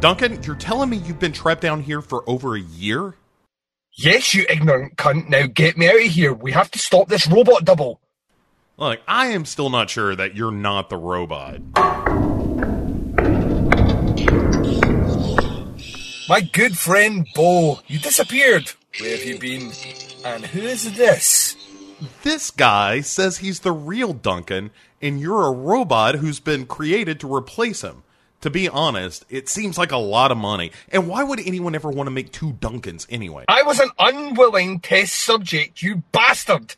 Duncan, you're telling me you've been trapped down here for over a year? Yes, you ignorant cunt. Now get me out of here. We have to stop this robot double. Look, I am still not sure that you're not the robot. My good friend Bo, you disappeared. Where have you been? And who is this? This guy says he's the real Duncan, and you're a robot who's been created to replace him. To be honest, it seems like a lot of money. And why would anyone ever want to make two Duncans anyway? I was an unwilling test subject, you bastard.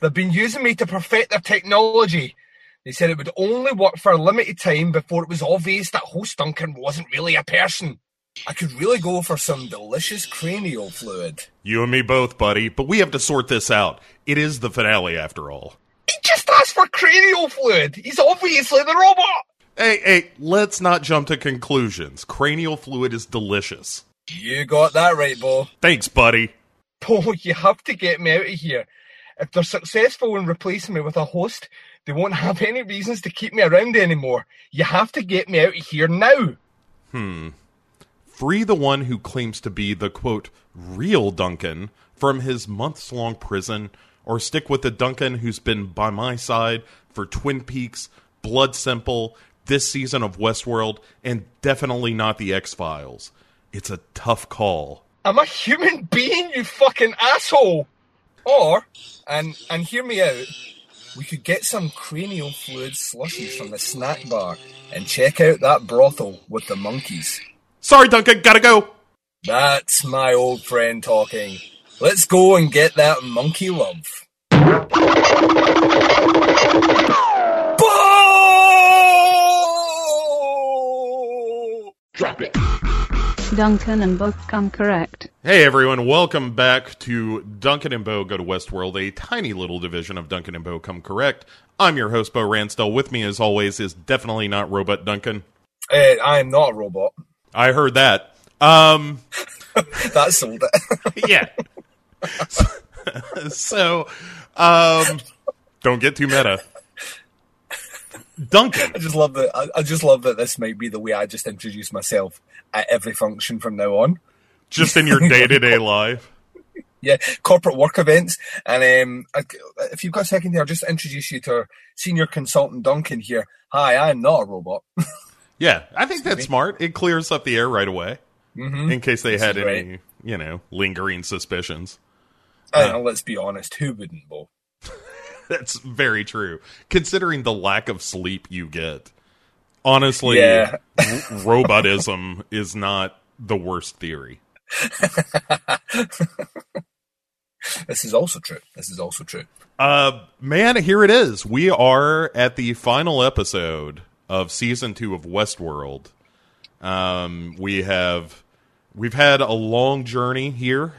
They've been using me to perfect their technology. They said it would only work for a limited time before it was obvious that host Duncan wasn't really a person. I could really go for some delicious cranial fluid. You and me both, buddy, but we have to sort this out. It is the finale after all. He just asked for cranial fluid. He's obviously the robot. Hey, hey, let's not jump to conclusions. Cranial fluid is delicious. You got that right, Bo. Thanks, buddy. Bo, you have to get me out of here. If they're successful in replacing me with a host, they won't have any reasons to keep me around anymore. You have to get me out of here now. Hmm. Free the one who claims to be the quote, real Duncan from his months long prison, or stick with the Duncan who's been by my side for Twin Peaks, Blood Simple, this season of Westworld, and definitely not the X Files. It's a tough call. I'm a human being, you fucking asshole. Or, and and hear me out, we could get some cranial fluid slushies from the snack bar and check out that brothel with the monkeys. Sorry, Duncan, gotta go. That's my old friend talking. Let's go and get that monkey love. Drop it. Duncan and Bo come correct. Hey everyone, welcome back to Duncan and Bo Go to Westworld, a tiny little division of Duncan and Bo Come Correct. I'm your host, Bo Ransdell. With me, as always, is definitely not Robot Duncan. Uh, I am not a robot. I heard that. Um, that sold it. yeah. so, um, don't get too meta. Duncan. I just love that. I, I just love that this might be the way I just introduce myself at every function from now on. Just in your day to day life. Yeah, corporate work events. And um, if you've got a second here, I'll just introduce you to our senior consultant Duncan here. Hi, I'm not a robot. Yeah, I think that's smart. It clears up the air right away Mhm. in case they This had any, you know, lingering suspicions. and let's be honest, who wouldn't, Bo? That's very true. Considering the lack of sleep you get, honestly, Yeah. robotism is not the worst theory. This is also true. This is also true. Uh, man, here it is. We are at the final episode of season two of Westworld. Um, we have we've had a long journey here.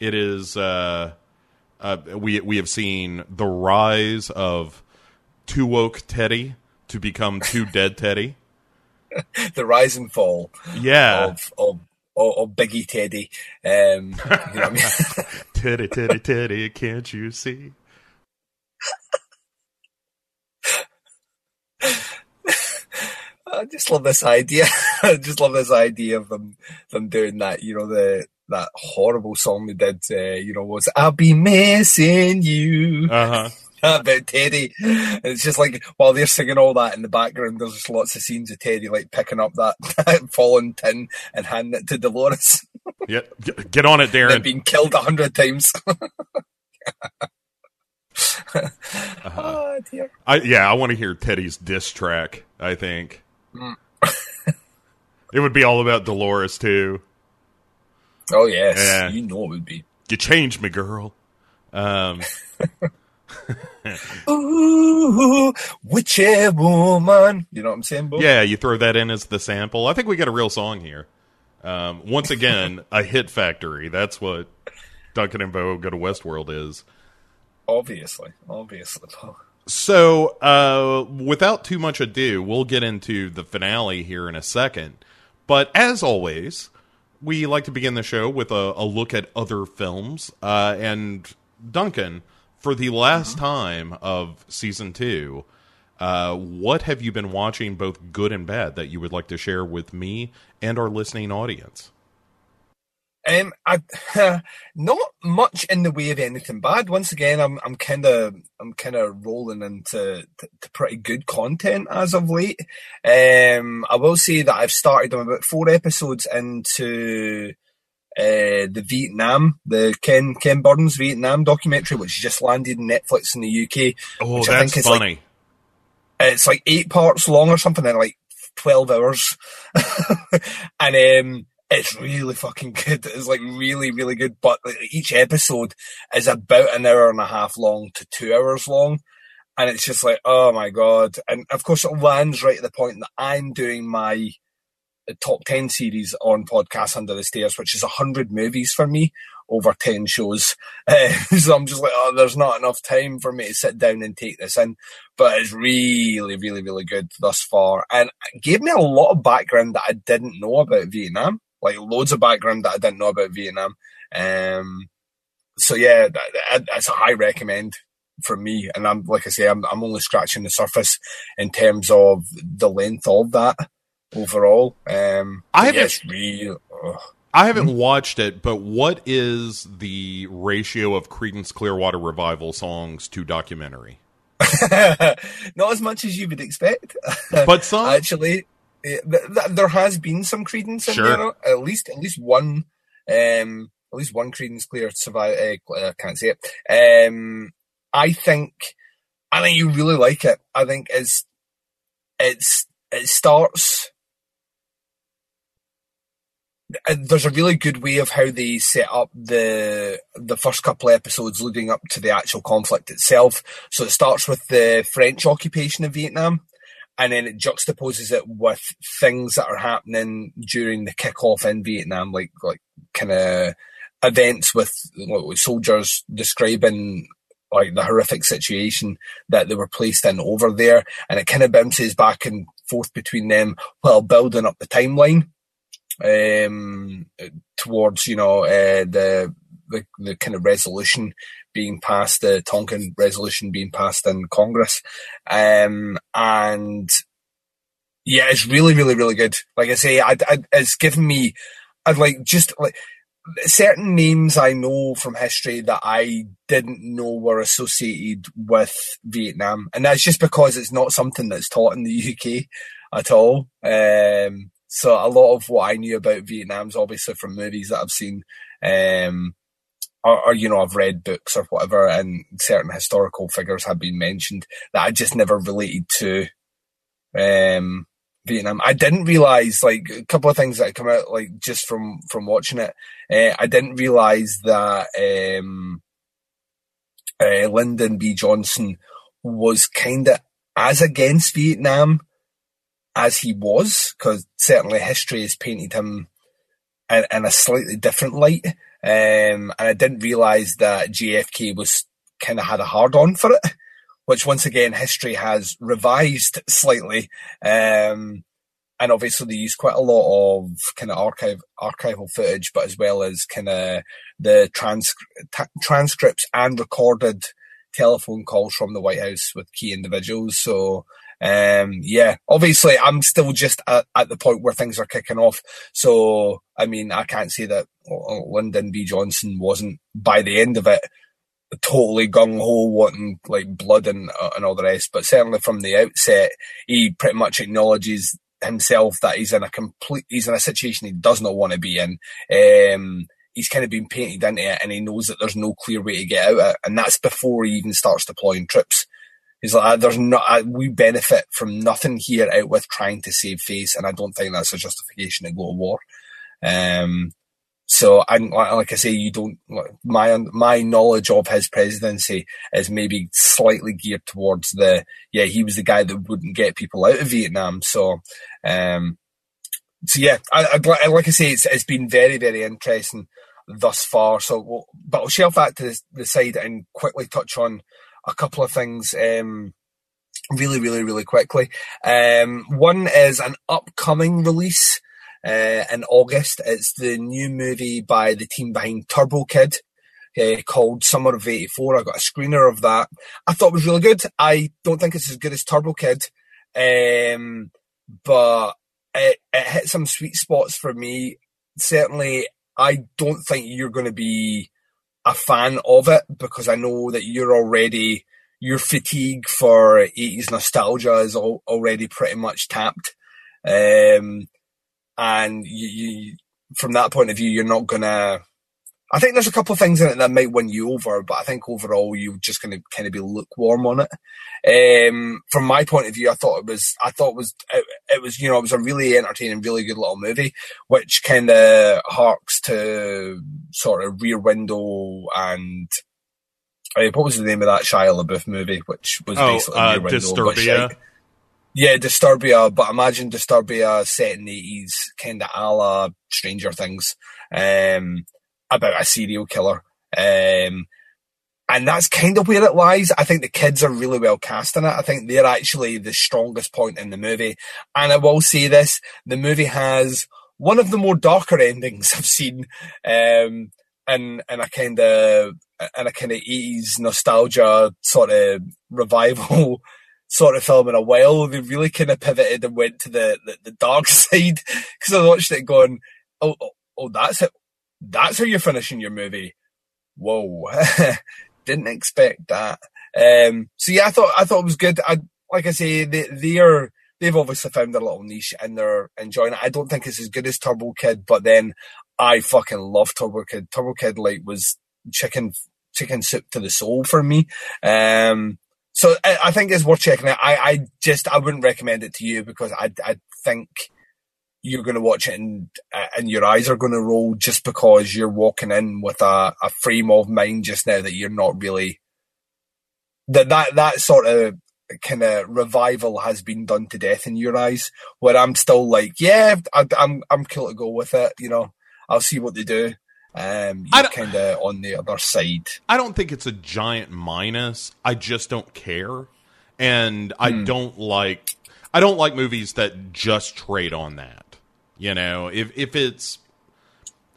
It is uh, uh, we we have seen the rise of two woke Teddy to become two dead Teddy. The rise and fall Yeah, of, of, of, of Biggie Teddy. Um, you know I mean? Teddy, Teddy, Teddy, can't you see? I just love this idea. I just love this idea of them them doing that. You know the that horrible song they did. Uh, you know was "I'll be missing you" Uh huh. about Teddy. It's just like while they're singing all that in the background, there's just lots of scenes of Teddy like picking up that, that fallen tin and handing it to Dolores. Yeah, get on it, Darren. been killed a hundred times. Uh-huh. oh dear. I yeah, I want to hear Teddy's diss track. I think Mm. it would be all about Dolores too. Oh yes, Yeah. you know it would be. You changed me, girl. Um, Ooh, witchy woman. You know what I'm saying, Bo? yeah, you throw that in as the sample. I think we got a real song here. Um, once again, a hit factory. That's what Duncan and Bo Go to Westworld is. Obviously, obviously. So, uh, without too much ado, we'll get into the finale here in a second. But as always, we like to begin the show with a, a look at other films. Uh, and Duncan, for the last time of season two, Uh, what have you been watching, both good and bad, that you would like to share with me and our listening audience? Um, I not much in the way of anything bad. Once again, I'm I'm kind of I'm kind of rolling into to, to pretty good content as of late. Um, I will say that I've started. I'm about four episodes into uh, the Vietnam, the Ken Ken Burns Vietnam documentary, which just landed in Netflix in the UK. Oh, which I that's think is funny. Like, it's like eight parts long or something, in like twelve hours, and um, it's really fucking good. It's like really, really good. But each episode is about an hour and a half long to two hours long. And it's just like, oh my God. And of course it lands right at the point that I'm doing my top 10 series on Podcast Under the Stairs, which is 100 movies for me over 10 shows. Uh, so I'm just like, oh, there's not enough time for me to sit down and take this in. But it's really, really, really good thus far. And gave me a lot of background that I didn't know about Vietnam like loads of background that I didn't know about Vietnam. Um, so yeah, that, that, that's a high recommend for me. And I'm like I say, I'm I'm only scratching the surface in terms of the length of that overall. Um, I haven't- yeah, it's real. ugh. I haven't watched it, but what is the ratio of Creedence Clearwater Revival songs to documentary? Not as much as you would expect. But some, actually th- th- there has been some Creedence in Sure. there at least at least one um at least one Creedence clear survive uh, i can't say it um i think i think you really like it i think it's it's it starts there's a really good way of how they set up the the first couple of episodes leading up to the actual conflict itself. So it starts with the French occupation of Vietnam, and then it juxtaposes it with things that are happening during the kickoff in Vietnam, like like kind of events with, soldiers describing like the horrific situation that they were placed in over there, and it kind of bounces back and forth between them while building up the timeline um, towards you know uh, the, the the kind of resolution being passed, the Tonkin resolution being passed in Congress, um, and yeah, it's really, really, really good. Like I say, I, I, it's given me, I'd like just like certain names I know from history that I didn't know were associated with Vietnam, and that's just because it's not something that's taught in the UK at all. Um, so a lot of what I knew about Vietnam's obviously from movies that I've seen, um, or, or you know I've read books or whatever, and certain historical figures have been mentioned that I just never related to. Um, Vietnam. I didn't realize like a couple of things that come out like just from from watching it. Uh, I didn't realize that um, uh, Lyndon B. Johnson was kind of as against Vietnam as he was, because certainly history has painted him in, in a slightly different light. Um, and I didn't realize that JFK was kind of had a hard on for it, which once again history has revised slightly. Um, and obviously they use quite a lot of kind of archive archival footage, but as well as kind of the trans- ta- transcripts and recorded telephone calls from the White House with key individuals. So um, yeah, obviously I'm still just at, at the point where things are kicking off. So I mean, I can't say that Lyndon B. Johnson wasn't by the end of it totally gung ho, wanting like blood and uh, and all the rest. But certainly from the outset, he pretty much acknowledges himself that he's in a complete he's in a situation he does not want to be in. Um, he's kind of been painted into it, and he knows that there's no clear way to get out of it, and that's before he even starts deploying troops. He's like, "Ah, there's not, we benefit from nothing here out with trying to save face, and I don't think that's a justification to go to war. Um, so, and like I say, you don't, my, my knowledge of his presidency is maybe slightly geared towards the, yeah, he was the guy that wouldn't get people out of Vietnam. So, um, so yeah, I, I'd, like I say, it's, it's been very, very interesting thus far. So, we'll, but I'll shelf that to the side and quickly touch on a couple of things, um, really, really, really quickly. Um, one is an upcoming release, uh, in August. It's the new movie by the team behind Turbo Kid, uh, called Summer of '84. I got a screener of that. I thought it was really good. I don't think it's as good as Turbo Kid, um, but it, it hit some sweet spots for me. Certainly, I don't think you're going to be a fan of it because I know that you're already your fatigue for 80s nostalgia is al- already pretty much tapped. Um, and you, you, from that point of view, you're not gonna. I think there's a couple of things in it that might win you over, but I think overall you're just going to kind of be lukewarm on it. Um, from my point of view, I thought it was, I thought it was, it, it was, you know, it was a really entertaining, really good little movie, which kind of harks to sort of Rear Window and uh, what was the name of that Shia LaBeouf movie, which was Oh, basically uh, Rear Window, Disturbia. Yeah, Disturbia, but imagine Disturbia set in the eighties, kind of a la Stranger Things, um, about a serial killer. Um, and that's kind of where it lies. I think the kids are really well cast in it. I think they're actually the strongest point in the movie. And I will say this, the movie has one of the more darker endings I've seen, um, in, in a kind of, in a kind of 80s nostalgia sort of revival sort of film in a while. They really kind of pivoted and went to the, the, the dark side because I watched it going, oh, oh, oh, that's it. That's how you're finishing your movie. Whoa. Didn't expect that. Um, so yeah, I thought, I thought it was good. I, like I say, they, they're, they've obviously found their little niche and they're enjoying it. I don't think it's as good as Turbo Kid, but then I fucking love Turbo Kid. Turbo Kid like was chicken, chicken soup to the soul for me. Um, so I, I think it's worth checking out. I, I just I wouldn't recommend it to you because I I think you're going to watch it and and your eyes are going to roll just because you're walking in with a, a frame of mind just now that you're not really that that that sort of kind of revival has been done to death in your eyes. Where I'm still like, yeah, I, I'm I'm cool to go with it. You know, I'll see what they do. Um, you're kind of on the other side. I don't think it's a giant minus. I just don't care, and I don't like. I don't like movies that just trade on that. You know, if if it's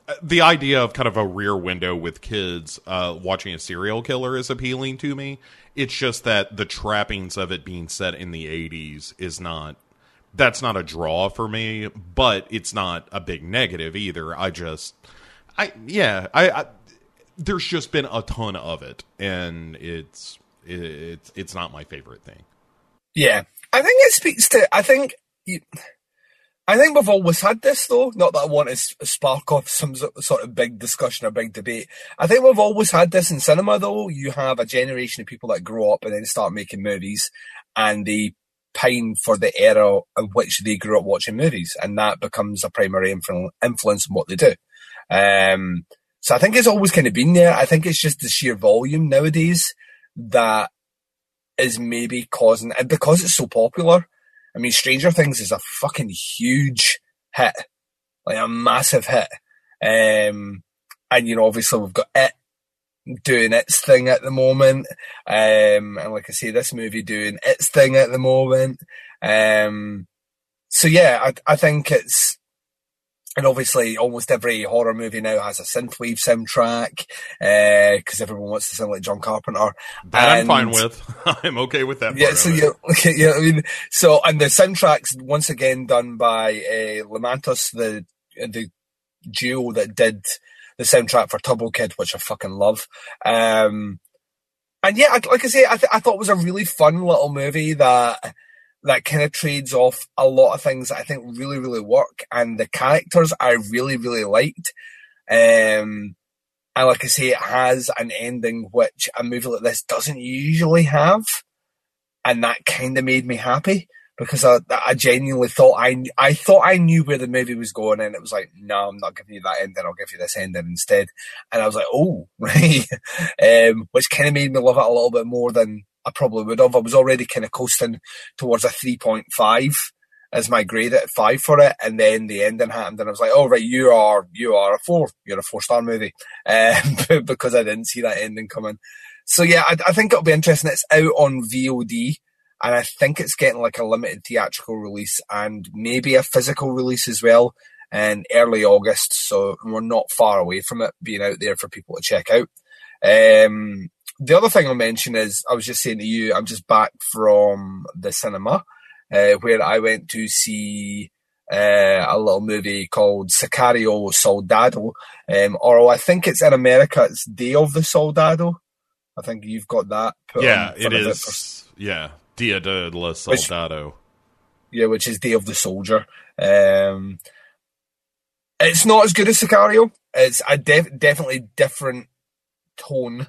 uh, the idea of kind of a rear window with kids uh, watching a serial killer is appealing to me. It's just that the trappings of it being set in the '80s is not. That's not a draw for me, but it's not a big negative either. I just, I yeah, I, I there's just been a ton of it, and it's it's it's not my favorite thing. Yeah, I think it speaks to. I think. You, I think we've always had this though. Not that I want to spark off some sort of big discussion or big debate. I think we've always had this in cinema though. You have a generation of people that grow up and then start making movies, and they pine for the era in which they grew up watching movies, and that becomes a primary influ- influence in what they do. Um, so I think it's always kind of been there. I think it's just the sheer volume nowadays that is maybe causing, and because it's so popular. I mean, Stranger Things is a fucking huge hit, like a massive hit. Um, and you know, obviously we've got it doing its thing at the moment. Um, and like I say, this movie doing its thing at the moment. Um, so yeah, I, I think it's, and obviously almost every horror movie now has a synthwave soundtrack, uh, cause everyone wants to sound like John Carpenter. That I'm fine with. I'm okay with that. yeah, so yeah, I mean, so and the soundtracks once again done by uh, Le Matos, the the duo that did the soundtrack for Turbo Kid, which I fucking love. Um, and yeah, like I say, I, th- I thought it was a really fun little movie that that kind of trades off a lot of things that I think really, really work, and the characters I really, really liked. Um, and like I say, it has an ending which a movie like this doesn't usually have and that kind of made me happy because I, I genuinely thought I I thought I knew where the movie was going, and it was like, no, I'm not giving you that ending. I'll give you this ending instead. And I was like, oh, right, um, which kind of made me love it a little bit more than I probably would have. I was already kind of coasting towards a three point five as my grade at five for it, and then the ending happened, and I was like, oh right, you are you are a four, you're a four star movie, um, because I didn't see that ending coming. So yeah, I, I think it'll be interesting. It's out on VOD, and I think it's getting like a limited theatrical release and maybe a physical release as well in early August. So we're not far away from it being out there for people to check out. Um, the other thing I'll mention is I was just saying to you, I'm just back from the cinema uh, where I went to see uh, a little movie called Sicario Soldado, um, or I think it's in America, it's Day of the Soldado. I think you've got that. put Yeah, it is. it. Yeah, Dia de la Which- Soldado. yeah, which is Day of the Soldier. Um, it's not as good as Sicario. It's a def- definitely different tone,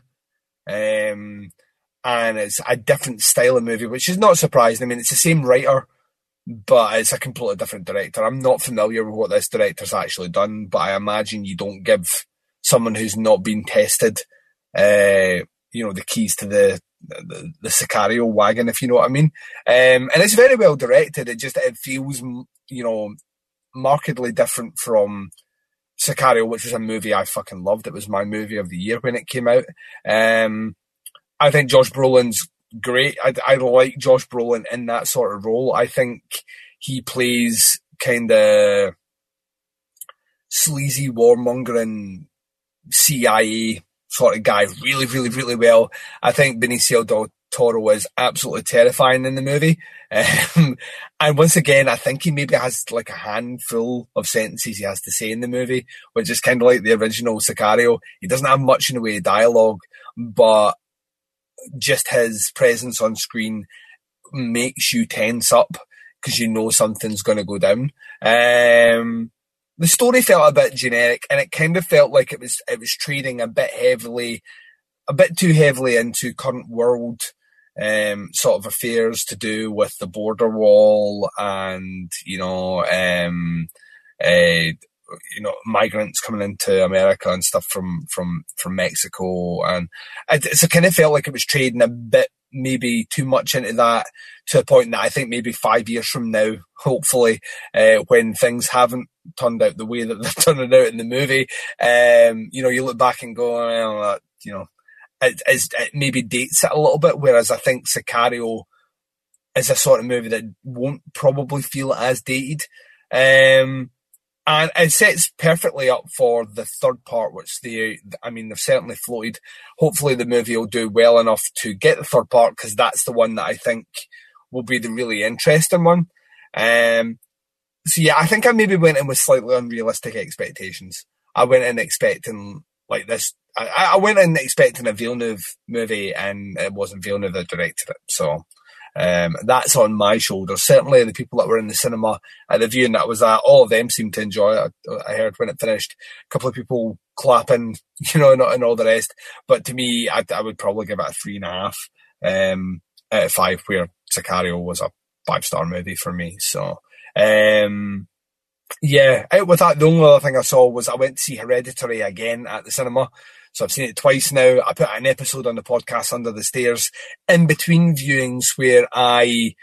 um, and it's a different style of movie, which is not surprising. I mean, it's the same writer, but it's a completely different director. I'm not familiar with what this director's actually done, but I imagine you don't give someone who's not been tested, uh, you know, the keys to the the, the Sicario wagon, if you know what I mean. Um, and it's very well directed. It just it feels, you know, markedly different from Sicario, which was a movie I fucking loved. It was my movie of the year when it came out. Um, I think Josh Brolin's great. I, I like Josh Brolin in that sort of role. I think he plays kind of sleazy warmongering CIA sort of guy really, really, really well. I think Benicio del Toro is absolutely terrifying in the movie. Um, and once again, I think he maybe has like a handful of sentences he has to say in the movie, which is kind of like the original Sicario. He doesn't have much in the way of dialogue, but just his presence on screen makes you tense up because you know something's going to go down. Um, the story felt a bit generic, and it kind of felt like it was it was trading a bit heavily, a bit too heavily into current world um, sort of affairs to do with the border wall and you know um, uh, you know migrants coming into America and stuff from from from Mexico, and it kind of felt like it was trading a bit maybe too much into that to a point that I think maybe five years from now, hopefully, uh, when things haven't turned out the way that they're turning out in the movie, um, you know, you look back and go, well, you know, it, it maybe dates it a little bit. Whereas I think Sicario is a sort of movie that won't probably feel as dated. Um, and it sets perfectly up for the third part, which they, I mean, they've certainly floated. Hopefully, the movie will do well enough to get the third part because that's the one that I think will be the really interesting one. Um, so yeah, I think I maybe went in with slightly unrealistic expectations. I went in expecting like this. I, I went in expecting a Villeneuve movie, and it wasn't Villeneuve that directed it. So um, that's on my shoulders. Certainly, the people that were in the cinema at the viewing that was at, all of them seemed to enjoy it. I, I heard when it finished, a couple of people clapping, you know, and, and all the rest. But to me, I, I would probably give it a three and a half um, out of five, where Sicario was a five star movie for me. So, um, yeah, out with that, the only other thing I saw was I went to see Hereditary again at the cinema. So I've seen it twice now. I put an episode on the podcast under the stairs in between viewings where I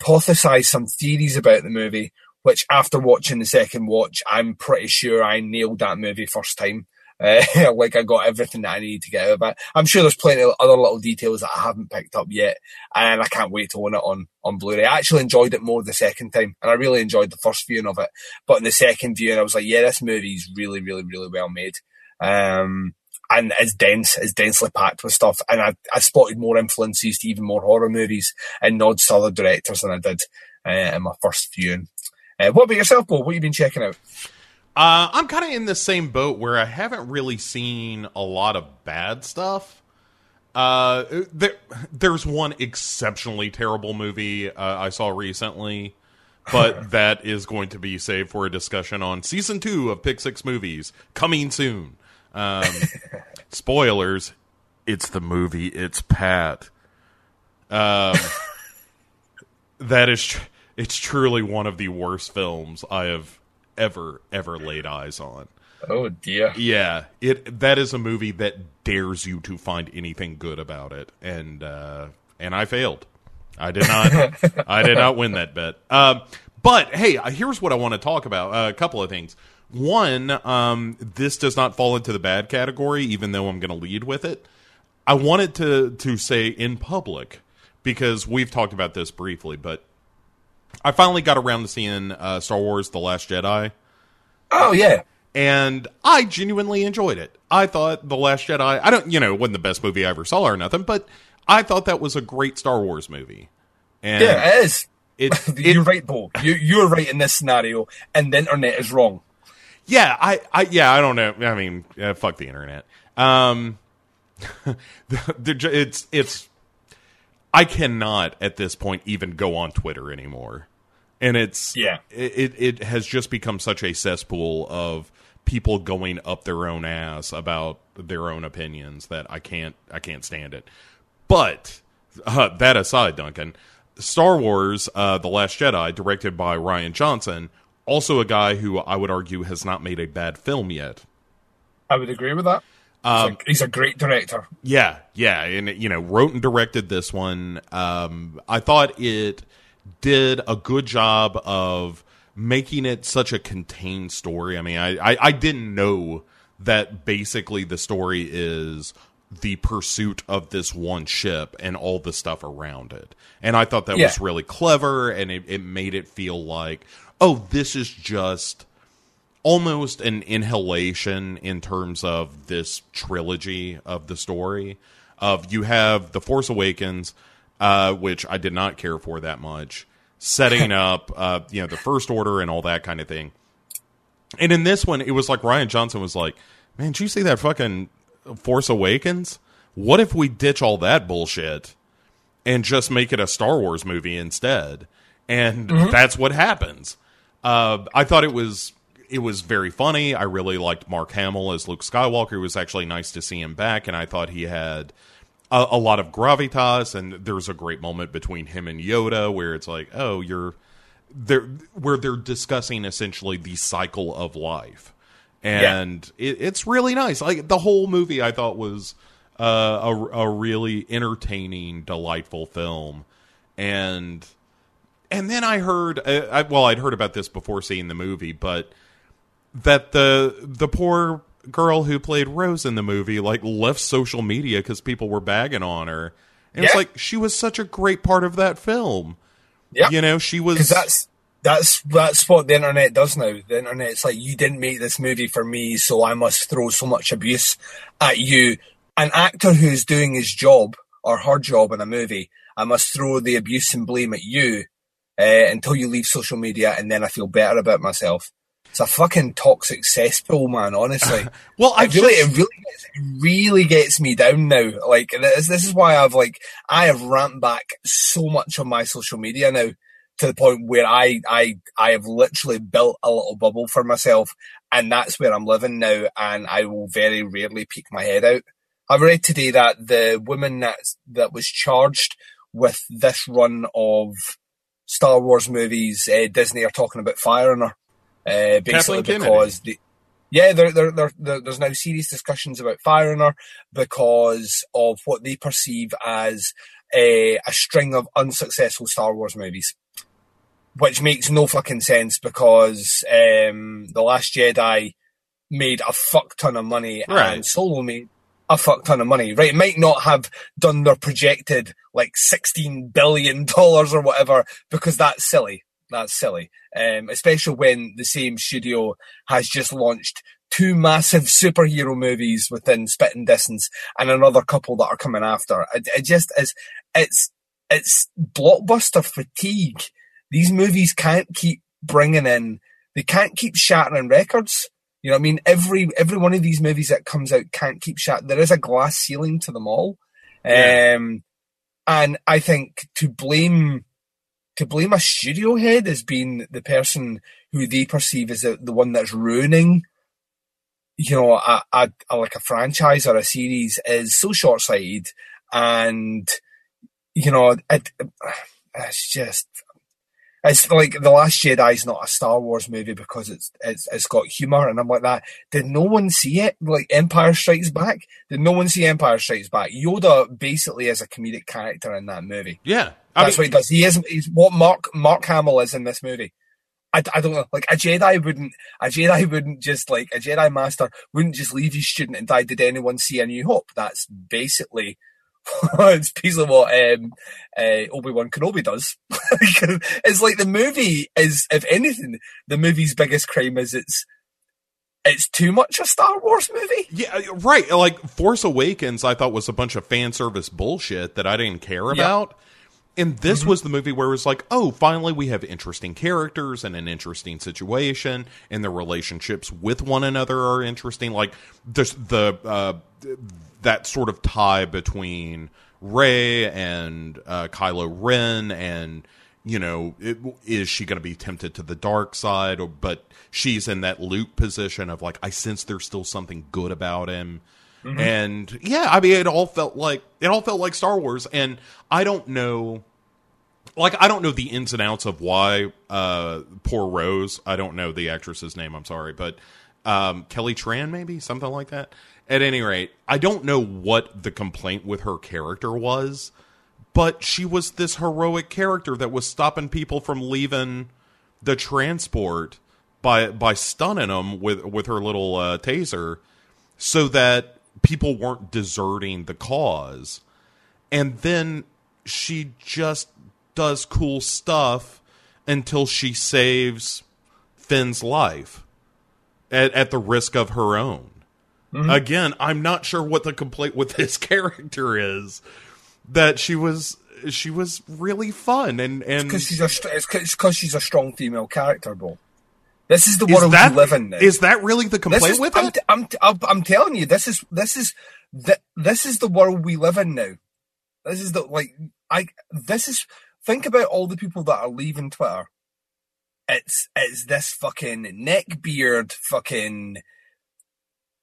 hypothesize some theories about the movie, which after watching the second watch, I'm pretty sure I nailed that movie first time. Uh, like I got everything that I needed to get out of it. I'm sure there's plenty of other little details that I haven't picked up yet, and I can't wait to own it on on Blu-ray. I actually enjoyed it more the second time, and I really enjoyed the first viewing of it. But in the second viewing, I was like, yeah, this movie is really, really, really well made. Um, and it's dense, it's densely packed with stuff. And I, I spotted more influences to even more horror movies and nods to other directors than I did uh, in my first viewing. Uh, what about yourself, Bo? What have you been checking out? Uh, I'm kind of in the same boat where I haven't really seen a lot of bad stuff. Uh, there, there's one exceptionally terrible movie uh, I saw recently, but that is going to be saved for a discussion on season two of Pick Six Movies coming soon. Um, spoilers: it's the movie. It's Pat. Um, that is, tr- it's truly one of the worst films I have ever ever laid eyes on. Oh dear. Yeah, it that is a movie that dares you to find anything good about it, and uh, and I failed. I did not. I did not win that bet. Um, but hey, here's what I want to talk about. Uh, a couple of things. One, um, this does not fall into the bad category, even though I'm going to lead with it. I wanted to to say in public because we've talked about this briefly, but I finally got around to seeing uh, Star Wars: The Last Jedi. Oh yeah. and I genuinely enjoyed it. I thought The Last Jedi. I don't, you know, it wasn't the best movie I ever saw or nothing, but I thought that was a great Star Wars movie. And Yeah, it is. it, it You're right, Bo. You you're right in this scenario, and the internet is wrong. Yeah, I, I, yeah, I don't know. I mean, uh, fuck the internet. Um, it's, it's. I cannot at this point even go on Twitter anymore, and it's Yeah. It it has just become such a cesspool of people going up their own ass about their own opinions that I can't I can't stand it. But uh, that aside, Duncan, Star Wars: uh, The Last Jedi, directed by Rian Johnson, also a guy who I would argue has not made a bad film yet. I would agree with that. Um, he's, a, he's a great director. Yeah, yeah, and you know, wrote and directed this one. Um, I thought it did a good job of making it such a contained story. I mean, I, I, I didn't know that basically the story is the pursuit of this one ship and all the stuff around it. And I thought that Yeah. was really clever, and it, it made it feel like, oh, this is just almost an inhalation in terms of this trilogy of the story. Of you have the force awakens uh, which i did not care for that much. Setting up uh, you know the first order and all that kind of thing. And in this one it was like rian johnson was like man did you see that fucking force awakens? What if we ditch all that bullshit and just make it a Star Wars movie instead. And that's what happens. Uh, I thought it was it was very funny. I really liked Mark Hamill as Luke Skywalker. It was actually nice to see him back, and I thought he had a, a lot of gravitas. And there's a great moment between him and Yoda where it's like, oh, you're they're where they're discussing essentially the cycle of life, and it, it's really nice. Like the whole movie, I thought was uh, a a really entertaining, delightful film, and and then I heard, uh, I, well, I'd heard about this before seeing the movie, but that the the poor girl who played Rose in the movie like left social media because people were bagging on her. And it's like she was such a great part of that film. Yeah. You know, she was that's that's that's what the internet does now. The internet's like you didn't make this movie for me, so I must throw so much abuse at you. An actor who's doing his job or her job in a movie, I must throw the abuse and blame at you uh, until you leave social media, and then I feel better about myself. It's a fucking toxic cesspool, man. Honestly, well. I it really, just- it really, gets, it really gets me down now. Like this, this is why I've like I have ramped back so much on my social media now to the point where I, I, I have literally built a little bubble for myself, and that's where I'm living now. And I will very rarely peek my head out. I read today that the woman that that was charged with this run of Star Wars movies, uh, Disney are talking about firing her, uh, basically Kathleen because the, yeah, there, there, there, there, there's now serious discussions about firing her because of what they perceive as a, a string of unsuccessful Star Wars movies, which makes no fucking sense because um, the Last Jedi made a fuck ton of money Right. and Solo made a fuck ton of money. Right, it might not have done their projected like sixteen billion dollars or whatever because that's silly. That's silly, um, especially when the same studio has just launched two massive superhero movies within spitting distance and another couple that are coming after. It, it just is. It's it's blockbuster fatigue. These movies can't keep bringing in. They can't keep shattering records. You know what I mean? Every every one of these movies that comes out can't keep shut. There is a glass ceiling to them all. Yeah. Um, and I think to blame to blame a studio head as being the person who they perceive as the, the one that's ruining, you know, a, a, a like a franchise or a series is so short sighted, and you know, it, it's just. It's like the Last Jedi is not a Star Wars movie because it's it's it's got humor, and I'm like that. Did no one see it? Like Empire Strikes Back? Did no one see Empire Strikes Back? Yoda basically is a comedic character in that movie. yeah. I That's mean, what he does. He is he's what Mark Mark Hamill is in this movie. I, I don't know. Like a Jedi wouldn't a Jedi wouldn't just like a Jedi master wouldn't just leave his student and die. Did anyone see a New Hope? That's basically it's basically what um, uh, Obi Wan Kenobi does. it's like the movie is, if anything, the movie's biggest crime is its it's too much a Star Wars movie. Yeah, right. Like Force Awakens, I thought was a bunch of fan service bullshit that I didn't care about. And this was the movie where it was like, oh, finally we have interesting characters and an interesting situation, and their relationships with one another are interesting. Like there's the uh, that sort of tie between Rey and uh, Kylo Ren, and you know, it, is she going to be tempted to the dark side, or but she's in that Luke position of like, I sense there's still something good about him. And yeah, I mean, it all felt like it all felt like Star Wars, and I don't know, like I don't know the ins and outs of why uh, poor Rose. I don't know the actress's name. I'm sorry, but um, Kelly Tran, maybe something like that. At any rate, I don't know what the complaint with her character was, but she was this heroic character that was stopping people from leaving the transport by by stunning them with with her little uh, taser, so that people weren't deserting the cause. And then she just does cool stuff until she saves Finn's life at, at the risk of her own. Mm-hmm. Again, I'm not sure what the complaint with this character is. That she was she was really fun and and Because she's a it's because she's a strong female character, bro. This is the is world that we live in now. is that really the complaint is, with I'm, it? I'm, I'm, I'm telling you, this is this is th- this is the world we live in now. This is the like I this is think about all the people that are leaving Twitter. It's it's this fucking neckbeard fucking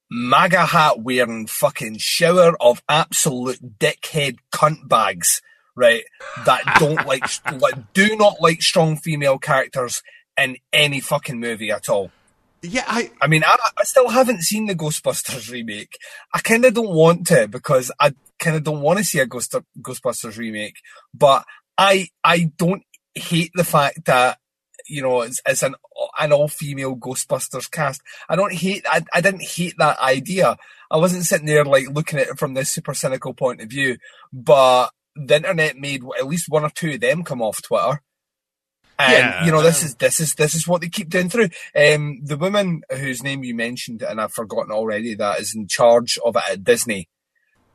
MAGA hat wearing fucking shower of absolute dickhead cunt bags, right? That don't like, like do not like strong female characters in any fucking movie at all. yeah, I I mean, I, I still haven't seen the Ghostbusters remake. I kind of don't want to because I kind of don't want to see a Ghost, Ghostbusters remake. But I I don't hate the fact that you know it's, it's an an all female Ghostbusters cast. I don't hate. I I didn't hate that idea. I wasn't sitting there like looking at it from this super cynical point of view. But the internet made at least one or two of them come off Twitter. And Yeah, you know, this is this is this is what they keep doing through. Um, the woman whose name you mentioned, and I've forgotten already, that is in charge of it at Disney,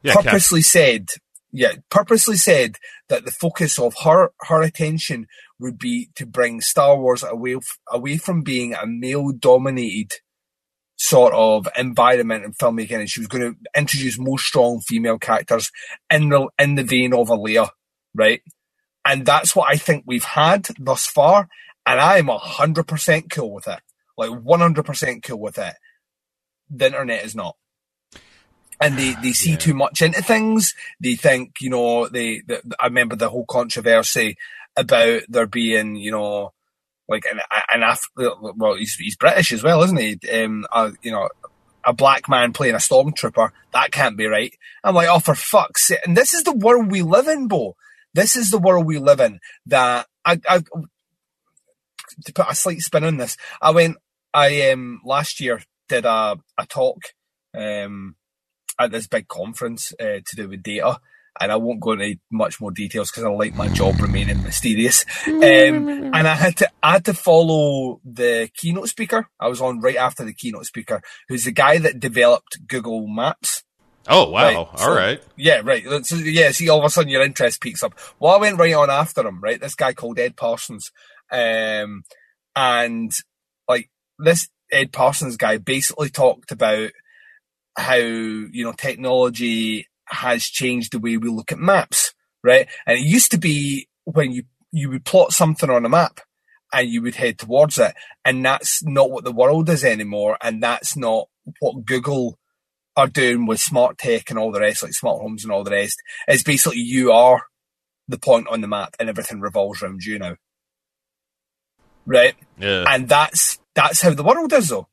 yeah, purposely said, yeah, purposely said that the focus of her her attention would be to bring Star Wars away f- away from being a male dominated sort of environment in filmmaking, and she was going to introduce more strong female characters in the in the vein of a Leia, right? And that's what I think we've had thus far, and I am hundred percent cool with it, like one hundred percent cool with it. The internet is not and they, they see Yeah. too much into things. They think, you know, they, the I remember the whole controversy about there being, you know, like an, an Af- well, he's, he's British as well, isn't he? Um, uh, you know, a black man playing a stormtrooper. That can't be right. I'm like, oh, for fuck's sake. And this is the world we live in, Bo. This is the world we live in that I, I, to put a slight spin on this, I went, I, um, last year did a, a talk, um, at this big conference uh, to do with data. And I won't go into much more details because I like my job remaining mysterious. Mm, mm, um, mm, and I had to, I had to follow the keynote speaker. I was on right after the keynote speaker, who's the guy that developed Google Maps. Oh wow! Right, All so- right. Yeah, right. So, yeah, see, all of a sudden your interest peaks up. Well, I went right on after him, right? This guy called Ed Parsons. Um, and like this Ed Parsons guy basically talked about how, you know, technology has changed the way we look at maps, right? And it used to be when you, you would plot something on a map and you would head towards it. And that's not what the world is anymore. And that's not what Google are doing with smart tech and all the rest, like smart homes and all the rest. It's basically you are the point on the map and everything revolves around you now. Right? Yeah. And that's, that's how the world is though.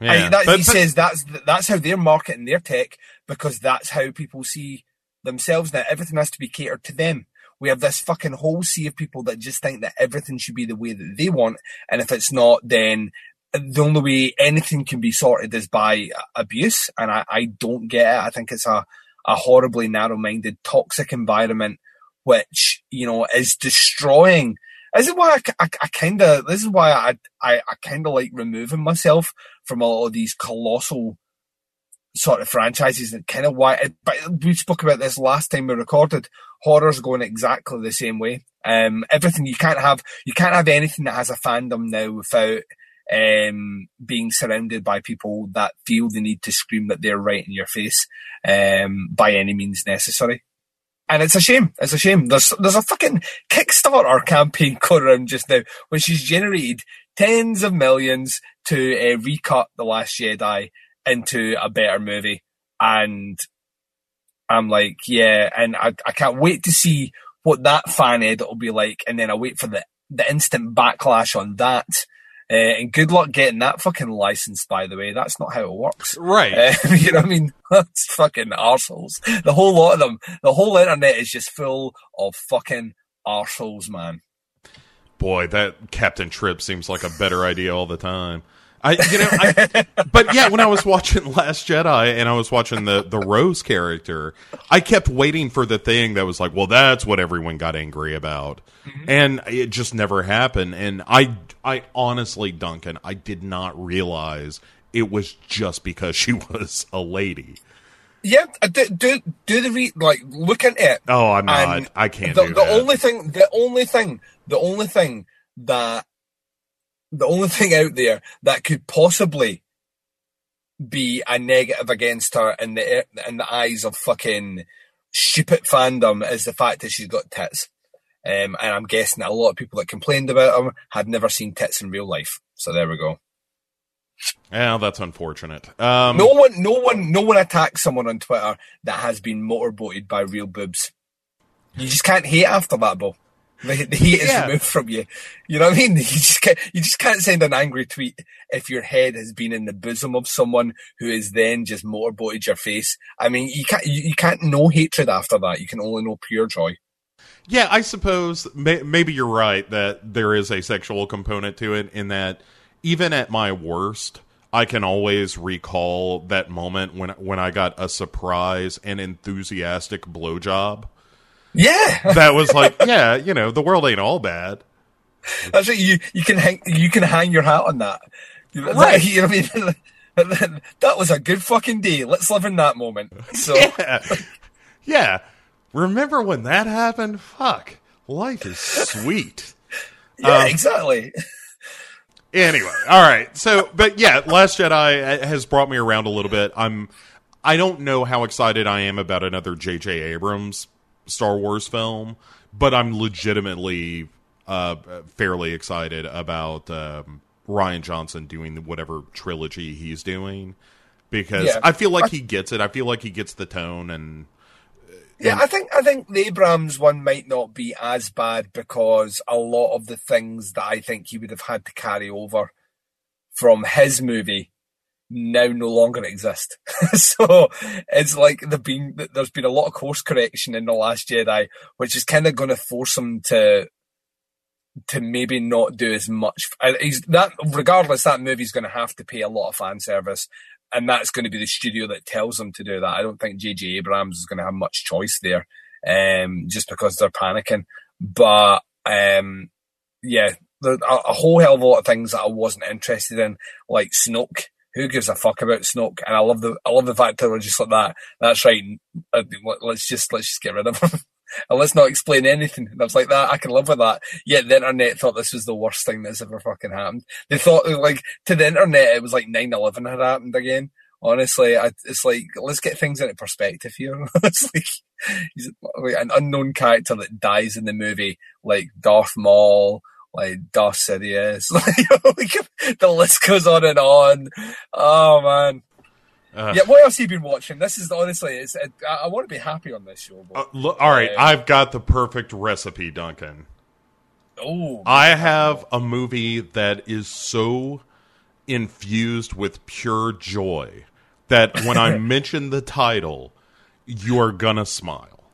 yeah. And that, But- he but- says that's that's how they're marketing their tech because that's how people see themselves now. Everything has to be catered to them. We have this fucking whole sea of people that just think that everything should be the way that they want, and if it's not, then the only way anything can be sorted is by abuse. And I, I don't get it. I think it's a a horribly narrow-minded, toxic environment which you know is destroying This is why I, I, I kind of. This is why I I, I kind of like removing myself from all of these colossal sort of franchises and kind of why. But we spoke about this last time we recorded. Horror's going exactly the same way. Um, everything you can't have. You can't have anything that has a fandom now without um, being surrounded by people that feel the need to scream that they're right in your face um, by any means necessary. And it's a shame. It's a shame. There's there's a fucking Kickstarter campaign going around just now, which has generated tens of millions to uh, recut the Last Jedi into a better movie, and I'm like, yeah, and I I can't wait to see what that fan edit will be like, and then I wait for the the instant backlash on that. Uh, and good luck getting that fucking license, by the way. That's not how it works. Right. Uh, you know what I mean? That's fucking arseholes. The whole lot of them, the whole internet is just full of fucking arseholes, man. Boy, that Captain Trip seems like a better idea all the time. I, you know, I, but yeah, when I was watching Last Jedi and I was watching the the Rose character, I kept waiting for the thing that was like, well, that's what everyone got angry about, and it just never happened. And I, I honestly, Duncan, I did not realize it was just because she was a lady. Yeah, uh, do do, do the re like look into it. Oh, I'm not. I can't the, the only thing, the only thing, the only thing that, the only thing out there that could possibly be a negative against her in the in the eyes of fucking stupid fandom is the fact that she's got tits. Um, and I'm guessing that a lot of people that complained about them had never seen tits in real life. So there we go. yeah, that's unfortunate. Um, No one, no one, no one attacks someone on Twitter that has been motorboated by real boobs. You just can't hate after that, Bo. The, the hate is Yeah. removed from you. You know what I mean? You just can't, you just can't send an angry tweet if your head has been in the bosom of someone who is then just motorboated your face. I mean, you can't, you, you can't know hatred after that. You can only know pure joy. Yeah, I suppose may, maybe you're right that there is a sexual component to it in that even at my worst, I can always recall that moment when when I got a surprise and enthusiastic blowjob. Yeah, That was like, yeah, you know, the world ain't all bad. that's right. You you can hang you can hang your hat on that. Right. You know what I mean? that was a good fucking day. Let's live in that moment. So. Yeah. yeah. Remember when that happened? Fuck. Life is sweet. Yeah, Um, exactly. Anyway, all right. So, but yeah, Last Jedi has brought me around a little bit. I'm, I don't know how excited I am about another J.J. Abrams Star Wars film, but I'm legitimately uh, fairly excited about um, Rian Johnson doing whatever trilogy he's doing because Yeah. I feel like he gets it. I feel like he gets the tone and Yeah, I think I think the Abrams one might not be as bad because a lot of the things that I think he would have had to carry over from his movie now no longer exist. so it's like there've been there's been a lot of course correction in the Last Jedi, which is kind of going to force him to to maybe not do as much. He's that regardless, that movie's going to have to pay a lot of fan service, and that's going to be the studio that tells him to do that. I don't think J.J. Abrams is going to have much choice there, um, just because they're panicking. But um, yeah, a, a whole hell of a lot of things that I wasn't interested in, like Snoke. Who gives a fuck about Snoke? And I love the I love the fact that we're just like that. That's right. uh, Let's just let's just get rid of him. and let's not explain anything. And I was like, that I can live with that. Yet the internet thought this was the worst thing that's ever fucking happened. They thought like to the internet it was like 9-11 had happened again. Honestly, I, it's like let's get things into perspective here. it's like he's like an unknown character that dies in the movie, like Darth Maul, like Darth Sidious. Like, the list goes on and on. Oh man. uh, Yeah, what else have you been watching? This is honestly, it's, I, I want to be happy on this show. uh, look, all right. Uh, I've got the perfect recipe, Duncan. oh, I have a movie that is so infused with pure joy that when I mention the title, you are gonna smile.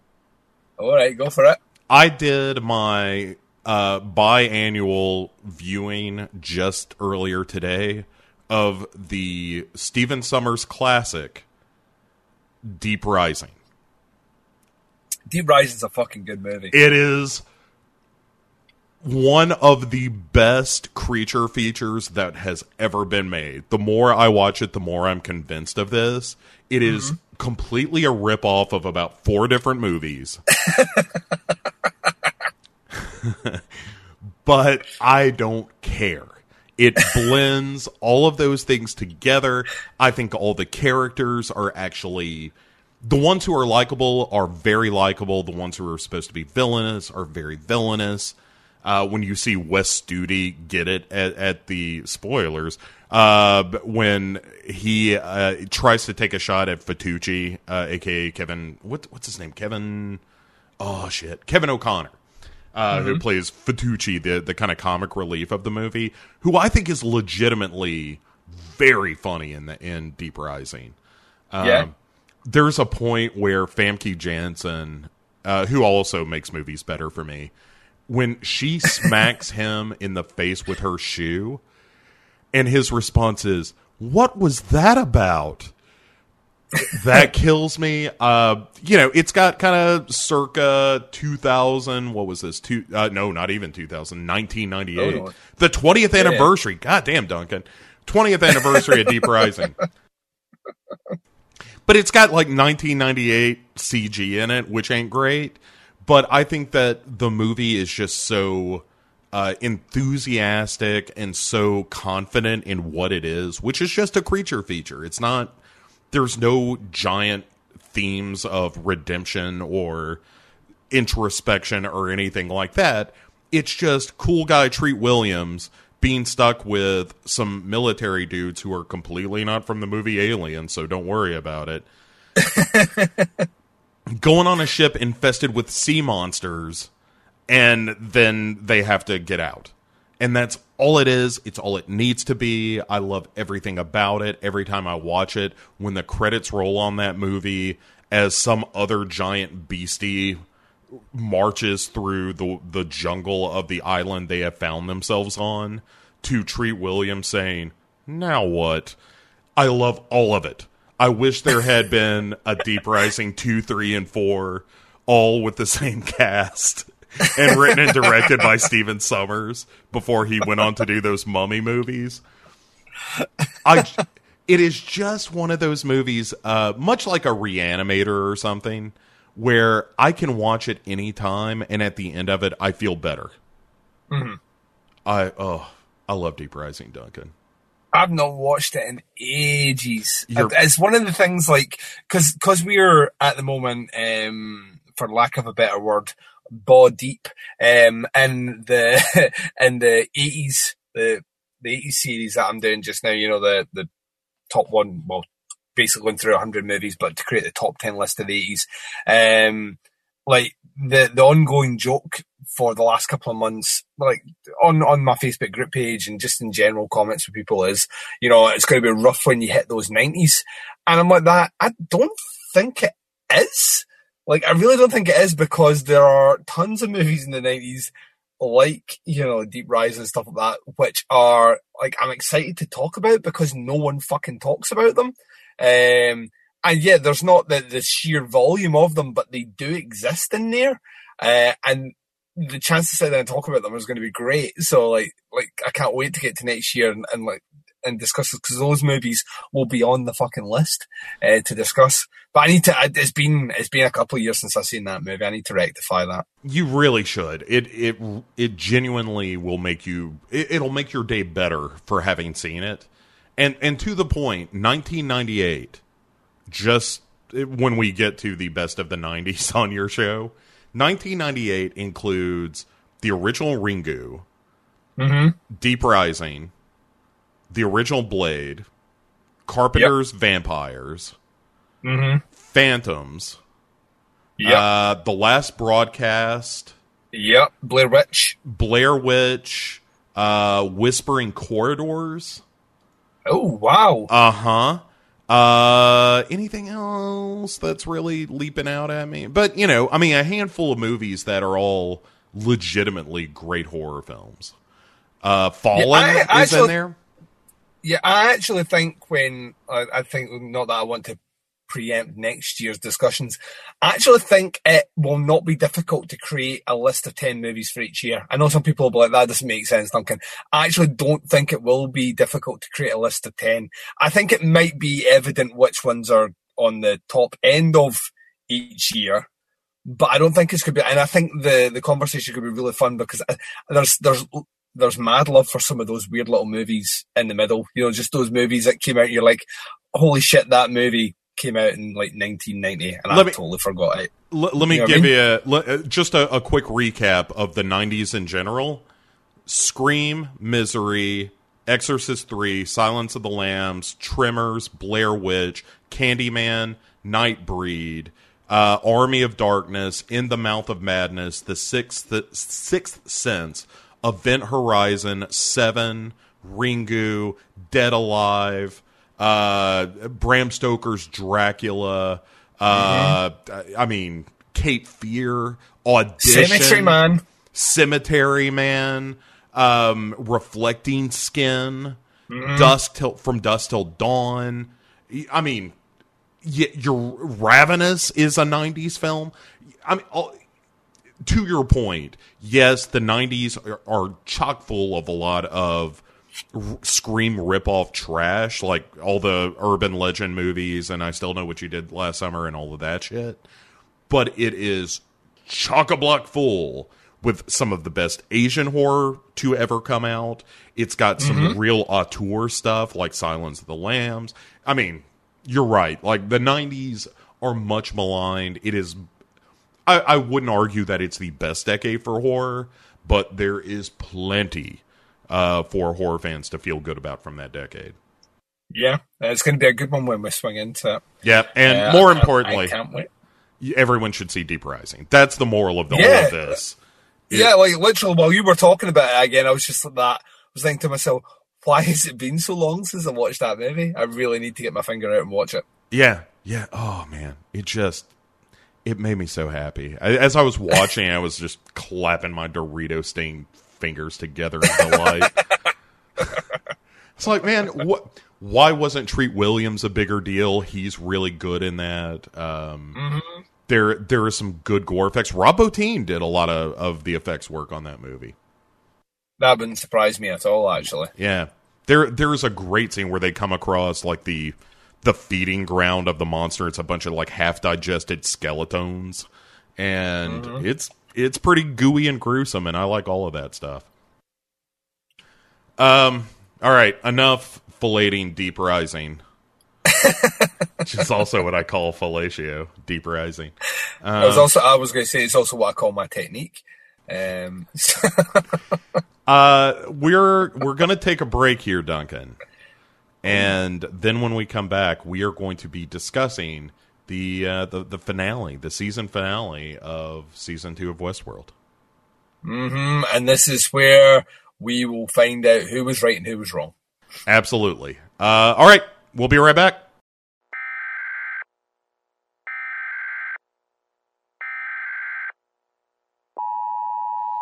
all right, go for it. I did my uh, biannual viewing just earlier today of the Stephen Sommers classic, Deep Rising. Deep Rising's a fucking good movie. It is one of the best creature features that has ever been made. The more I watch it, the more I'm convinced of this. It is completely a ripoff of about four different movies. but I don't care. It blends all of those things together. I think all the characters are actually the ones who are likable are very likable. The ones who are supposed to be villainous are very villainous. Uh, when you see Wes Studi get it at, at the spoilers, uh, when he uh, tries to take a shot at Fatucci, uh, aka Kevin, what, what's his name? Kevin, oh shit, Kevin O'Connor uh, who plays Fatucci, the the kind of comic relief of the movie, who I think is legitimately very funny in the in Deep Rising. Um, Yeah. There's a point where Famke Janssen, uh, who also makes movies better for me, when she smacks him in the face with her shoe, and his response is, "What was that about?" That kills me. Uh, you know, it's got kind of circa 2000. What was this? Two? Uh, no, not even 2000. 1998. Oh, no. The 20th yeah. anniversary. God damn, Duncan. 20th anniversary of Deep Rising. But it's got like 1998 CG in it, which ain't great. But I think that the movie is just so uh, enthusiastic and so confident in what it is, which is just a creature feature. It's not there's no giant themes of redemption or introspection or anything like that. It's just cool guy Treat Williams being stuck with some military dudes who are completely not from the movie Alien, so don't worry about it. Going on a ship infested with sea monsters, and then they have to get out. And that's all it is. It's all it needs to be. I love everything about it. Every time I watch it, when the credits roll on that movie, as some other giant beastie marches through the the jungle of the island they have found themselves on, to treat William saying, "Now what?" I love all of it. I wish there had been a Deep Rising two, three, and four, all with the same cast and written and directed by Stephen Sommers before he went on to do those mummy movies. I it is just one of those movies uh much like a Re-Animator or something where I can watch it anytime and at the end of it I feel better. I oh I love Deep Rising Duncan. I've not watched it in ages. You're- It's one of the things like because because we're at the moment, um, for lack of a better word, baw deep um, in the in the eighties the the eighties series that I'm doing just now. You know the the top one. Well, basically going through hundred movies, but to create the top ten list of the eighties. Um, like the the ongoing joke for the last couple of months, like on on my Facebook group page and just in general comments with people is, you know, it's going to be rough when you hit those nineties, and I'm like that. I don't think it is. Like, I really don't think it is because there are tons of movies in the nineties, like you know, Deep Rise and stuff like that, which are like I'm excited to talk about because no one fucking talks about them. Um, and yeah, there's not the, the sheer volume of them, but they do exist in there. Uh, and the chance to sit there and talk about them is going to be great. So like, like I can't wait to get to next year and, and like, and discuss it because those movies will be on the fucking list, uh, to discuss. But I need to, it's been, it's been a couple of years since I've seen that movie. I need to rectify that. You really should. It it it genuinely will make you. It, it'll make your day better for having seen it, and and to the 1998. Just when we get to the best of the 90s on your show, 1998 includes the original Ringu, mm-hmm. Deep Rising, the original Blade, Carpenter's Vampires, Phantoms, Yep. uh, the last broadcast. yep. Blair Witch. Blair Witch, uh, Whispering Corridors. Oh, wow. Uh huh. Uh, anything else that's really leaping out at me? But you know, I mean, a handful of movies that are all legitimately great horror films. Uh, Fallen Yeah, I- I is in there. Yeah, I actually think when I, I think not that I want to preempt next year's discussions. I actually think it will not be difficult to create a list of 10 movies for each year. I know some people will be like, that doesn't make sense, Duncan. I actually don't think it will be difficult to create a list of 10. I think it might be evident which ones are on the top end of each year. But I don't think it's going to be, and I think the, the conversation could be really fun because uh, there's, there's, there's mad love for some of those weird little movies in the middle. You know, just those movies that came out. You're like, holy shit, that movie came out in like 1990, and Let I me- totally forgot it. L- let me what I give mean? you a, uh, just a, a quick recap of the 90s in general Scream, Misery, Exorcist 3, Silence of the Lambs, Tremors, Blair Witch, Candyman, Nightbreed, uh, Army of Darkness, In the Mouth of Madness, The Sixth, the Sixth Sense, Event Horizon, Seven, Ringu, Dead Alive, uh, Bram Stoker's Dracula. Uh, I mean, Cape Fear, Audition, Cemetery Man. Cemetery Man, um, Reflecting Skin, Dusk till from Dusk till Dawn. I mean, your Ravenous is a '90s film. I mean, all, to your point, yes, the '90s are, are chock full of a lot of r- scream ripoff trash, like all the urban legend movies, and I still know what you did last summer and all of that shit. But it is chock a block full with some of the best Asian horror to ever come out. It's got some mm-hmm. real auteur stuff like Silence of the Lambs. I mean, you're right. Like the '90s are much maligned. It is I, I wouldn't argue that it's the best decade for horror, but there is plenty uh, for horror fans to feel good about from that decade. Yeah, it's going to be a good one when we swing into it. Yeah, and Uh, more importantly, I can't wait. everyone should see Deep Rising. That's the moral of the Yeah. whole of this. It- Yeah, like literally, while you were talking about it again, I was just like that. I was thinking to myself, why has it been so long since I watched that movie? I really need to get my finger out and watch it. Yeah, yeah. Oh man, it just it made me so happy. I, as I was watching, I was just clapping my Dorito stained fingers together in delight. it's like, man, what? Why wasn't Treat Williams a bigger deal? He's really good in that. Um, There, there are some good gore effects. Rob Bottin did a lot of, of the effects work on that movie. That wouldn't surprise me at all, actually. Yeah. There there's a great scene where they come across like the the feeding ground of the monster. It's a bunch of like half digested skeletons. And it's it's pretty gooey and gruesome and I like all of that stuff. Um all right, enough filleting deep rising. Which is also what I call fellatio, deep rising. I was also, I was going to say, it's also what I call my technique. Um, Uh, we're we're gonna take a break here, Duncan, and then when we come back, we are going to be discussing the uh, the the finale, the season finale of season two of Westworld. mhm, and this is where we will find out who was right and who was wrong. Absolutely. Uh, all right, we'll be right back.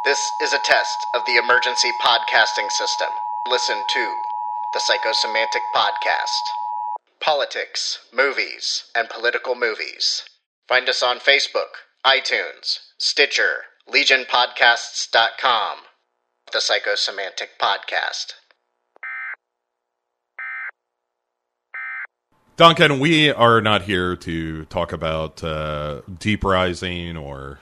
This is a test of the emergency podcasting system. Listen to the Psychosemantic Podcast. Politics, movies, and political movies. Find us on Facebook, iTunes, Stitcher, LegionPodcasts.com. The Psychosemantic Podcast. Duncan, we are not here to talk about uh, Deep Rising or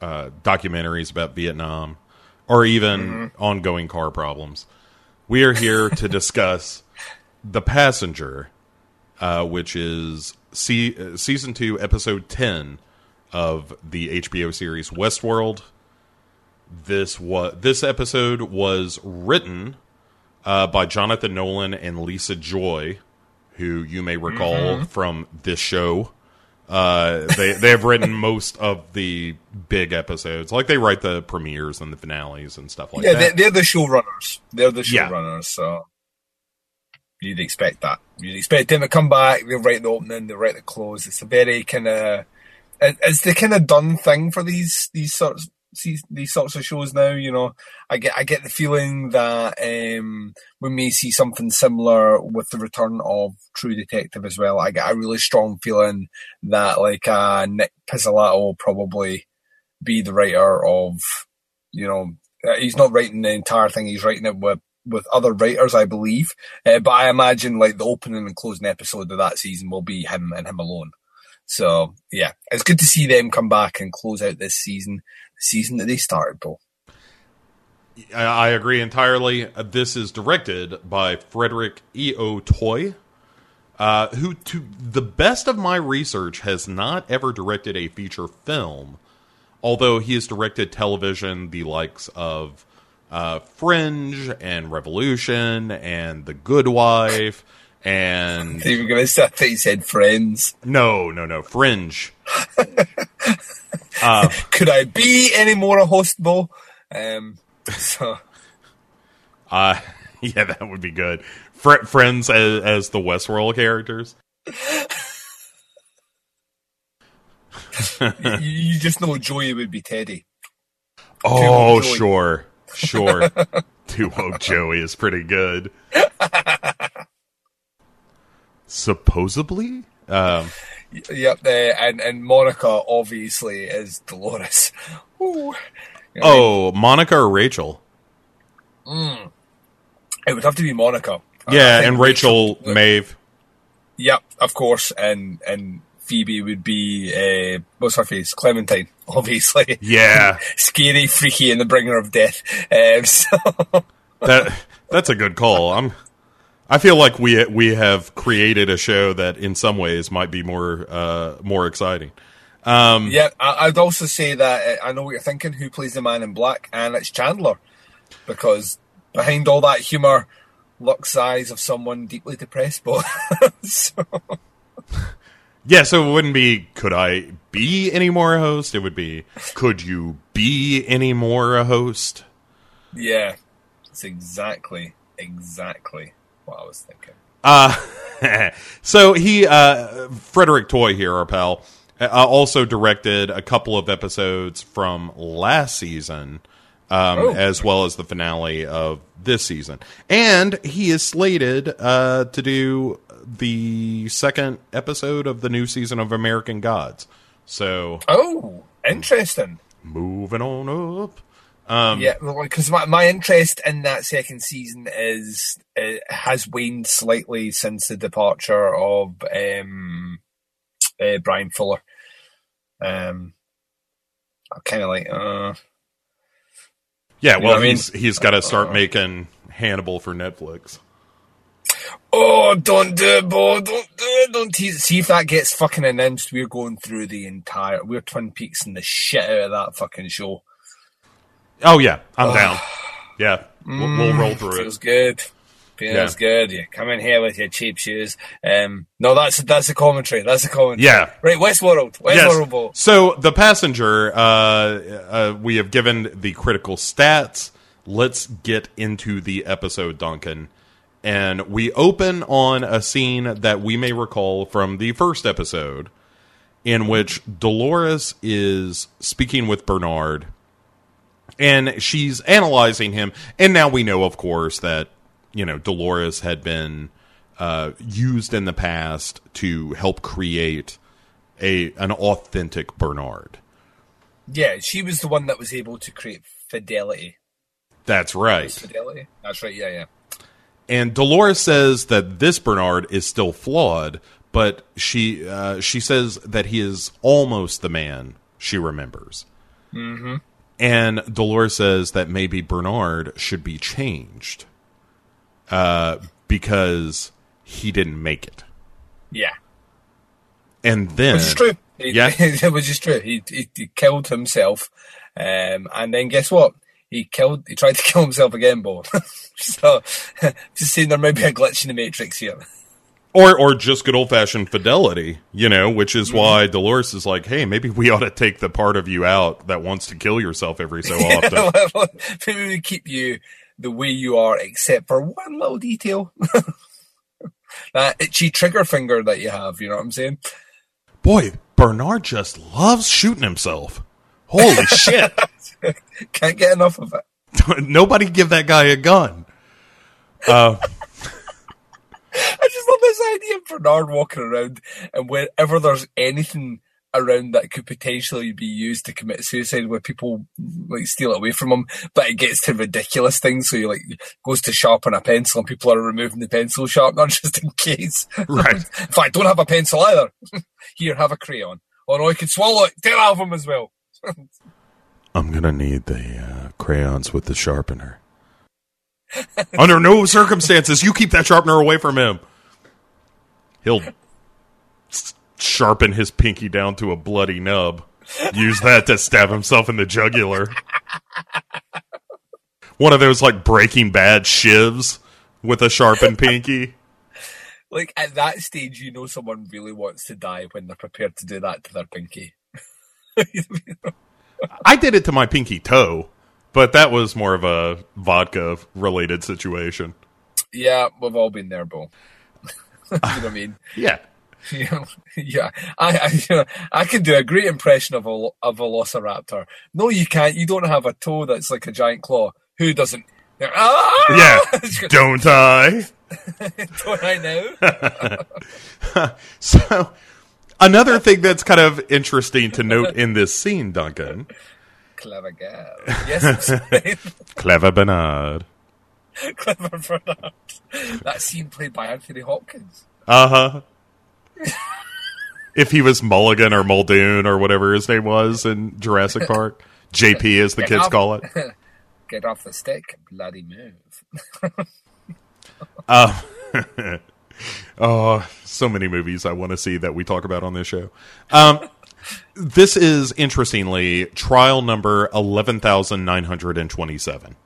uh, documentaries about Vietnam or even ongoing car problems. We are here to discuss The Passenger, uh, which is se- uh, season two, episode 10 of the HBO series Westworld. This wa- this episode was written uh, by Jonathan Nolan and Lisa Joy, who you may recall from this show. Uh, they they have written most of the big episodes, like they write the premieres and the finales and stuff like yeah, that. they, they're the showrunners. They're the Yeah. showrunners, so you'd expect that. You'd expect them to come back. They'll write the opening. They'll write the close. It's a very kind of it's the kind of done thing for these these sorts these, these sorts of shows now. You know, I get I get the feeling that um, we may see something similar with the return of True Detective as well. I get a really strong feeling that like uh, Nic Pizzolatto will probably be the writer of, you know, uh, he's not writing the entire thing. He's writing it with with other writers, I believe. Uh, but I imagine like the opening and closing episode of that season will be him and him alone. So yeah, it's good to see them come back and close out this season, season that they started, Paul. I, agree entirely. This is directed by Frederick E. O. Toye, uh, who, to the best of my research, has not ever directed a feature film, although he has directed television, the likes of uh, Fringe and Revolution and The Good Wife. And You were going to say, I think he said Friends. no, no, no, Fringe. Could I be any more a host, Bo? Um, so Uh, yeah, that would be good. Fr- friends as, as the Westworld characters. you, just know Joey would be Teddy. Oh, sure, sure. Woke Joey is pretty good. Supposedly, um, Yep, uh, and and Monica obviously is Dolores. Ooh. oh, Monica or Rachel? It would have to be Monica. Yeah, think and Rachel Maeve. Yep, of course, and and Phoebe would be uh, what's her face? Clementine, obviously. Yeah, Scary, freaky, and the bringer of death. Um, so that that's a good call. I'm. I feel like we we have created a show that, in some ways, might be more uh, more exciting. yeah, I, I'd also say that uh, I know what you're thinking. Who plays the man in black? And it's Chandler, because behind all that humor lurks the eyes of someone deeply depressed. But so, Yeah, so it wouldn't be could I be any more a host? It would be could you be any more a host? yeah, it's exactly exactly what I was thinking. Uh so he uh Frederick Toye here, our pal, uh, also directed a couple of episodes from last season. Um, Oh. as well as the finale of this season. And he is slated uh, to do the second episode of the new season of American Gods. So, Oh, interesting. moving on up. Um, yeah, because my, my interest in that second season is uh, has waned slightly since the departure of um, uh, Bryan Fuller. Um, I'm kind of like, uh, Yeah, well, I mean? he's he's got to start making Hannibal for Netflix. oh, don't do it, Bo, don't do it, don't tease. See if that gets fucking announced. We're going through the entire, we're Twin Peaks and the shit out of that fucking show. Oh yeah, I'm down. Yeah, we'll, we'll roll through Feels it. good. Feels Yeah. good. You come in here with your cheap shoes. Um, no, that's that's a commentary. That's a commentary. Yeah. Right, Westworld. Westworld. Bo. So the passenger, uh, uh, we have given the critical stats. Let's get into the episode, Duncan. And we open on a scene that we may recall from the first episode, in which Dolores is speaking with Bernard, and she's analyzing him. And now we know, of course, that you know Dolores had been uh, used in the past to help create a an authentic Bernard. Yeah, she was the one that was able to create fidelity. That's right. Fidelity. That's right. Yeah, yeah. And Dolores says that this Bernard is still flawed, but she uh, she says that he is almost the man she remembers. Mm-hmm. And Dolores says that maybe Bernard should be changed uh, because he didn't make it. Yeah. And then, Which is true. Yeah. which is true. He, he, he killed himself, um, and then guess what? He killed. He tried to kill himself again, Bo. so, just saying there might be a glitch in the matrix here. Or or just good old fashioned fidelity, you know, which is why Dolores is like, hey, maybe we ought to take the part of you out that wants to kill yourself every so often. Maybe we keep you the way you are, except for one little detail. that itchy trigger finger that you have. You know what I'm saying? Boy, Bernard just loves shooting himself. Holy shit! Can't get enough of it. Nobody give that guy a gun. Uh, I just love this idea of Bernard walking around and whenever there's anything around that could potentially be used to commit suicide where people like steal it away from him, but it gets to ridiculous things. So he like goes to sharpen a pencil and people are removing the pencil sharpener just in case. Right. in fact, don't have a pencil either. Here, have a crayon. Oh no, I can swallow it. Take out of him as well. I'm gonna need the uh, crayons with the sharpener. Under no circumstances, you keep that sharpener away from him. He'll sharpen his pinky down to a bloody nub. Use that to stab himself in the jugular. One of those like Breaking Bad shivs with a sharpened pinky. Like at that stage, you know someone really wants to die when they're prepared to do that to their pinky. I did it to my pinky toe, but that was more of a vodka related situation. yeah, we've all been there, Bo. you know what I mean? Yeah. Yeah, yeah. I, I, you know, I can do a great impression of a, a velociraptor. No, you can't. You don't have a toe that's like a giant claw. Who doesn't? Ah! Yeah. Don't I? don't I know? So, another thing that's kind of interesting to note in this scene, Duncan. Clever girl. Yes, it's Clever Bernard. clever Bernard. That scene played by Anthony Hopkins. Uh huh. if he was Mulligan or Muldoon or whatever his name was in Jurassic Park, JP as the Get kids off- call it. Get off the stick, bloody move. Uh, oh, so many movies I want to see that we talk about on this show. Um, this is interestingly trial number eleven thousand nine hundred and twenty-seven.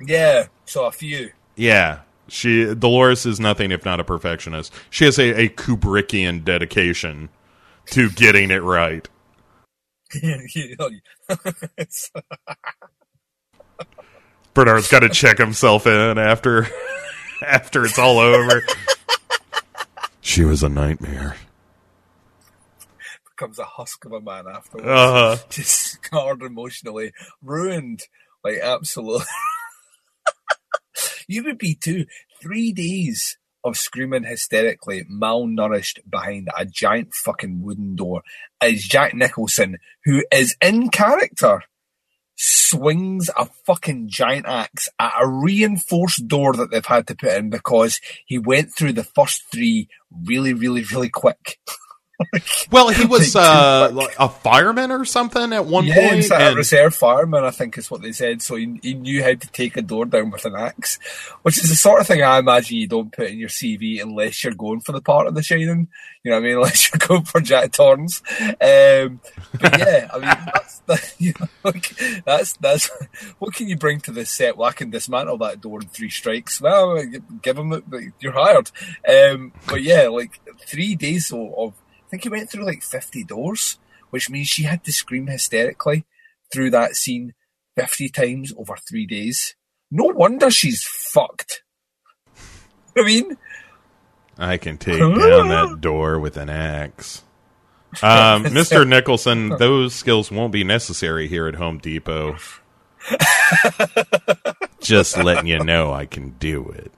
Yeah, so a few. Yeah, she Dolores is nothing if not a perfectionist. She has a, a Kubrickian dedication to getting it right. You know, it's- Bernard's got to check himself in after after it's all over. she was a nightmare. Becomes a husk of a man afterwards. Uh, just scarred emotionally, ruined, like absolutely. you would be too. Three days of screaming hysterically, malnourished behind a giant fucking wooden door as Jack Nicholson, who is in character, swings a fucking giant axe at a reinforced door that they've had to put in because he went through the first three really, really, really quick. well, he was uh, like a fireman or something at one yeah, point. he's like a reserve fireman, I think is what they said. So he, he knew how to take a door down with an axe, which is the sort of thing I imagine you don't put in your CV unless you're going for the part of The Shining. You know what I mean? Unless you're going for Jack Torrance. Um, but yeah, I mean, that's, that, you know, like, that's, that's, what can you bring to this set? Well, I can dismantle that door in three strikes. Well, give him the, you're hired. Um, but yeah, like three days of, think he went through like 50 doors, which means she had to scream hysterically through that scene 50 times over three days. No wonder she's fucked. I mean, I can take down that door with an axe. Um, Mr. Nicholson, those skills won't be necessary here at Home Depot. Just letting you know I can do it.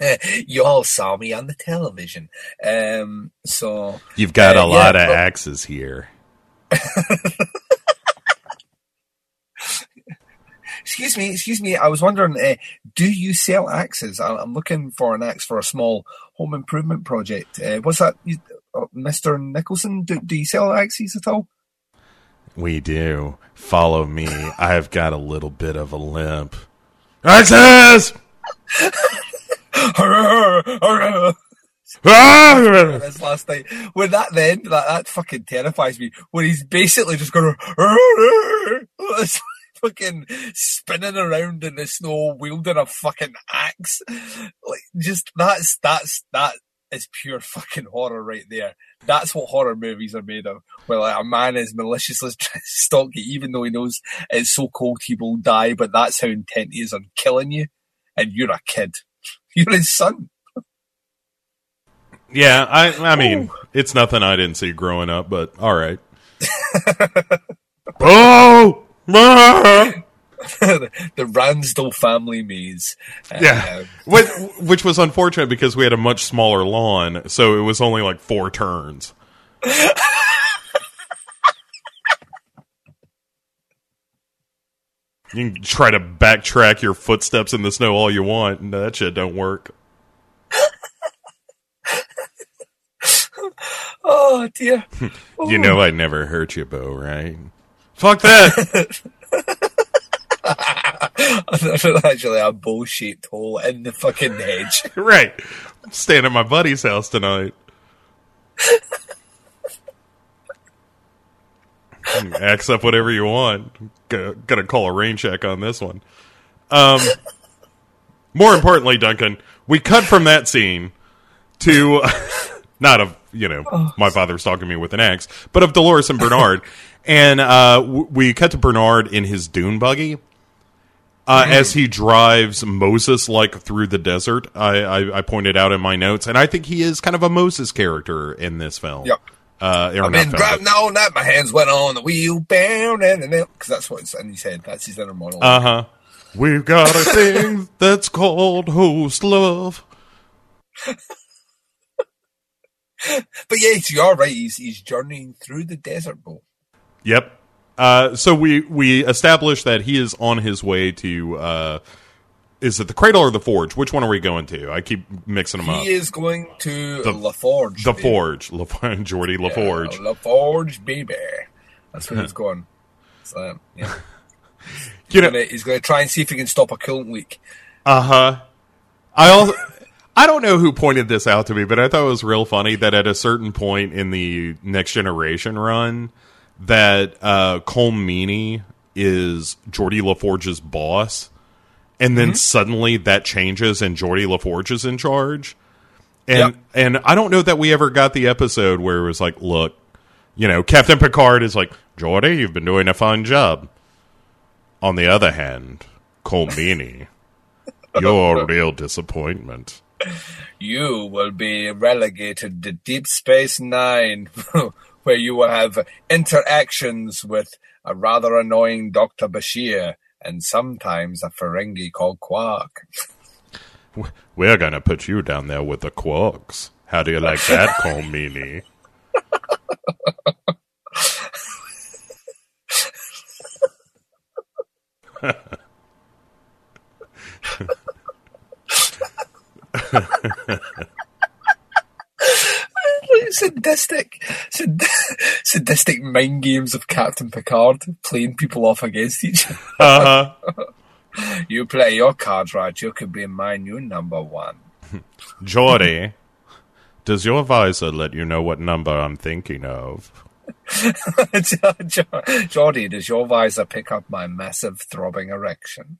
you all saw me on the television. Um, so, You've got Uh, a lot yeah, of but- axes here. excuse me, excuse me. I was wondering, uh, do you sell axes? I- I'm looking for an axe for a small home improvement project. Uh, what's that, you, uh, Mr. Nicholson? Do, do you sell axes at all? We do. Follow me. I've got a little bit of a limp. Axes! This last night. When that then that, that fucking terrifies me. When he's basically just going fucking spinning around in the snow, wielding a fucking axe. Like just that's that's that is pure fucking horror right there. That's what horror movies are made of. Where like a man is maliciously trying to stalk you, even though he knows it's so cold he will die. But that's how intent he is on killing you, and you're a kid. You're his son. Yeah, I I mean, it's nothing I didn't see growing up, but all right. oh! The Ransdell family maze. Uh, Yeah, which, which was unfortunate because we had a much smaller lawn, so it was only like four turns. You can try to backtrack your footsteps in the snow all you want, and that shit don't work. Oh dear. You know I'd never hurt you, Bo, right? Fuck that! Actually a bull-shaped hole in the fucking hedge. right. I'm staying at my buddy's house tonight. Axe up whatever you want. Gonna, gonna call a rain check on this one. Um, more importantly, Duncan, we cut from that scene to not of you know my father's talking to me with an axe, but of Dolores and Bernard, and uh, w- we cut to Bernard in his dune buggy. Uh, as he drives Moses like through the desert, I, I, I pointed out in my notes, and I think he is kind of a Moses character in this film. Yep. Uh, or I've been film, driving all night. My hands went on the wheel, bam, because that's what it's in his head. That's his inner monologue. Uh huh. We've got a thing that's called host love. but yes, you are right. He's he's journeying through the desert, Bo. Yep. Uh, so we we established that he is on his way to. Uh, is it the cradle or the forge? Which one are we going to? I keep mixing them up. He is going to The- La Forge. The baby. forge, La, Geordi La Forge. Yeah, La Forge, baby. That's where he's going. So, yeah. You know, Gonna- he's going to try and see if he can stop a coolant leak. Uh huh. I also. I don't know who pointed this out to me, but I thought it was real funny that at a certain point in the Next Generation run, that uh, Colm Meaney is Geordi LaForge's boss, and then mm-hmm. suddenly that changes and Geordi LaForge is in charge. And Yep. and I don't know that we ever got the episode where it was like, look, you know, Captain Picard is like, Geordi, you've been doing a fine job. On the other hand, Colm Meaney, you're a real disappointment. You will be relegated to Deep Space Nine, where you will have interactions with a rather annoying Dr. Bashir and sometimes a Ferengi called Quark. We're gonna put you down there with the quarks. How do you like that, Colm Meaney? sadistic, sad- sadistic mind games of Captain Picard, playing people off against each other. Uh huh. You play your cards right, you could be my new number one. Geordi, does your visor let you know what number I'm thinking of? Geordi, does your visor pick up my massive throbbing erection?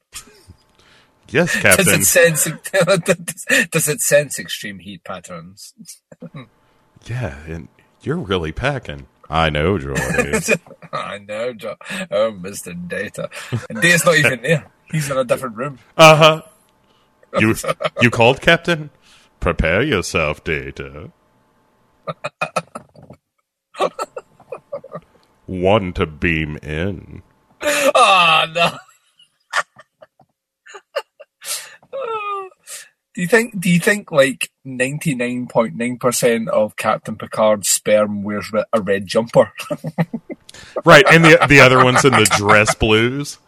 Yes, Does Captain. it sense does, does it sense extreme heat patterns? Yeah, and you're really packing. I know, Geordi. I know, jo- oh, Mister Data. And Data's not even there. He's in a different room. Uh huh. You you called, Captain? Prepare yourself, Data. One to beam in. Oh no. Do you think? Do you think like ninety nine point nine percent of Captain Picard's sperm wears a red jumper? Right, and the the other one's in the dress blues.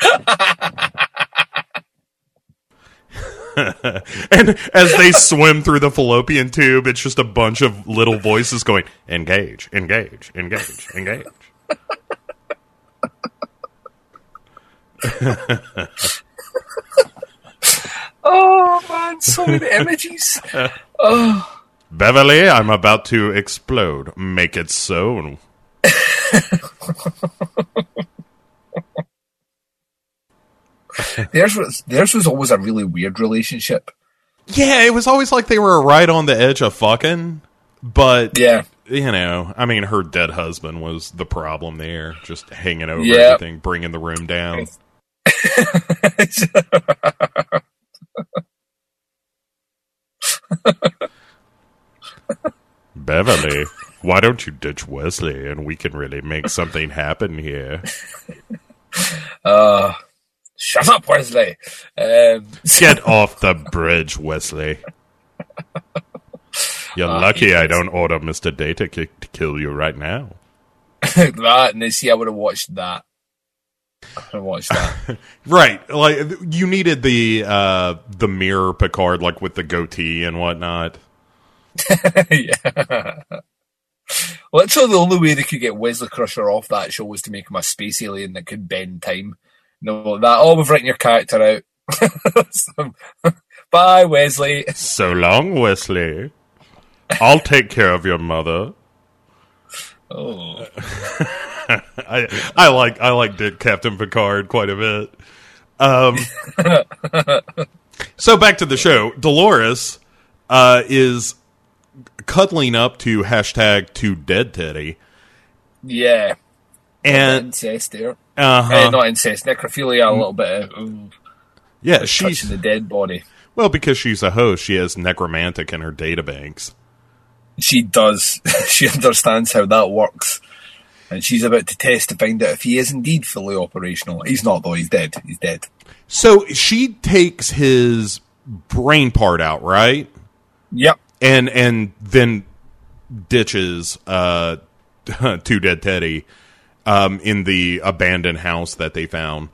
and as they swim through the fallopian tube, it's just a bunch of little voices going, "Engage, engage, engage, engage." oh man, so many images. Oh. Beverly, I'm about to explode. Make it so. Theirs was theirs was always a really weird relationship. Yeah, it was always like they were right on the edge of fucking, but Yeah. you know, I mean, her dead husband was the problem there, just hanging over Yeah. everything, bringing the room down. Beverly, why don't you ditch Wesley and we can really make something happen here? Uh, shut up, Wesley. Um, Get off the bridge, Wesley. You're Uh, lucky I don't order Mr. Data to kill you right now. that and see, I would have watched that. I watched that. Right, like you needed the uh the mirror Picard, like with the goatee and whatnot. yeah. Well, that's the only way they could get Wesley Crusher off that show was to make him a space alien that could bend time. No, that. Oh, we've written your character out. So, Bye, Wesley. So long, Wesley. I'll take care of your mother. Oh, I I like I like Dick Captain Picard quite a bit. Um, so back to the show. Dolores uh, is cuddling up to hashtag to dead Teddy, yeah. and incest there. uh Uh, not incest, necrophilia, a little bit of yeah, she's the dead body. well because she's a host. She has necromantic in her databanks. She does. she understands how that works. And she's about to test to find out if he is indeed fully operational. He's not, though. He's dead. He's dead. So she takes his brain part out, right? Yep. and and then ditches uh two dead teddy um in the abandoned house that they found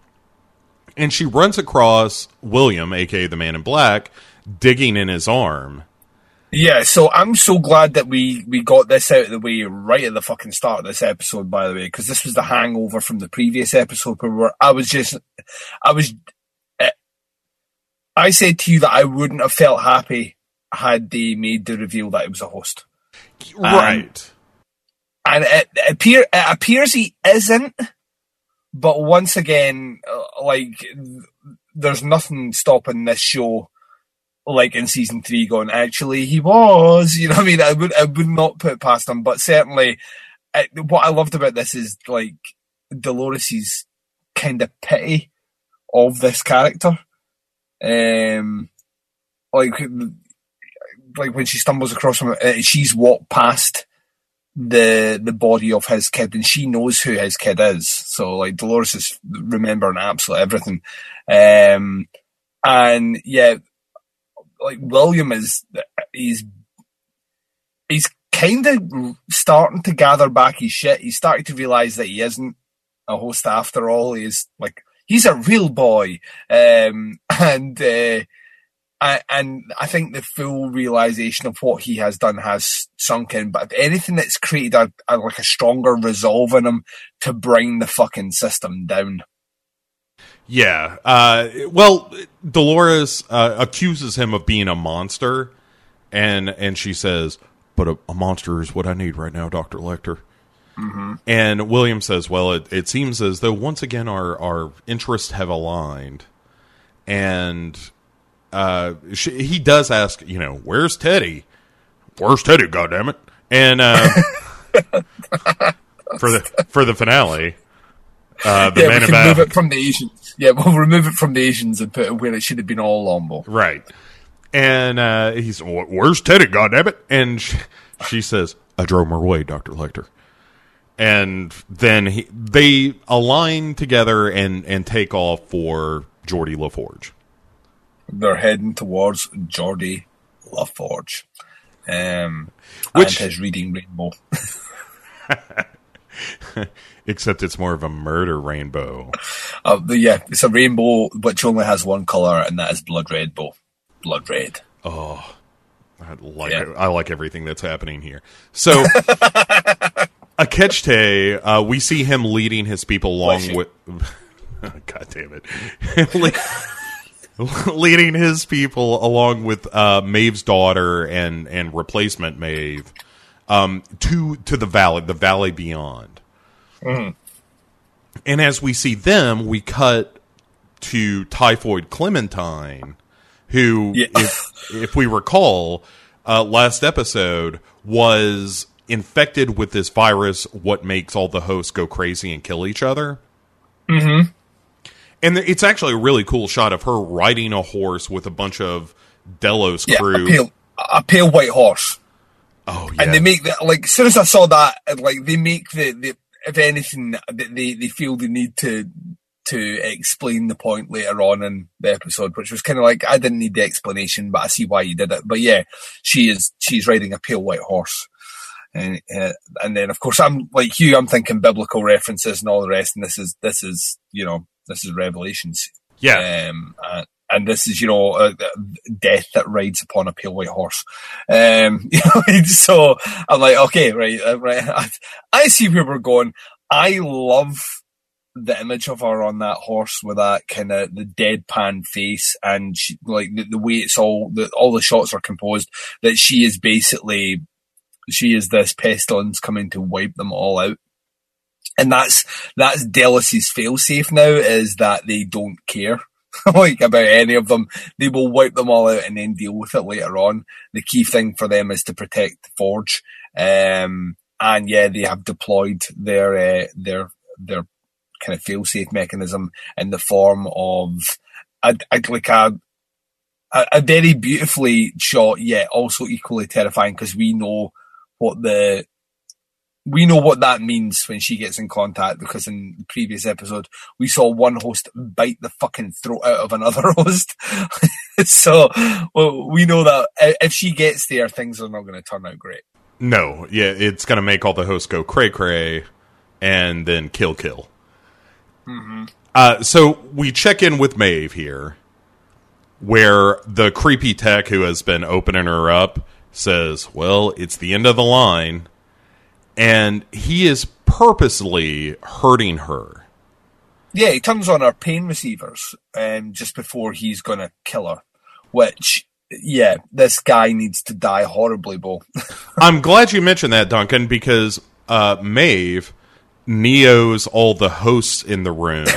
and she runs across william aka the man in black digging in his arm Yeah, so I'm so glad that we we got this out of the way right at the fucking start of this episode, by the way, because this was the hangover from the previous episode where I was just, I was, eh, I said to you that I wouldn't have felt happy had they made the reveal that it was a host, right. And it, it appear it appears he isn't, but once again, uh, like there's nothing stopping this show like in season three going actually he was you know what i mean? I would i would not put past him but certainly I, what i loved about this is like dolores's kind of pity of this character. Um like like when she stumbles across him uh, she's walked past the the body of his kid and she knows who his kid is. So like dolores is remembering absolutely everything. Um and yeah like William is he's he's kind of starting to gather back his shit. He's starting to realize that he isn't a host after all. He's like he's a real boy, um, and uh, I, and I think the full realization of what he has done has sunk in. But anything, that's created a, a like a stronger resolve in him to bring the fucking system down. Yeah uh well dolores uh, accuses him of being a monster and and she says but a, a monster is what i need right now dr lecter And William says, "Well, it, it seems as though once again our our interests have aligned." And uh, she, he does ask, you know, "Where's Teddy? Where's Teddy? Goddamn it!" And uh, for the for the finale, uh, the yeah, man we in can move black, it from the Asians. Yeah, we'll remove it from the Asians and put it where it should have been all along. right? And uh, he's, "Where's Teddy? Goddamn it!" And she, she says, "I drove him away, Doctor Lecter." and then he, they align together and and take off for Geordi La Forge. they're heading towards Geordie LaForge. Um, Which- and his reading rainbow. Except it's more of a murder rainbow. Uh, the, yeah, it's a rainbow which only has one color, and that is blood red bow. Blood red. Oh, I like Yeah. I like everything that's happening here. So Akecheta, uh, we see him leading his people along with God damn it. Leading his people along with uh, Maeve's daughter and and replacement Maeve um, to to the valley, the valley beyond. And as we see them, we cut to Typhoid Clementine, who, Yeah. if if we recall, uh, last episode was infected with this virus. What makes all the hosts go crazy and kill each other? Mm-hmm. And it's actually a really cool shot of her riding a horse with a bunch of Delos Yeah, crew. a pale, a pale white horse. Oh yeah, And they make that, like, as soon as I saw that, like, they make the, the if anything, they, they they feel the need to to explain the point later on in the episode, which was kind of like I didn't need the explanation, but I see why you did it. But yeah, she is she's riding a pale white horse. And, uh, and then of course I'm like you, I'm thinking biblical references and all the rest. And this is, this is, you know, this is revelations. Yeah. Um, uh, and this is, you know, uh, death that rides upon a pale white horse. Um, you know, so I'm like, okay, right, uh, right. I, I see where we're going. I love the image of her on that horse with that kind of the deadpan face and she, like the, the way it's all the, all the shots are composed that she is basically she is this pestilence coming to wipe them all out and that's that's Delos's failsafe now is that they don't care like about any of them. They will wipe them all out and then deal with it later on. The key thing for them is to protect forge. Um, and yeah, they have deployed their uh, their their kind of failsafe mechanism in the form of a, a like a a very beautifully shot yet also equally terrifying because we know what the we know what that means when she gets in contact because in the previous episode we saw one host bite the fucking throat out of another host. so well, we know that if she gets there, things are not going to turn out great. No, yeah, it's going to make all the hosts go cray cray and then kill kill. Mm-hmm. Uh, so we check in with Maeve here, where the creepy tech who has been opening her up says, Well, it's the end of the line. And he is purposely hurting her. Yeah, he turns on her pain receivers um, just before he's going to kill her, which, yeah, this guy needs to die horribly, Bo. I'm glad you mentioned that, Duncan, because uh, Maeve Neo's all the hosts in the room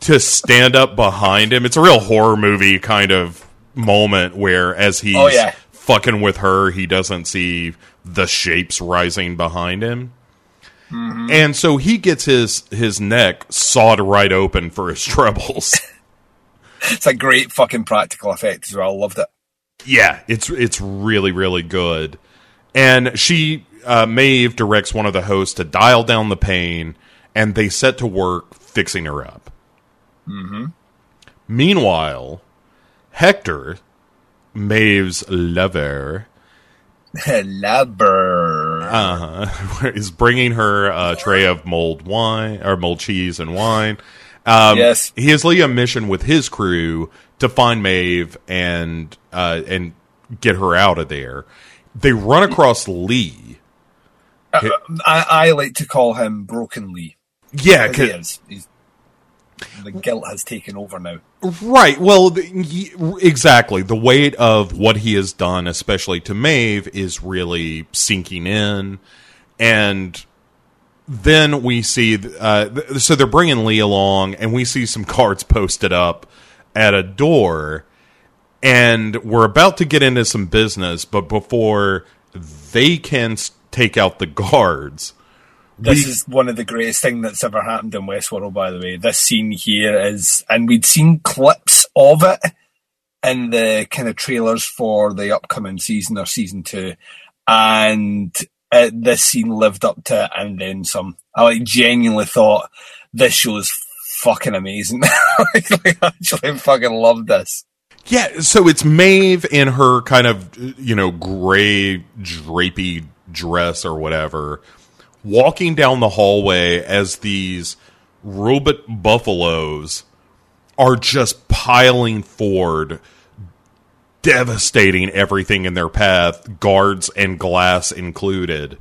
to stand up behind him. It's a real horror movie kind of moment where, as he's Oh, yeah. fucking with her, he doesn't see the shapes rising behind him. Mm-hmm. And so he gets his his neck sawed right open for his troubles. It's a great fucking practical effect as well. I loved it. Yeah, it's it's really really good. And she uh, Maeve directs one of the hosts to dial down the pain, and they set to work fixing her up. Mm-hmm. Meanwhile, Hector, Maeve's lover, Labber. uh, is bringing her a tray of mold wine or mold cheese and wine. Um, Yes. he has Lee a mission with his crew to find Maeve and uh, and get her out of there. They run across Lee. I, I like to call him Broken Lee. Yeah, 'cause he 'cause- is. He's, the guilt has taken over now. Right. Well, the, exactly. The weight of what he has done, especially to Maeve, is really sinking in, and then we see. Uh, so they're bringing Lee along, and we see some cards posted up at a door, and we're about to get into some business, but before they can take out the guards. This we- is one of the greatest thing that's ever happened in Westworld, by the way. This scene here is, and we'd seen clips of it in the kind of trailers for the upcoming season or season two, and uh, this scene lived up to it and then some. I like genuinely thought this show is fucking amazing. like, I actually fucking love this. Yeah, so it's Maeve in her kind of you know gray drapey dress or whatever, walking down the hallway as these robot buffaloes are just piling forward, devastating everything in their path, guards and glass included.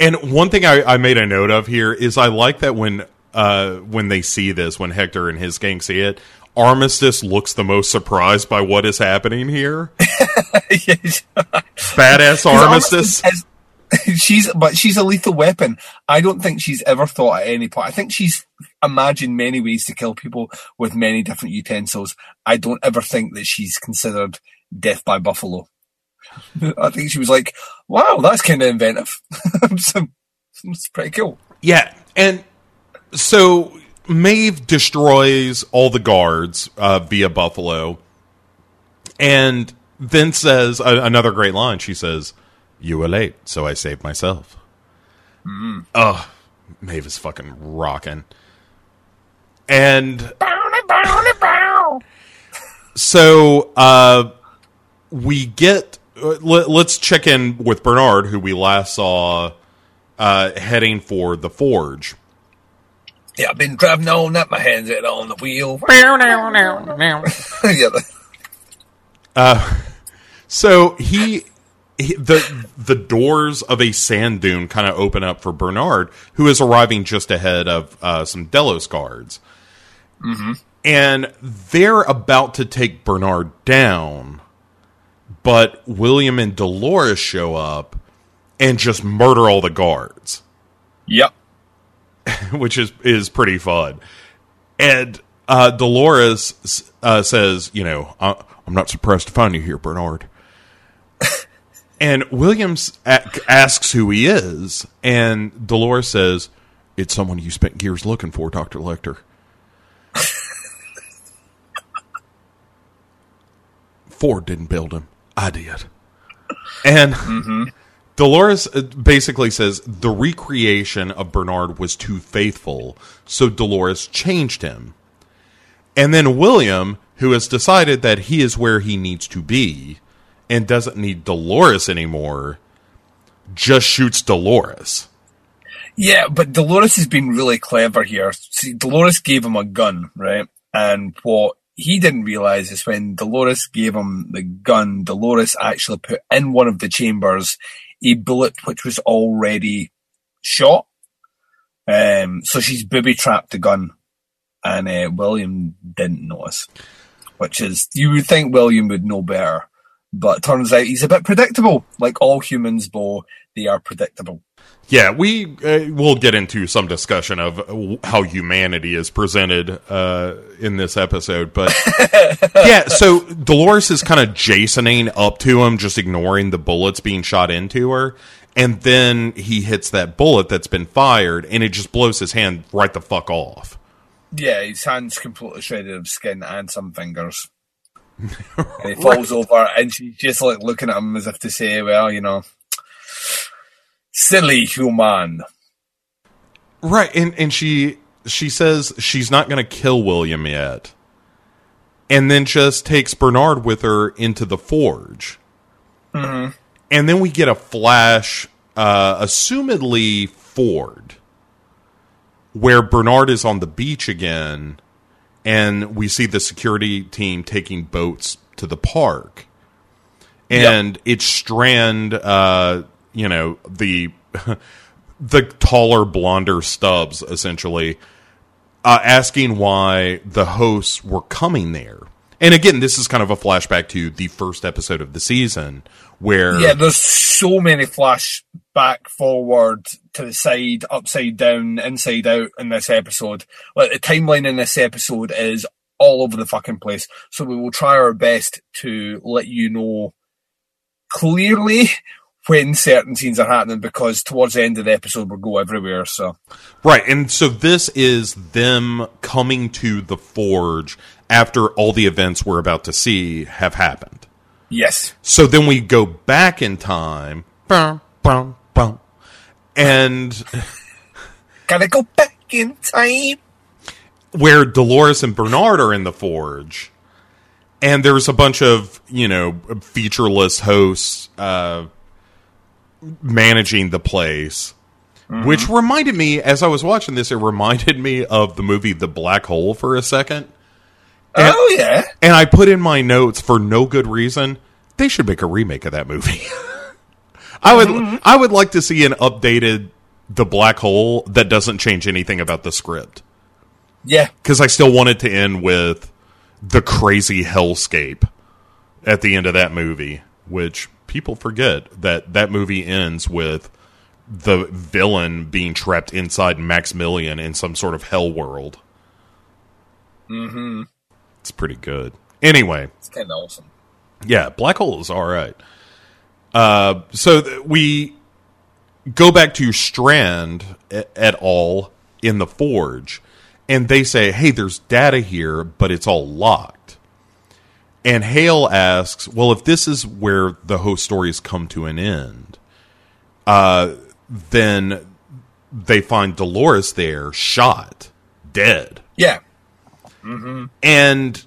And one thing I, I made a note of here is I like that when uh, when they see this, when Hector and his gang see it, Armistice looks the most surprised by what is happening here. Badass Armistice. has- she's but she's a lethal weapon. I don't think she's ever thought at any point. I think she's imagined many ways to kill people with many different utensils. I don't ever think that she's considered death by buffalo. I think she was like, "Wow, that's kind of inventive. It's pretty cool." Yeah, and so Maeve destroys all the guards uh, via Buffalo, and then says a- another great line. She says, "You were late, so I saved myself." Oh, Maeve is fucking rocking. And so uh, we get. Uh, let, us check in with Bernard, who we last saw uh, heading for the forge. Yeah, I've been driving all night. My hands out on the wheel. yeah. Uh, so he, he, the the doors of a sand dune kind of open up for Bernard, who is arriving just ahead of uh, some Delos guards. Mm-hmm. And they're about to take Bernard down, but William and Dolores show up and just murder all the guards. Yep. Which is is pretty fun. And uh, Dolores uh, says, you know, uh, I'm not surprised to find you here, Bernard. and Williams asks who he is, and Dolores says, It's someone you spent years looking for, Dr. Lecter. Ford didn't build him. I did. And mm-hmm. Dolores uh, basically says the recreation of Bernard was too faithful, so Dolores changed him. And then William, who has decided that he is where he needs to be and doesn't need Dolores anymore, just shoots Dolores. Yeah, but Dolores has been really clever here. See, Dolores gave him a gun, right? And what he didn't realize is when Dolores gave him the gun, Dolores actually put in one of the chambers a bullet which was already shot. Um, so she's booby trapped the gun, and uh, William didn't notice. Which is, you would think William would know better, but turns out he's a bit predictable. Like all humans, Bo, they are predictable. Yeah, we uh, will get into some discussion of how humanity is presented uh, in this episode, but yeah. So Dolores is kind of Jasoning up to him, just ignoring the bullets being shot into her, and then he hits that bullet that's been fired, and it just blows his hand right the fuck off. Yeah, his hand's completely shredded of skin and some fingers. And he falls right. over, and she's just like looking at him as if to say, "Well, you know." silly human. Right, and and she she says she's not going to kill William yet, and then just takes Bernard with her into the forge. Mm-hmm. And then we get a flash, uh, assumedly Ford, where Bernard is on the beach again, and we see the security team taking boats to the park, and yep. it's Strand. Uh, you know the the taller, blonder Stubbs, essentially, uh, asking why the hosts were coming there. And again, this is kind of a flashback to the first episode of the season, where yeah, there's so many flashback, forward, to the side, upside down, inside out in this episode. Like the timeline in this episode is all over the fucking place. So we will try our best to let you know clearly when certain scenes are happening because towards the end of the episode we'll go everywhere. So right, and so this is them coming to the forge after all the events we're about to see have happened. Yes. So then we go back in time, boom, boom, boom, and gotta go back in time where Dolores and Bernard are in the forge. And there's a bunch of, you know, featureless hosts, uh, managing the place. Mm-hmm. Which reminded me, as I was watching this, it reminded me of the movie The Black Hole for a second. And, oh yeah, and I put in my notes for no good reason. They should make a remake of that movie. I would, mm-hmm. I would like to see an updated The Black Hole that doesn't change anything about the script. Yeah, because I still want it to end with the crazy hellscape at the end of that movie, which people forget that that movie ends with the villain being trapped inside Maximilian in some sort of hell world. Mm-hmm. It's pretty good. Anyway, it's kind of awesome. Yeah, Black Hole is all right. Uh, so th- we go back to Strand et al. in the Forge, and they say, "Hey, there's data here, but it's all locked." And Hale asks, well, if this is where the host stories come to an end, uh, then they find Dolores there, shot, dead. Yeah. And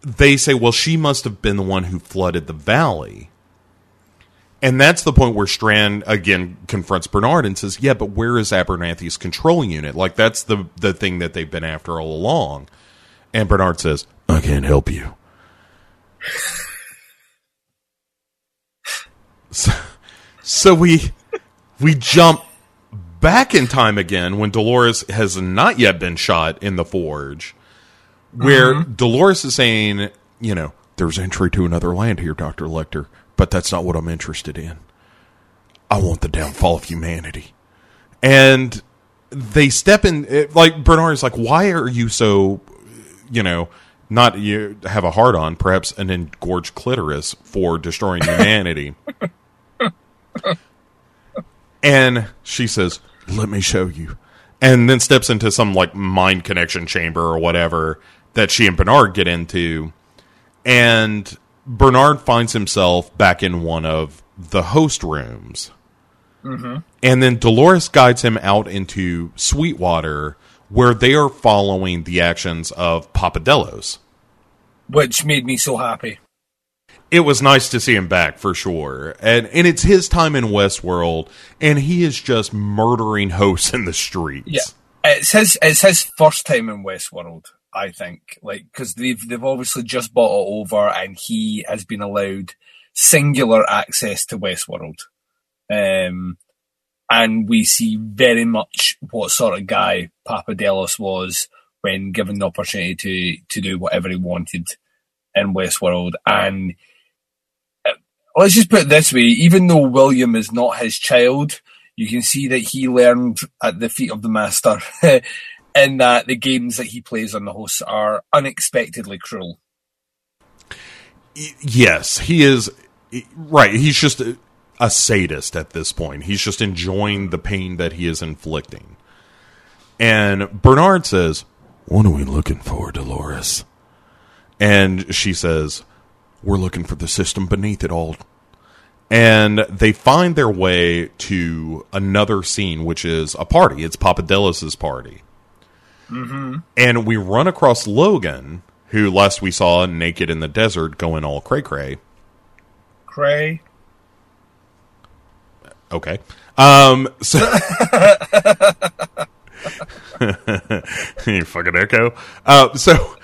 they say, well, she must have been the one who flooded the valley. And that's the point where Strand again confronts Bernard and says, "Yeah, but where is Abernathy's control unit? Like that's the the thing that they've been after all along." And Bernard says, "I can't help you." so, so we we jump back in time again when Dolores has not yet been shot in the forge, where mm-hmm. Dolores is saying, you know, there's entry to another land here, Dr. Lecter, but that's not what I'm interested in. I want the downfall of humanity. And they step in, it- like, is like, why are you so, you know, not you have a heart on, perhaps an engorged clitoris for destroying humanity? And she says, "Let me show you." And then steps into some like mind connection chamber or whatever that she and Bernard get into. And Bernard finds himself back in one of the host rooms. Mm-hmm. And then Dolores guides him out into Sweetwater, where they are following the actions of Papadelos. Which made me so happy. it was nice to see him back for sure. And and it's his time in Westworld, and he is just murdering hosts in the streets. Yeah. It's his it's his first time in Westworld, I think. Like because they've they've obviously just bought it over, and he has been allowed singular access to Westworld. Um, and we see very much what sort of guy Papadelos was when given the opportunity to to do whatever he wanted in Westworld. And uh, let's just put it this way: even though William is not his child, you can see that he learned at the feet of the master. In that the games that he plays on the hosts are unexpectedly cruel. Yes, he is right. He's just a, a sadist at this point. He's just enjoying the pain that he is inflicting. And Bernard says, "What are we looking for, Dolores?" And she says, "We're looking for the system beneath it all." And they find their way to another scene, which is a party. It's Papadelos's party. And we run across Logan, who last we saw naked in the desert going all cray cray. Cray. Okay. Um, so. you fucking echo. Uh, so,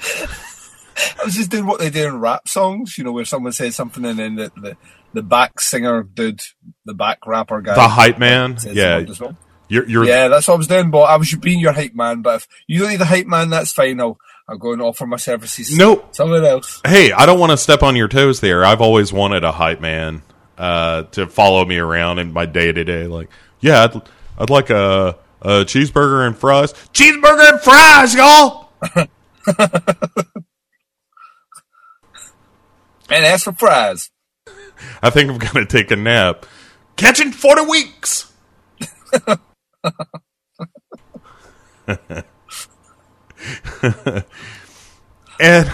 I was just doing what they do in rap songs, you know, where someone says something and then the, the, the back singer dude, the back rapper guy. the hype man. Yeah. well. You're, you're, Yeah, that's what I was doing, but I was being your hype man. But if you don't need a hype man, that's fine. I'll, I'll go and offer my services. No. Somewhere else. hey, I don't want to step on your toes there. I've always wanted a hype man, uh, to follow me around in my day to day. Like, yeah, I'd, I'd like a, a cheeseburger and fries. Cheeseburger and fries, y'all! And ask for fries. I think I'm going to take a nap. Catching 40 weeks! and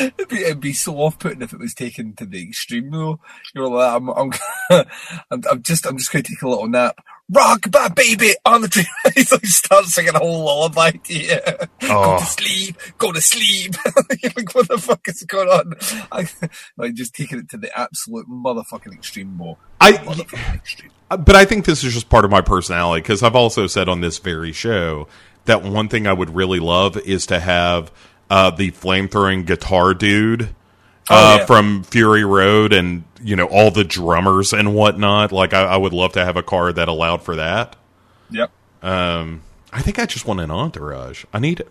It'd be, it'd be so off-putting if it was taken to the extreme, though. You're like, I'm, I'm, I'm, I'm just, I'm just going to take a little nap. Rock my baby on the tree. He's like, start singing a whole lullaby to you. Go Oh. to sleep. Go to sleep. Like, what the fuck is going on? I, like, just taking it to the absolute motherfucking extreme, Bo. I, Motherfucking extreme. but I think this is just part of my personality because I've also said on this very show that one thing I would really love is to have uh, the flame throwing guitar dude uh, Oh, yeah. from Fury Road and you know all the drummers and whatnot. Like I, I would love to have a car that allowed for that. Yep. Um, I think I just want an entourage. I need.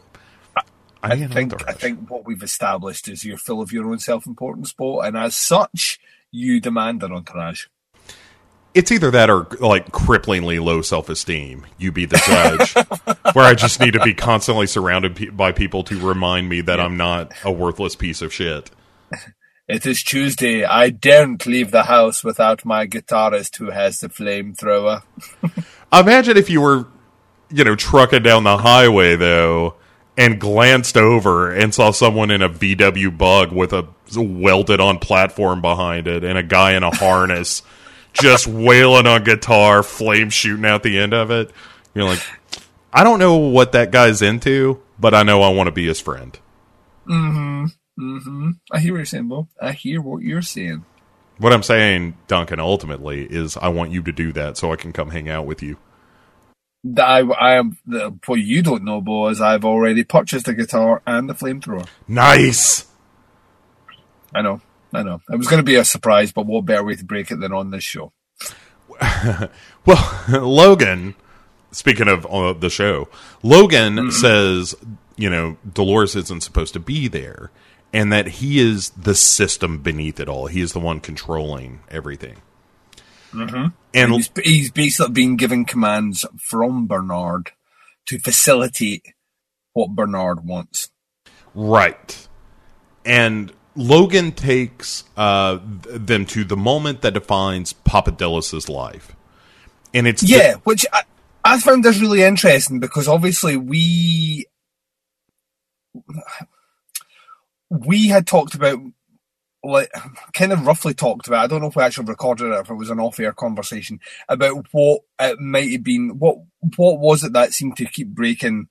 I, I need think, I think what we've established is you're full of your own self-importance, Bo, and as such, you demand an entourage. it's either that or like cripplingly low self esteem. You be the judge, where I just need to be constantly surrounded by people to remind me that I'm not a worthless piece of shit. It is Tuesday. I daren't leave the house without my guitarist who has the flamethrower. Imagine if you were, you know, trucking down the highway though, and glanced over and saw someone in a VW bug with a welded on platform behind it and a guy in a harness just wailing on guitar, flame shooting out the end of it. You're like, I don't know what that guy's into, but I know I want to be his friend. Mm-hmm. Mm-hmm. I hear what you're saying, Bo. I hear what you're saying. What I'm saying, Duncan, ultimately, is I want you to do that so I can come hang out with you. I, I am. The, what you don't know, Bo, is I've already purchased a guitar and the flamethrower. Nice. I know. I know. It was going to be a surprise, but what better way to break it than on this show? Well, Logan, speaking of uh, the show, Logan says, you know, Dolores isn't supposed to be there and that he is the system beneath it all. He is the one controlling everything. Mm-hmm. And He's, he's basically being given commands from Bernard to facilitate what Bernard wants. Right. And Logan takes uh, them to the moment that defines Papadelos's life. And it's the- Yeah, which I, I found this really interesting because obviously we we had talked about like kind of roughly talked about. I don't know if we actually recorded it if it was an off-air conversation about what it might have been. What what was it that seemed to keep breaking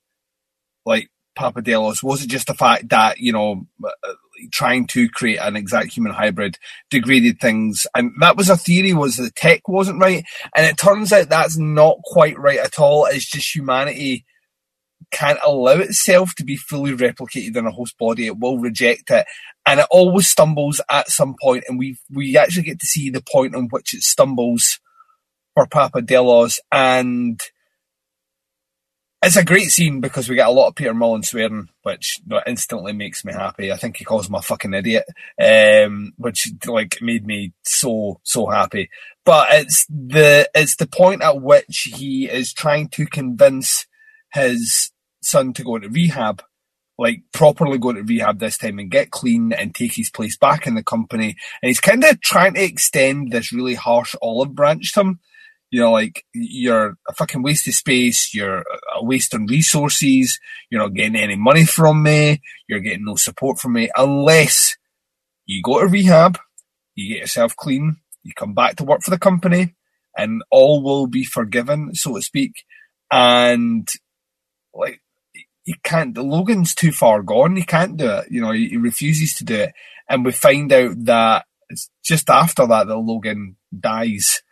like Papadelos? Was it just the fact that you know uh, trying to create an exact human hybrid degraded things, and that was a theory was the tech wasn't right, and it turns out that's not quite right at all. It's just humanity can't allow itself to be fully replicated in a host body. It will reject it, and it always stumbles at some point. And we we actually get to see the point on which it stumbles for Papadelos, and it's a great scene because we get a lot of Peter Mullan swearing, which instantly makes me happy. I think he calls me a fucking idiot, um, which like made me so so happy. But it's the it's the point at which he is trying to convince his son to go into rehab, like properly go to rehab this time and get clean and take his place back in the company. And he's kind of trying to extend this really harsh olive branch to him. You know, like you're a fucking waste of space. You're a waste on resources. You're not getting any money from me. You're getting no support from me unless you go to rehab, you get yourself clean, you come back to work for the company, and all will be forgiven, so to speak. And like he can't. The Logan's too far gone. He can't do it. You know, he, he refuses to do it, and we find out that it's just after that that Logan dies,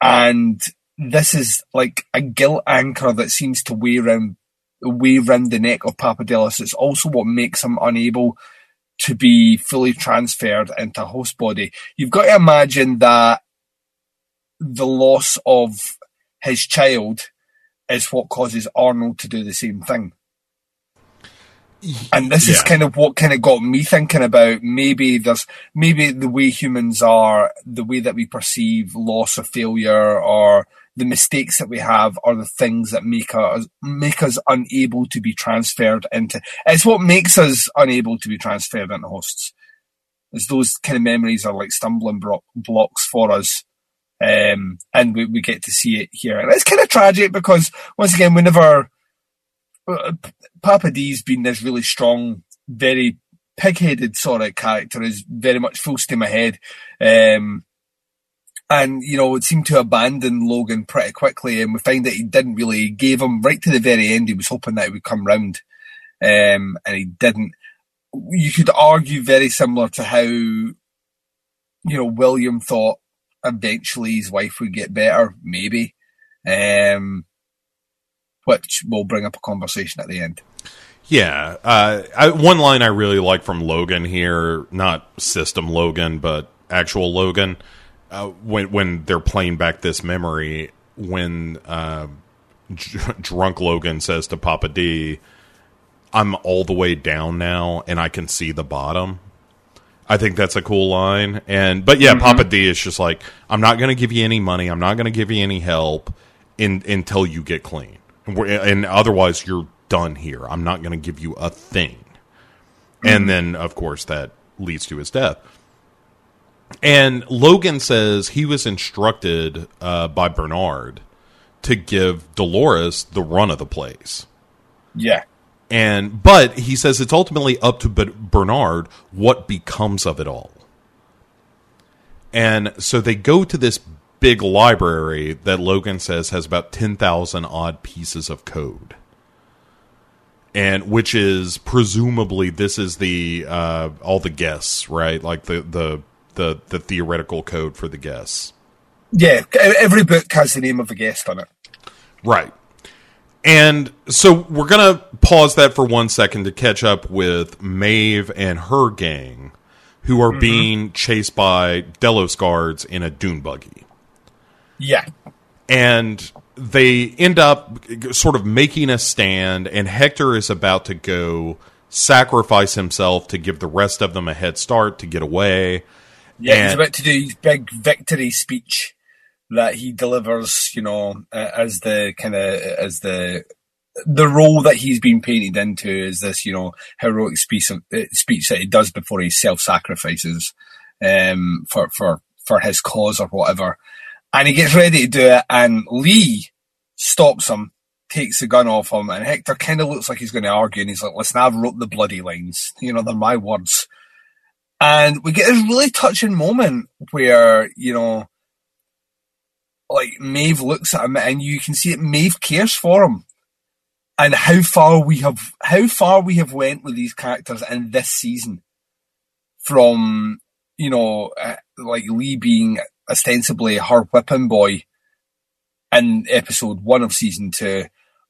and this is like a guilt anchor that seems to weigh around weigh around the neck of Papadelos. It's also what makes him unable to be fully transferred into host body. You've got to imagine that the loss of his child is what causes Arnold to do the same thing. And this is kind of what kind of got me thinking about maybe there's maybe the way humans are, the way that we perceive loss or failure or the mistakes that we have are the things that make us make us unable to be transferred into it's what makes us unable to be transferred into hosts. Is those kind of memories are like stumbling bro- blocks for us. Um, and we, we get to see it here. And it's kind of tragic because once again, we never, Papa D's been this really strong, very pig-headed sort of character, is very much full steam ahead. Um, and, you know, it seemed to abandon Logan pretty quickly. And we find that he didn't really, he gave him right to the very end. He was hoping that he would come round. Um, and he didn't. You could argue very similar to how, you know, William thought eventually his wife would get better, maybe. Um, which will bring up a conversation at the end. Yeah, uh, I, one line I really like from Logan here, not system Logan, but actual Logan, uh, when when they're playing back this memory, when uh, dr- drunk Logan says to Papa D, "I'm all the way down now, and I can see the bottom." I think that's a cool line, and but yeah, Papa D is just like, "I'm not going to give you any money. I'm not going to give you any help in, until you get clean, and, otherwise you're done here. I'm not going to give you a thing." And then, of course, that leads to his death. And Logan says he was instructed uh, by Bernard to give Dolores the run of the place Yeah. and but he says it's ultimately up to Bernard what becomes of it all. And so they go to this big library that Logan says has about 10,000 odd pieces of code. And which is presumably this is the uh, all the guests, right? Like the the the the theoretical code for the guests. Yeah, every book has the name of a guest on it. Right. And so we're going to pause that for one second to catch up with Maeve and her gang, who are being chased by Delos guards in a dune buggy. Yeah, And they end up sort of making a stand, and Hector is about to go sacrifice himself to give the rest of them a head start to get away. yeah. He's about to do his big victory speech that he delivers. You know, uh, as the kind of as the the role that he's been painted into is this, you know, heroic speech of, uh, speech that he does before he self sacrifices um, for for for his cause or whatever. And he gets ready to do it, and Lee stops him, takes the gun off him, and Hector kind of looks like he's going to argue, and he's like, "Listen, I've wrote the bloody lines. You know, they're my words." And we get this really touching moment where you know, like Maeve looks at him, and you can see that Maeve cares for him and how far we have how far we have went with these characters in this season from you know uh, like lee being ostensibly her whipping boy in episode one of season two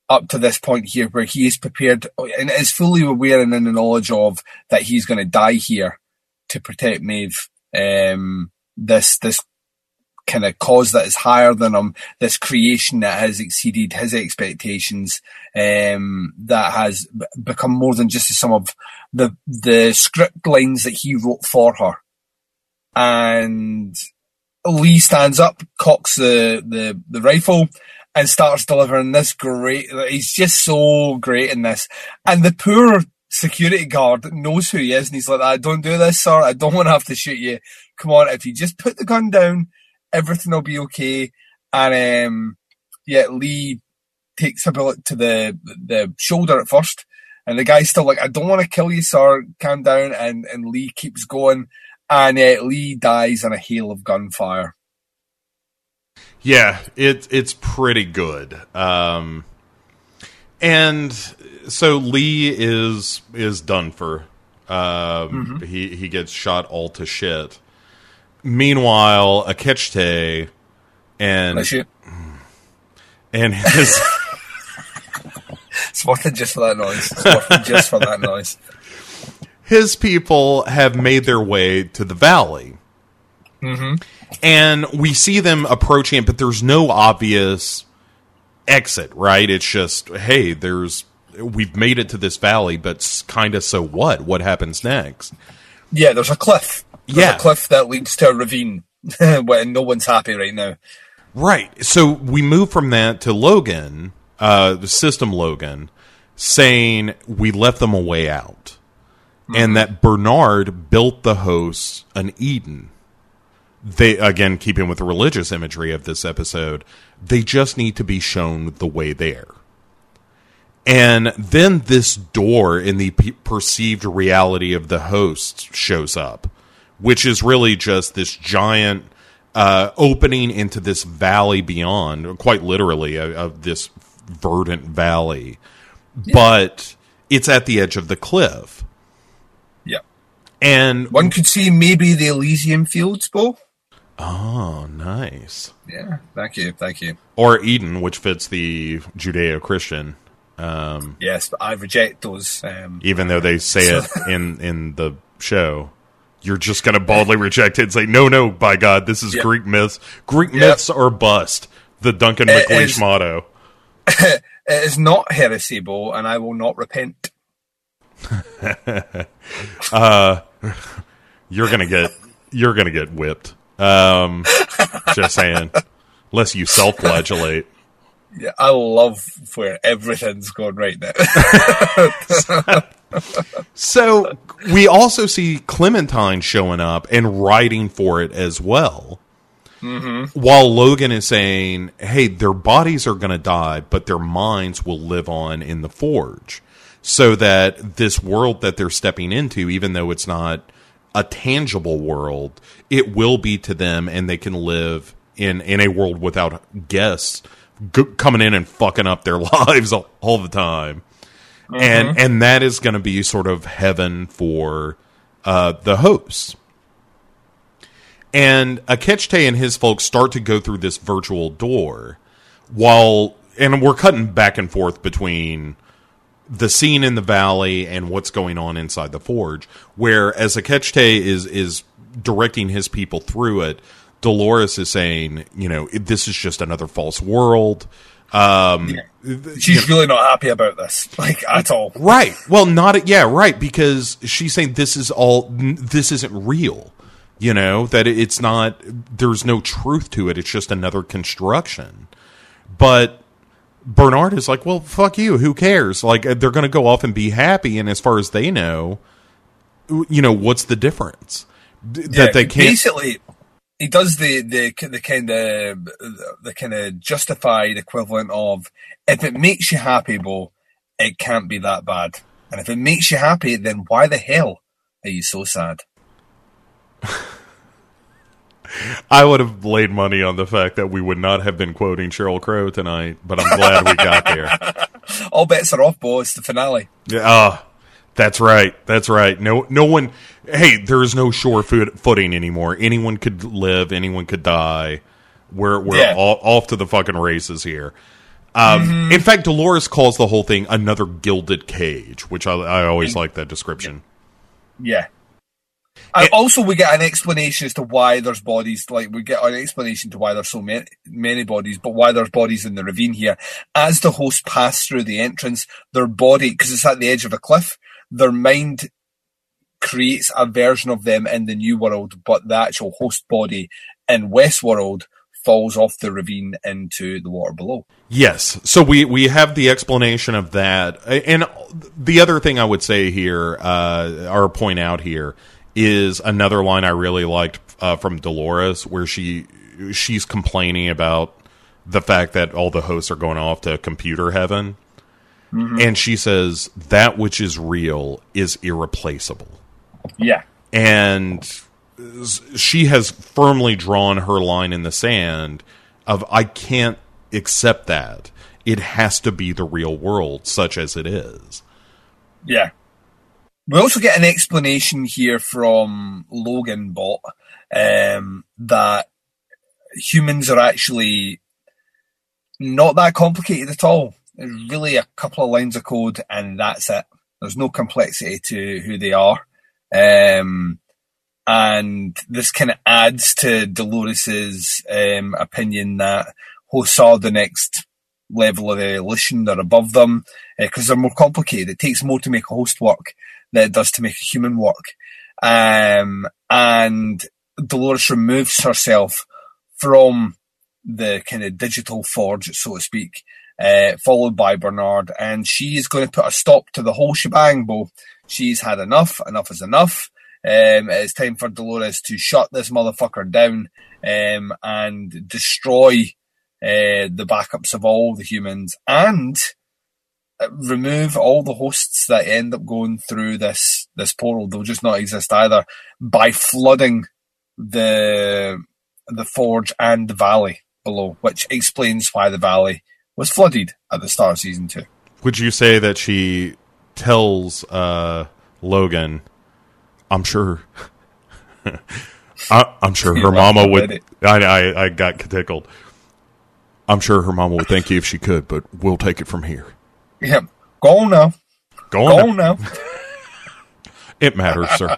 up to this point here where he is prepared and is fully aware and in the knowledge of that he's going to die here to protect Maeve. Um, this this kind of cause that is higher than him, this creation that has exceeded his expectations, um, that has become more than just some of the the script lines that he wrote for her. And Lee stands up, cocks the, the, the rifle, and starts delivering this great. He's just so great in this, and the poor security guard knows who he is, and he's like, "I don't do this, sir. I don't want to have to shoot you. Come on, if you just put the gun down, everything will be okay." And um, yeah, Lee takes a bullet to the the shoulder at first, and the guy's still like, "I don't want to kill you, sir. Calm down." And and Lee keeps going, and uh, Lee dies in a hail of gunfire. Yeah, it it's pretty good. Um, and so Lee is is done for. Um, He he gets shot all to shit. Meanwhile, Akecheta and and his It's worth it just for that noise. It's worth it just for that noise. His people have made their way to the valley. And we see them approaching it, but there's no obvious exit, right? It's just, hey, there's, we've made it to this valley, but kind of so what? What happens next? Yeah, there's a cliff. There's Yeah. a cliff that leads to a ravine. when no one's happy right now. Right. So we move from that to Logan, uh, the system Logan, saying we left them a way out. And that Bernard built the hosts an Eden. They, again, keeping with the religious imagery of this episode, they just need to be shown the way there. And then this door in the pe- perceived reality of the hosts shows up, which is really just this giant uh, opening into this valley beyond, quite literally, of, of this verdant valley. But it's at the edge of the cliff. And One could see maybe the Elysium Fields, Bo. oh, nice. Yeah, thank you, thank you. Or Eden, which fits the Judeo Christian, um, Yes, but I reject those. Um, even though they say it in, in the show. You're just going to baldly reject it and say, no, no, by God, this is Yep. Greek myths. Greek Yep. myths are bust. The Duncan McLeish motto. it is not heresy, Bo, and I will not repent. You're gonna get you're gonna get whipped. Um, just saying, unless you self-flagellate. Yeah, I love where everything's going right now. So we also see Clementine showing up and writing for it as well. While Logan is saying, "Hey, their bodies are going to die, but their minds will live on in the forge." So that this world that they're stepping into, even though it's not a tangible world, it will be to them, and they can live in in a world without guests g- coming in and fucking up their lives all, all the time. And and that is going to be sort of heaven for uh, the hosts. And Akecheta and his folks start to go through this virtual door while and we're cutting back and forth between the scene in the valley and what's going on inside the forge where as Akecheta is is directing his people through it Dolores is saying you know this is just another false world um She's really not happy about this, like at all. Right. Well, not yeah, right because she's saying this is all this isn't real. You know that it's not. There's no truth to it. It's just another construction. But Bernard is like, well, fuck you. Who cares? Like they're going to go off and be happy, and as far as they know, you know what's the difference D- Yeah, that they can't. Basically, he does the the the kind of the kind of justified equivalent of if it makes you happy, Bo, it can't be that bad. And if it makes you happy, then why the hell are you so sad? I would have laid money on the fact that we would not have been quoting Sheryl Crow tonight, but I'm glad we got there. All bets are off, boys. The finale. Yeah, ah, that's right. That's right. No, no one. Hey, there is no sure foot, footing anymore. Anyone could live. Anyone could die. We're we're Yeah. all, off to the fucking races here. Um, In fact, Dolores calls the whole thing another gilded cage, which I, I always like that description. Yeah. And also, we get an explanation as to why there's bodies. Like we get an explanation to why there's so many, many bodies, but why there's bodies in the ravine here. As the host pass through the entrance, their body, because it's at the edge of a cliff, their mind creates a version of them in the new world, but the actual host body in Westworld falls off the ravine into the water below. Yes. So we we have the explanation of that, and the other thing I would say here, uh, or point out here, is another line I really liked uh, from Dolores, where she she's complaining about the fact that all the hosts are going off to computer heaven, and she says that which is real is irreplaceable Yeah. and she has firmly drawn her line in the sand of I can't accept that. It has to be the real world, such as it is. Yeah. We also get an explanation here from Logan Bot um, that humans are actually not that complicated at all. It's really a couple of lines of code and that's it. There's no complexity to who they are. Um, and this kind of adds to Dolores's um, opinion that hosts are the next level of evolution. They're above them because they're more complicated. It takes more to make a host work than it does to make a human work. Um, and Dolores removes herself from the kind of digital forge, so to speak, uh, followed by Bernard, and she's going to put a stop to the whole shebang, Bo. She's had enough. Enough is enough. Um, it's time for Dolores to shut this motherfucker down um, and destroy uh, the backups of all the humans and remove all the hosts that end up going through this this portal. They'll just not exist either by flooding the the forge and the valley below, which explains why the valley was flooded at the start of season two. Would you say that she tells uh, Logan, I'm sure. I, I'm sure her mama would. I, I I got tickled. I'm sure her mama would thank you if she could, but we'll take it from here. Yeah, go on now, Go go on. on now. It matters, sir.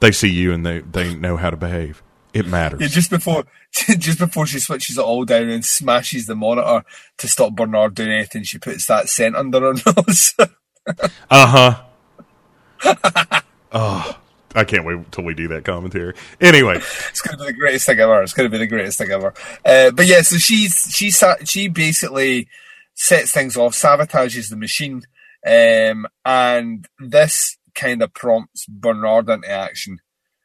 they see you and they, they know how to behave. It matters. Yeah, just before just before she switches it all down and smashes the monitor to stop Bernard doing anything, she puts that scent under her nose. Uh huh. oh, I can't wait till we do that commentary. Anyway, it's going to be the greatest thing ever. It's going to be the greatest thing ever. Uh, but yeah, so she's she she basically sets things off, sabotages the machine, um, and this kind of prompts Bernard into action.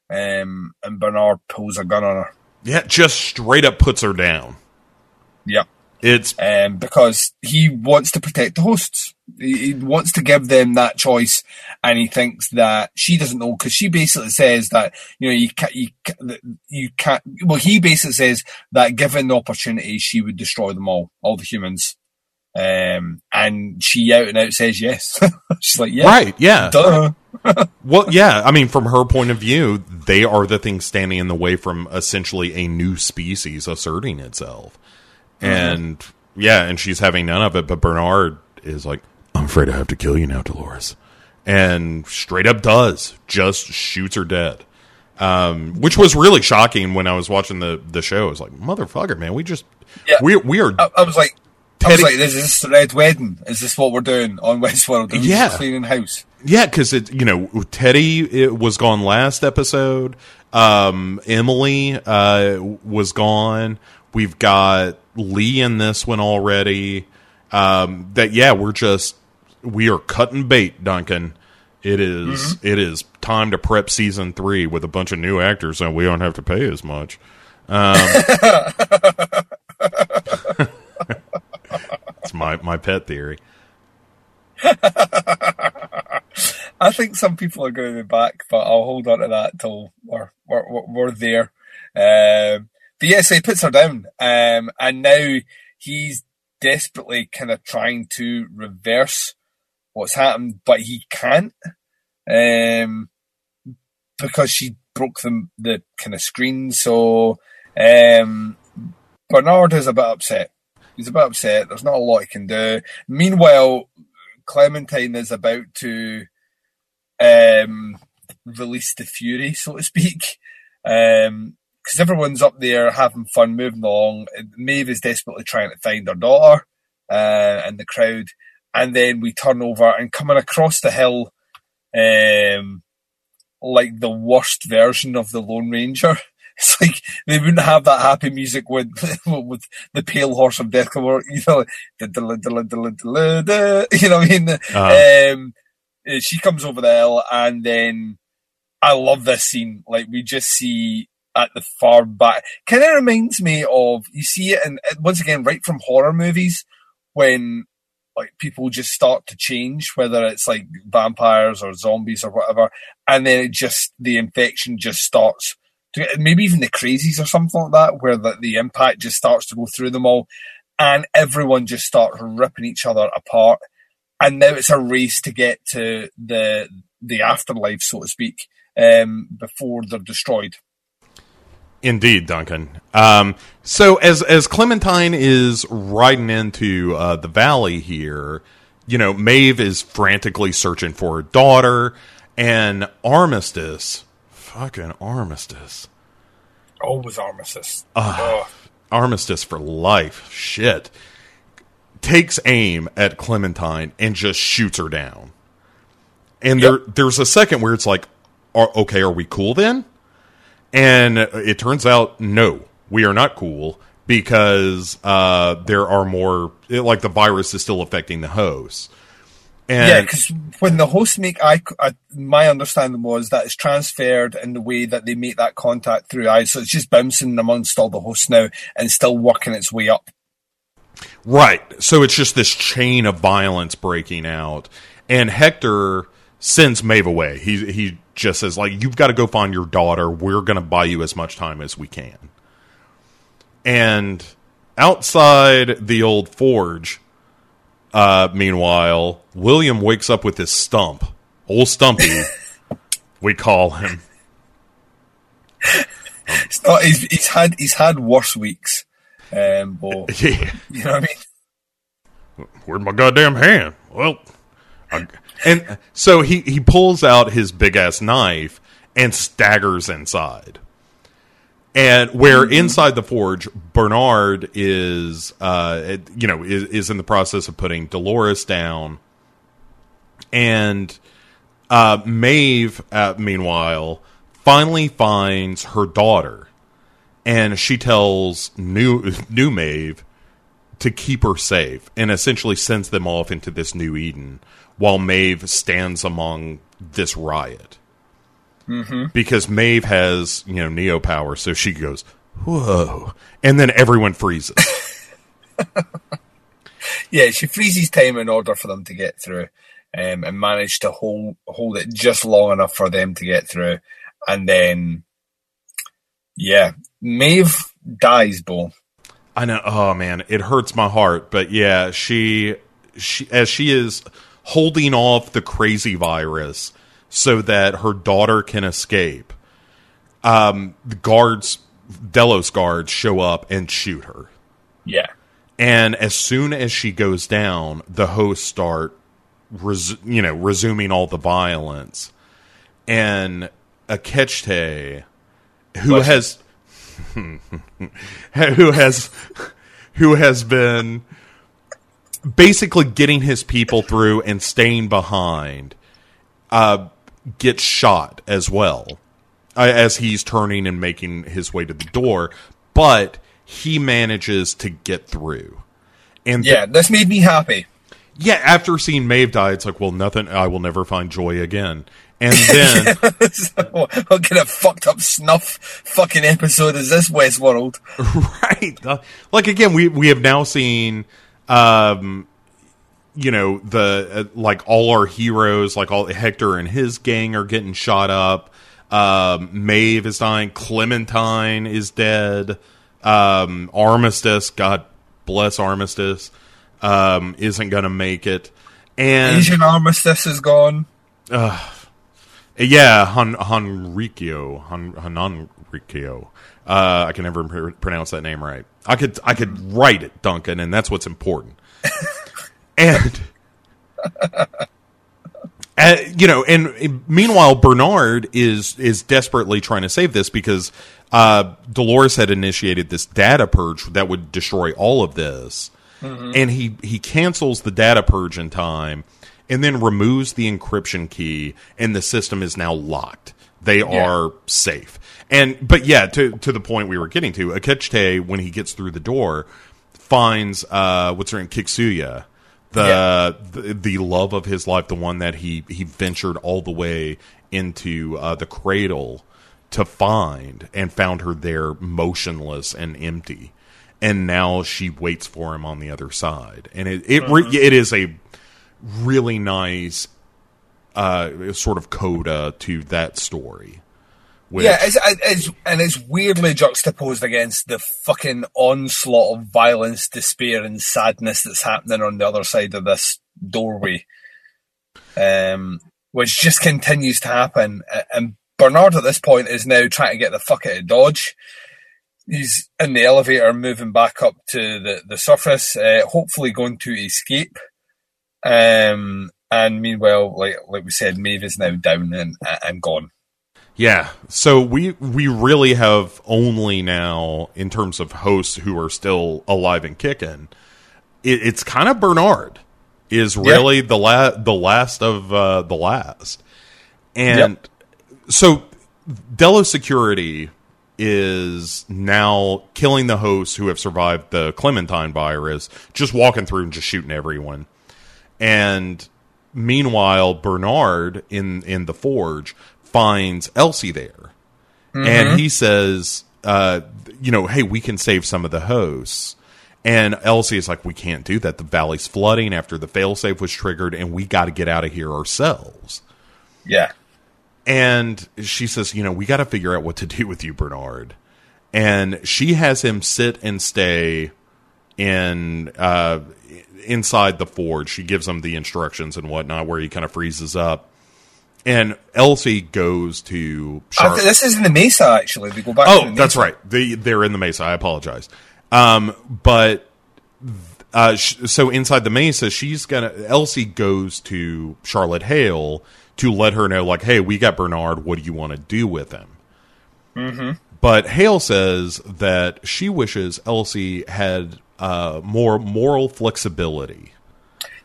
Um, and Bernard pulls a gun on her. yeah, just straight up puts her down. Yeah. It's um, because he wants to protect the hosts. He, he wants to give them that choice, and he thinks that she doesn't know because she basically says that you know you can't you you can't. Well, he basically says that given the opportunity, she would destroy them all, all the humans. Um, and she out and out says yes. She's like, yeah, Right, yeah. duh. Well, yeah, I mean, from her point of view, they are the things standing in the way from essentially a new species asserting itself. And yeah, and she's having none of it, but Bernard is like, I'm afraid I have to kill you now, Dolores. And straight up does, just shoots her dead. Um, which was really shocking when I was watching the, the show. I was like, motherfucker, man, we just, Yeah. we, we are, I, I was like, I was like, is this the Red Wedding? Is this what we're doing on Westworld? Are Yeah. cleaning house? Yeah, because it you know Teddy it was gone last episode. Um, Emily uh, was gone. We've got Lee in this one already. Um, that yeah, we're just we are cutting bait, Duncan. It is- it is time to prep season three with a bunch of new actors, and we don't have to pay as much. Um, my my pet theory. I think some people are going to be back, but I'll hold on to that till we're we're, we're, there. Um, but he puts her down, um, and now he's desperately kind of trying to reverse what's happened, but he can't, um, because she broke the the kind of screen. So um, Bernard is a bit upset. He's a bit upset. There's not a lot he can do. Meanwhile, Clementine is about to um, release the fury, so to speak. Um 'cause because everyone's up there having fun, moving along. Maeve is desperately trying to find her daughter uh, in the crowd. And then we turn over and coming across the hill, um, like the worst version of the Lone Ranger. It's like they wouldn't have that happy music with with the pale horse of death you know, you know what I mean? Uh-huh. Um, uh, she comes over the hill, and then I love this scene. Like we just see at the far back, kind of reminds me of you see it, and once again, right from horror movies when like people just start to change, whether it's like vampires or zombies or whatever, and then it just the infection just starts. Maybe even the crazies or something like that, where the, the impact just starts to go through them all, and everyone just starts ripping each other apart and now it's a race to get to the the afterlife, so to speak, um, before they're destroyed. Indeed, Duncan. Um, so as as Clementine is riding into uh, the valley here, you know, Maeve is frantically searching for her daughter, and Armistice, fucking Armistice, Always armistice. Ah. Armistice for life, shit, takes aim at Clementine and just shoots her down. And there there's a second where it's like, are, okay, are we cool then? And it turns out, no, we are not cool because uh, there are more, it, like the virus is still affecting the hosts. And yeah, because when the hosts make eye, uh, my understanding was that it's transferred in the way that they make that contact through eyes, so it's just bouncing amongst all the hosts now and still working its way up. Right. So it's just this chain of violence breaking out. And Hector sends Maeve away. He he just says like you've got to go find your daughter. We're going to buy you as much time as we can. And outside the old forge, uh, meanwhile, William wakes up with his stump. Old Stumpy, we call him. It's not, he's, he's had he's had worse weeks, um, but Yeah. you know what I mean. where'd my goddamn hand? Well, I, and so he he pulls out his big ass knife and staggers inside. And where inside the forge, Bernard is, uh, you know, is, is in the process of putting Dolores down, and uh, Maeve, uh, meanwhile, finally finds her daughter, and she tells new new Maeve to keep her safe and essentially sends them off into this new Eden while Maeve stands among this riot. Mm-hmm. Because Maeve has, you know, Neo power, so she goes, whoa. And then everyone freezes. yeah, she freezes time in order for them to get through, um, and manage to hold hold it just long enough for them to get through, and then, yeah, Maeve dies, Bo. I know. Oh man, it hurts my heart. But yeah, she she as she is holding off the crazy virus so that her daughter can escape. Um, the guards, Delos guards, show up and shoot her. Yeah, And as soon as she goes down, the hosts start, res- you know, resuming all the violence. And Akecheta, who Bless has, who has, who has been basically getting his people through and staying behind, uh, gets shot as well uh, as he's turning and making his way to the door, but he manages to get through. And th- yeah, this made me happy. yeah, after seeing Maeve die, it's like, well, nothing. I will never find joy again. And then, what kind of fucked up snuff fucking episode is this Westworld? right, uh, like again, we we have now seen, um, you know, the uh, like all our heroes, like all Hector and his gang are getting shot up. Um, Maeve is dying. Clementine is dead. Um, Armistice, God bless Armistice, um, isn't going to make it. And Asian armistice is gone. uh, Yeah, Han Hanrikyo, Han Hanrikyo. Uh, I can never pr- pronounce that name right. I could I could write it, Duncan, and that's what's important. And uh, you know, and meanwhile, Bernard is is desperately trying to save this because uh, Dolores had initiated this data purge that would destroy all of this, and he he cancels the data purge in time, and then removes the encryption key, and the system is now locked. They are safe, and but yeah, to to the point we were getting to, Akecheta when he gets through the door finds uh, what's her name, Kiksuya the, Yeah. the the love of his life, the one that he he ventured all the way into uh, the cradle to find, and found her there motionless and empty, and now she waits for him on the other side, and it it re- it is a really nice uh, sort of coda to that story. Which, Yeah, it's, it's, and it's weirdly juxtaposed against the fucking onslaught of violence, despair, and sadness that's happening on the other side of this doorway, um, which just continues to happen. And Bernard at this point is now trying to get the fuck out of Dodge. He's in the elevator, moving back up to the, the surface, uh, hopefully going to escape. Um, and meanwhile, like like we said, Maeve is now down and and gone. Yeah. So we we really have only now in terms of hosts who are still alive and kicking. It, it's kind of Bernard is really the la- the last of uh, the last, and so Delos Security is now killing the hosts who have survived the Clementine virus, just walking through and just shooting everyone. And meanwhile, Bernard in in the forge finds Elsie there, and he says, uh, "You know, hey, we can save some of the hosts." And Elsie is like, "We can't do that. The valley's flooding after the failsafe was triggered, and we got to get out of here ourselves." Yeah. And she says, "You know, we got to figure out what to do with you, Bernard." And she has him sit and stay in uh, inside the forge. She gives him the instructions and whatnot, where he kind of freezes up. And Elsie goes to Char- th- this is in the Mesa, actually. They go back. Oh, that's right. They they're in the mesa. I apologize. Um, but uh, sh- so inside the mesa, she's gonna Elsie goes to Charlotte Hale to let her know, like, hey, we got Bernard. What do you want to do with him? Mm-hmm. But Hale says that she wishes Elsie had uh, more moral flexibility.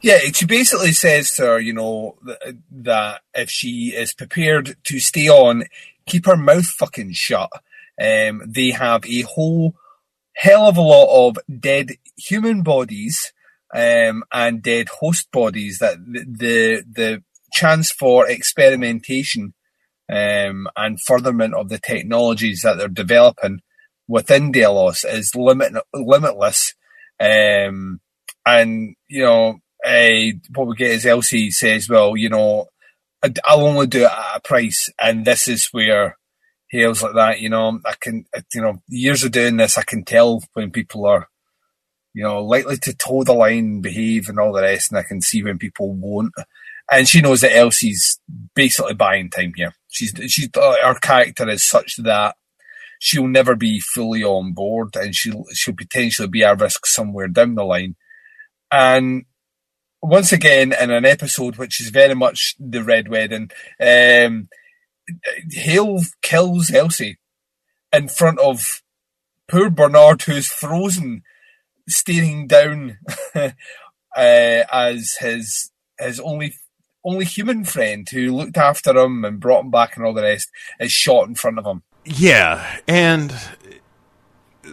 Yeah, she basically says to her, you know, th- that if she is prepared to stay on, keep her mouth fucking shut. Um, they have a whole hell of a lot of dead human bodies um, and dead host bodies that the the, the chance for experimentation um, and furtherment of the technologies that they're developing within Delos is limit limitless. Um, and you know, uh, what we get is Elsie says, "Well, you know, I'll only do it at a price," and this is where Hale's like that. You know, I can, you know, years of doing this, I can tell when people are, you know, likely to toe the line, behave, and all the rest, and I can see when people won't. And she knows that Elsie's basically buying time here. She's she's her character is such that she'll never be fully on board, and she'll she'll potentially be at risk somewhere down the line. And once again, in an episode which is very much the Red Wedding, um, Hale kills Elsie in front of poor Bernard, who's frozen, staring down uh, as his his only only human friend who looked after him and brought him back and all the rest is shot in front of him. Yeah, and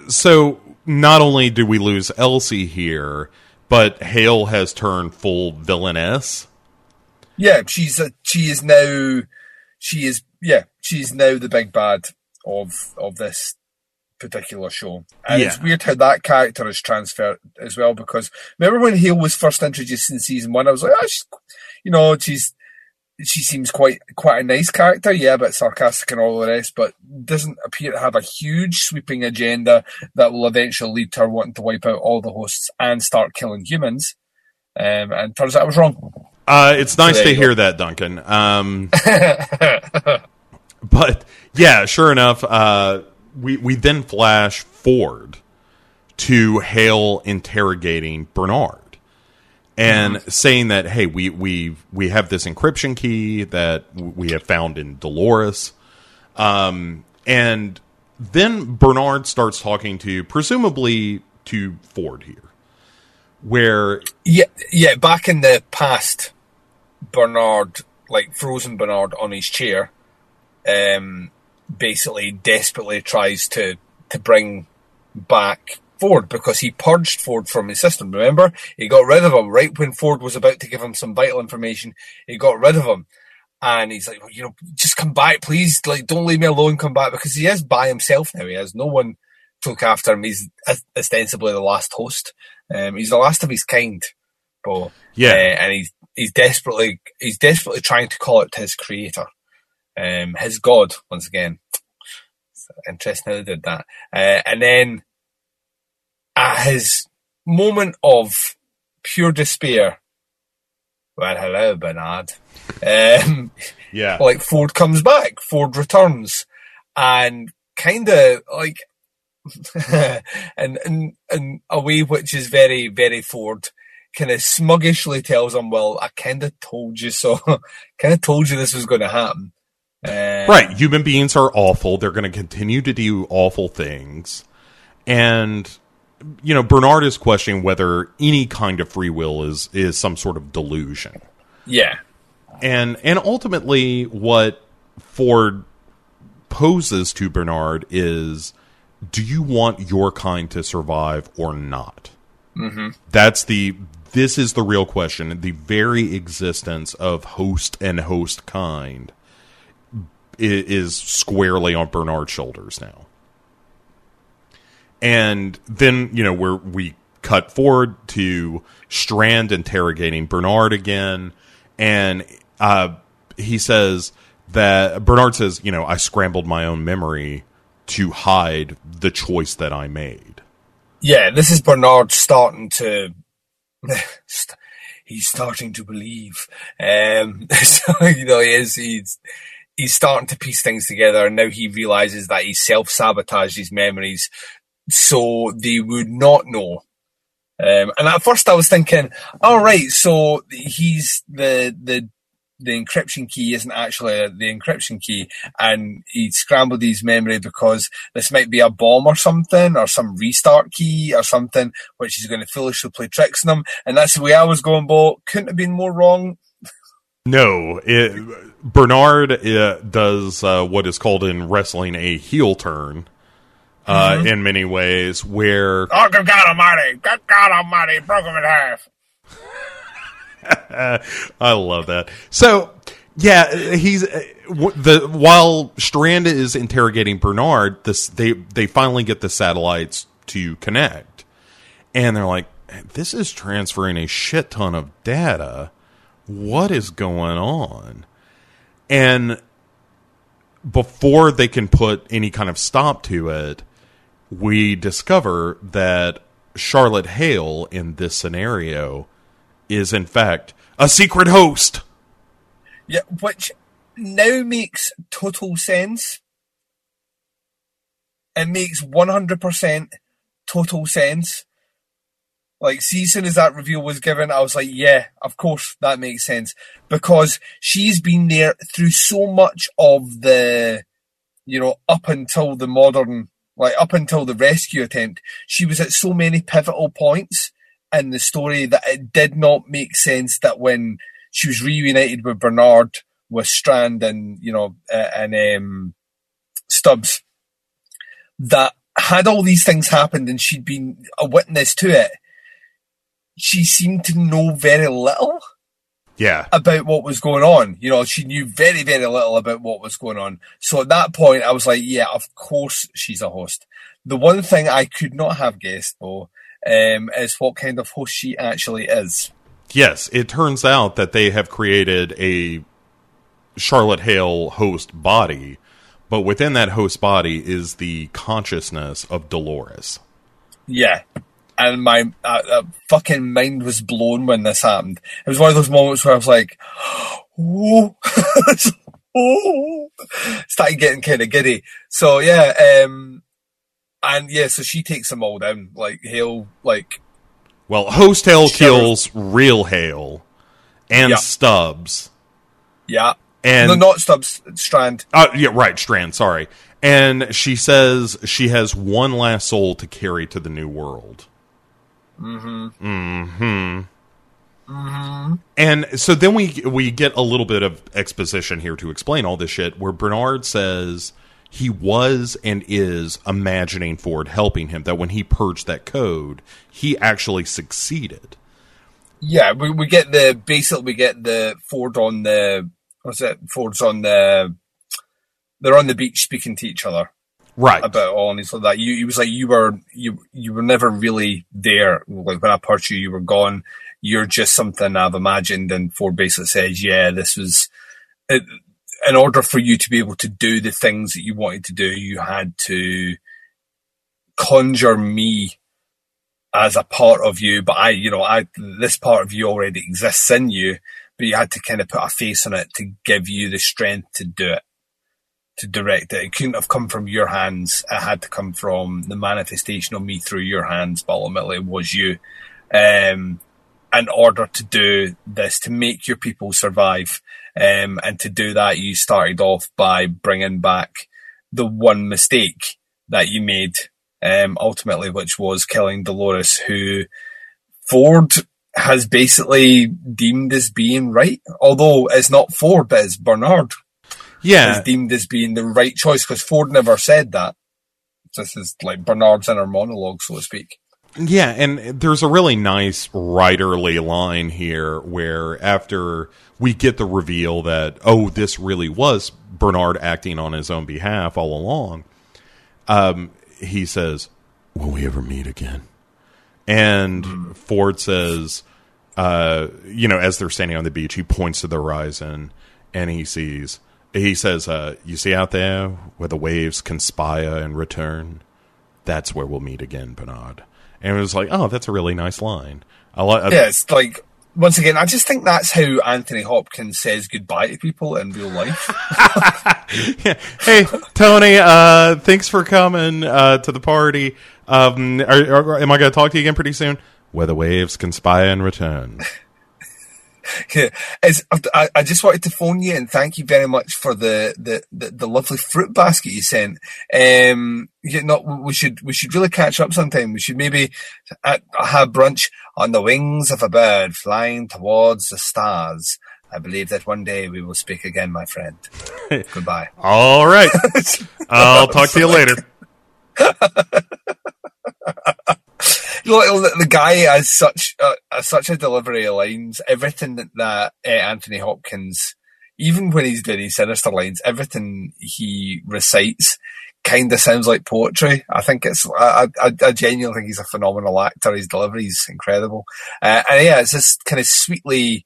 so not only do we lose Elsie here, but Hale has turned full villainess. Yeah, she's a, she is now she is yeah she's now the big bad of of this particular show. And it's weird how that character is transferred as well because remember when Hale was first introduced in season one, I was like, oh, she's, you know, she's she seems quite quite a nice character, yeah, but sarcastic and all the rest, but doesn't appear to have a huge sweeping agenda that will eventually lead to her wanting to wipe out all the hosts and start killing humans. Um, and turns out I was wrong. Uh, it's nice there to you go. hear that, Duncan. Um, but yeah, sure enough, uh, we we then flash forward to Hale interrogating Bernard and saying that hey, we we we have this encryption key that we have found in Dolores, um, and then Bernard starts talking to presumably to Ford here, where Yeah, yeah. Back in the past, Bernard, like frozen Bernard on his chair, um, basically desperately tries to to bring back Ford because he purged Ford from his system. Remember, he got rid of him right when Ford was about to give him some vital information. He got rid of him. And he's like, well, you know, just come back, please. Like, don't leave me alone. Come back because he is by himself now. He has no one to look after him. He's ostensibly the last host. Um, he's the last of his kind, but Yeah. uh, and he's he's desperately he's desperately trying to call it to his creator, um, his god once again. It's interesting how they did that, uh, and then at his moment of pure despair. Well, hello, Bernard. Um, yeah, like Ford comes back, Ford returns, and kind of like, and in in a way which is very very Ford, kind of smuggishly tells him, "Well, I kind of told you so. kind of told you this was going to happen." Uh, Right. Human beings are awful. They're going to continue to do awful things. And you know, Bernard is questioning whether any kind of free will is is some sort of delusion. Yeah. And and ultimately what Ford poses to Bernard is do you want your kind to survive or not? Mm-hmm. That's the this is the real question. The very existence of host and host kind i- is squarely on Bernard's shoulders now. And then, you know, where we cut forward to Strand interrogating Bernard again. And uh, he says that Bernard says, you know, I scrambled my own memory to hide the choice that I made. Yeah, this is Bernard starting to. he's starting to believe. Um, so, you know, he is. He's he's starting to piece things together, and now he realizes that he self sabotaged his memories, so they would not know. Um, and at first, I was thinking, all right, so he's the the the encryption key isn't actually the encryption key, and he scrambled his memory because this might be a bomb or something, or some restart key or something, which is going to foolishly play tricks on him. And that's the way I was going, but couldn't have been more wrong. No, it, Bernard uh, does uh, what is called in wrestling a heel turn uh, in many ways, where Oh, good God Almighty! Good God Almighty! Broke him in half. I love that. So, yeah, he's uh, the while Strand is interrogating Bernard, this they they finally get the satellites to connect, and they're like, this is transferring a shit ton of data. What is going on? And before they can put any kind of stop to it, we discover that Charlotte Hale in this scenario is in fact a secret host. Yeah, which now makes total sense. It makes 100% total sense. Like, see, as soon as that reveal was given, I was like, yeah, of course, that makes sense. Because she's been there through so much of the, you know, up until the modern, like, up until the rescue attempt, she was at so many pivotal points in the story that it did not make sense that when she was reunited with Bernard, with Strand and, you know, uh, and um, Stubbs, that had all these things happened and she'd been a witness to it, she seemed to know very little Yeah. about what was going on. You know, she knew very, very little about what was going on. So at that point, I was like, yeah, of course she's a host. The one thing I could not have guessed, though, um, is what kind of host she actually is. Yes, it turns out that they have created a Charlotte Hale host body, but within that host body is the consciousness of Dolores. Yeah. And my uh, uh, fucking mind was blown when this happened. It was one of those moments where I was like, oh, oh, started getting kind of giddy. So yeah, um, and yeah, so she takes them all down. Like Hale, like Well, host Hale Sure. kills real Hale and Yeah. Stubbs. yeah, And no, not Stubbs Strand. Uh, yeah, right, Strand, sorry. And she says she has one last soul to carry to the new world. Mm-hmm. Mm-hmm. And so then we we get a little bit of exposition here to explain all this shit where Bernard says he was and is imagining Ford helping him, that when he purged that code, he actually succeeded. Yeah, we, we get the basically we get the Ford on the what's it? Ford's on the they're on the beach speaking to each other. Right. about all and he's like that. You, he was like, you were, you, you were never really there. Like when I purged you, you were gone. You're just something I've imagined. And Ford basically says, yeah, this was, it, in order for you to be able to do the things that you wanted to do, you had to conjure me as a part of you. But I, you know, I, this part of you already exists in you, but you had to kind of put a face on it to give you the strength to do it to direct it. It couldn't have come from your hands. It had to come from the manifestation of me through your hands, but ultimately it was you. Um, in order to do this, to make your people survive. Um, and to do that, you started off by bringing back the one mistake that you made, um, ultimately, which was killing Dolores, who Ford has basically deemed as being right. Although it's not Ford, it's Bernard yeah. is deemed as being the right choice because Ford never said that. This is like Bernard's inner monologue, so to speak. Yeah, and there's a really nice writerly line here where after we get the reveal that, oh, this really was Bernard acting on his own behalf all along, um, he says, Will we ever meet again? And Ford says, uh, you know, as they're standing on the beach, he points to the horizon and he sees, he says, uh, You see out there where the waves conspire and return? That's where we'll meet again, Bernard. And it was like, oh, that's a really nice line. I like. Yeah, it's like once again, I just think that's how Anthony Hopkins says goodbye to people in real life. hey, Tony, uh, thanks for coming uh, to the party. Um, are, are, am I going to talk to you again pretty soon? Where the waves conspire and return. Yeah, I, I just wanted to phone you and thank you very much for the, the, the, the lovely fruit basket you sent. Um, you know, we should we should really catch up sometime. We should maybe have brunch on the wings of a bird flying towards the stars. I believe that one day we will speak again, my friend. Goodbye. All right. I'll talk to you later. The, guy has such uh, has such a delivery of lines. Everything that, that uh, Anthony Hopkins, even when he's doing his sinister lines, everything he recites kind of sounds like poetry. I think it's, I, I, I genuinely think he's a phenomenal actor. His delivery is incredible. Uh, and yeah, it's this kind of sweetly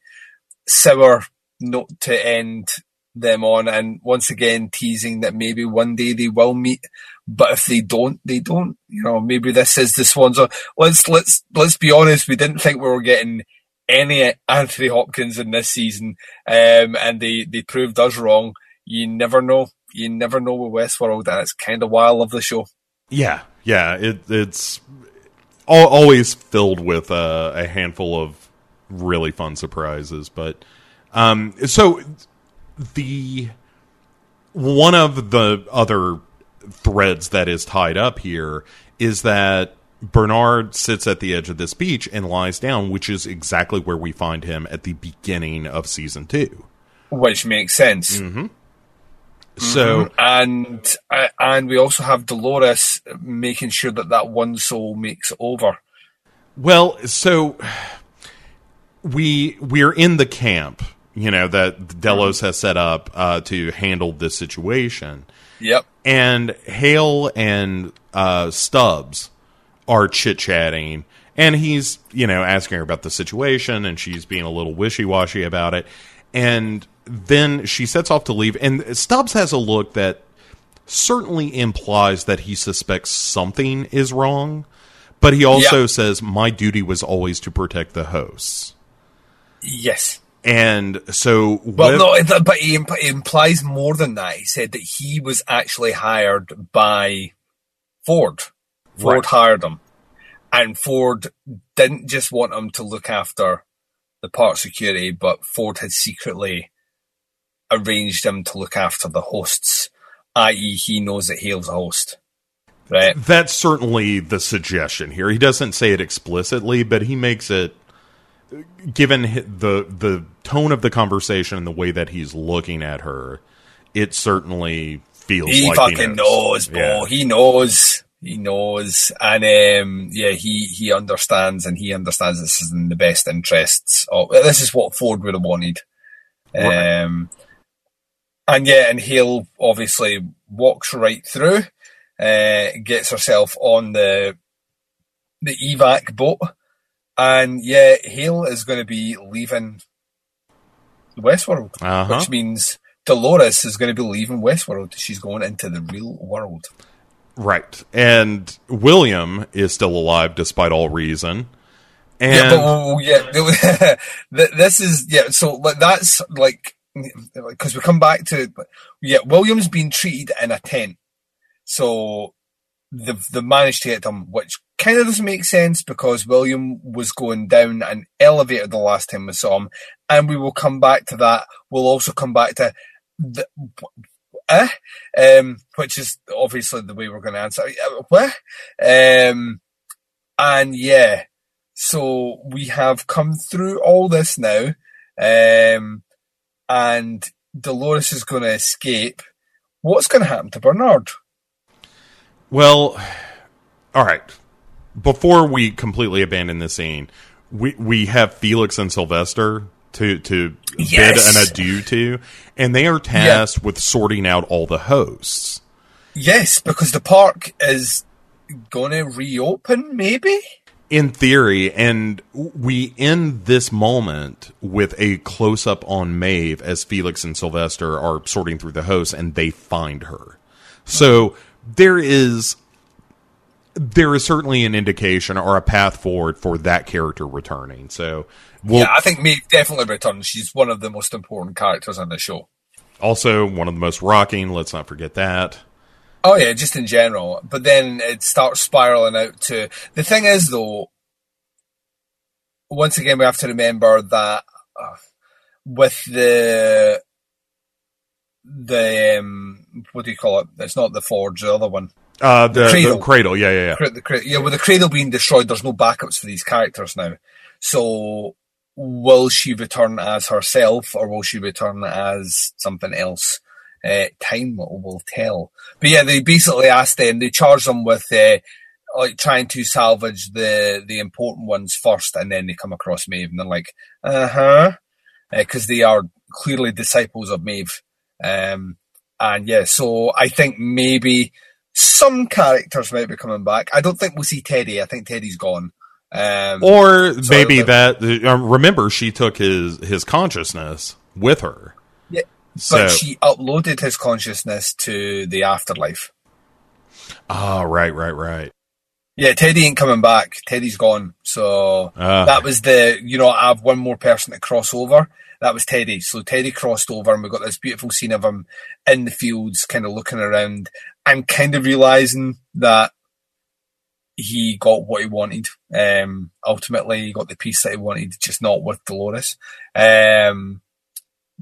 sour note to end them on. And once again, teasing that maybe one day they will meet. But if they don't, they don't. You know, maybe this is the swans. Let's let's let's be honest. We didn't think we were getting any Anthony Hopkins in this season, um, and they they proved us wrong. You never know. You never know with Westworld, and it's kind of why I love the show. Yeah, yeah. It, it's al- always filled with a handful of really fun surprises. But um, so the one of the other threads that is tied up here is that Bernard sits at the edge of this beach and lies down, which is exactly where we find him at the beginning of season two. Which makes sense. Mm-hmm. So And uh, and we also have Dolores making sure that that one soul makes over. Well, so we we're in the camp, you know, that Delos has set up uh, to handle this situation, Yep. and Hale and uh, Stubbs are chit chatting, and he's you know asking her about the situation, and she's being a little wishy washy about it, and then she sets off to leave, and Stubbs has a look that certainly implies that he suspects something is wrong, but he also Yeah. says, "My duty was always to protect the hosts." Yes. And so, Well, with- no, it- but he imp- implies more than that. He said that he was actually hired by Ford. Ford Right. hired him. And Ford didn't just want him to look after the park security, but Ford had secretly arranged him to look after the hosts, i.e., he knows that Hale's a host. Right? that's certainly the suggestion here. He doesn't say it explicitly, but he makes it. Given the the tone of the conversation and the way that he's looking at her, it certainly feels He like fucking he knows, bro. Yeah. He knows. He knows. And um, yeah, he he understands and he understands this is in the best interests of this is what Ford would have wanted. Right. Um and yeah, and Hale obviously walks right through, uh, gets herself on the the evac boat, and yeah, Hale is going to be leaving Westworld, Uh-huh. which means Dolores is going to be leaving Westworld. She's going into the real world. Right. And William is still alive despite all reason. And yeah, but oh, yeah, this is yeah. So that's like because we come back to yeah, William's been treated in a tent, so they've they managed to get him, which kind of doesn't make sense because William was going down an elevator the last time we saw him, and we will come back to that. We'll also come back to the. Eh? Um, which is obviously the way we're going to answer. Uh? Um, and yeah, so we have come through all this now, um, and Dolores is going to escape. What's going to happen to Bernard? Well, all right. Before we completely abandon the scene, we we have Felix and Sylvester to to bid an adieu to, and they are tasked with sorting out all the hosts. Yes, because the park is going to reopen, maybe. In theory, and we end this moment with a close up on Maeve as Felix and Sylvester are sorting through the hosts and they find her. So there is there is certainly an indication or a path forward for that character returning. So we'll yeah, I think Maeve definitely returns. She's one of the most important characters on the show. also one of the most rocking, let's not forget that. Oh yeah, just in general. But then it starts spiraling out to the thing is though. Once again, we have to remember that uh, with the the um, what do you call it? It's not the forge, the other one. Uh the, the Cradle. cradle, yeah, yeah, yeah. The yeah, with the cradle being destroyed, there's no backups for these characters now. So, will she return as herself, or will she return as something else? Uh, time will, tell. But yeah, they basically asked them. They charge them with uh, like trying to salvage the the important ones first, and then they come across Maeve, and they're like, uh huh, because they are clearly disciples of Maeve. Um, and yeah, so I think maybe some characters might be coming back. I don't think we'll see Teddy. I think Teddy's gone. Um, Or So maybe that. Uh, remember, she took his his consciousness with her. Yeah, So, but she uploaded his consciousness to the afterlife. oh, right, right, right. Yeah, Teddy ain't coming back. Teddy's gone. So Ah. that was the, you know, I have one more person to cross over. That was Teddy. So Teddy crossed over and we got this beautiful scene of him in the fields, kind of looking around and kind of realizing that he got what he wanted. Um, ultimately, he got the piece that he wanted, just not with Dolores. Um,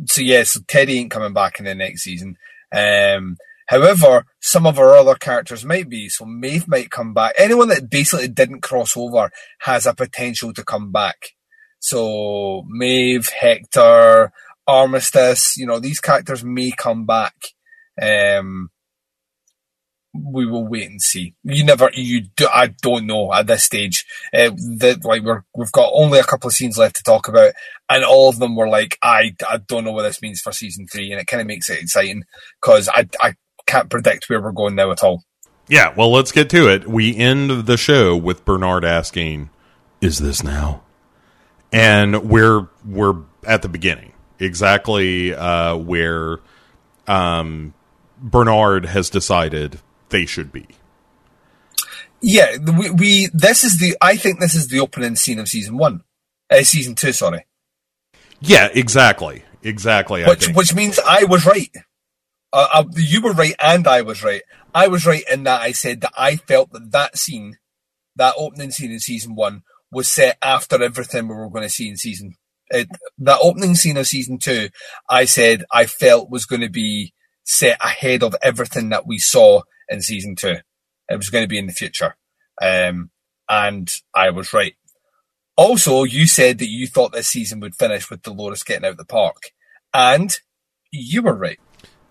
so yeah, so Teddy ain't coming back in the next season. Um, however, some of our other characters might be. So Maeve might come back. Anyone that basically didn't cross over has a potential to come back. So Maeve, Hector, Armistice, you know, these characters may come back. Um, we will wait and see. You never, you do, I don't know at this stage. Uh, that like we're we've got only a couple of scenes left to talk about, and all of them were like, I I don't know what this means for season three, and it kind of makes it exciting because I I can't predict where we're going now at all. Yeah, well, let's get to it. We end the show with Bernard asking, "Is this now?" And we're we're at the beginning, exactly uh, where um, Bernard has decided they should be. Yeah, we, we this is the I think this is the opening scene of season one, uh, season two, sorry. Yeah, exactly, exactly. I which think. which means I was right. Uh, uh, you were right, and I was right. I was right in that I said that I felt that that scene, that opening scene in season one, was set after everything we were going to see in season. It, that opening scene of season two, I said I felt was going to be set ahead of everything that we saw in season two. It was going to be in the future, um, and I was right. Also, you said that you thought this season would finish with Dolores getting out of the park, and you were right.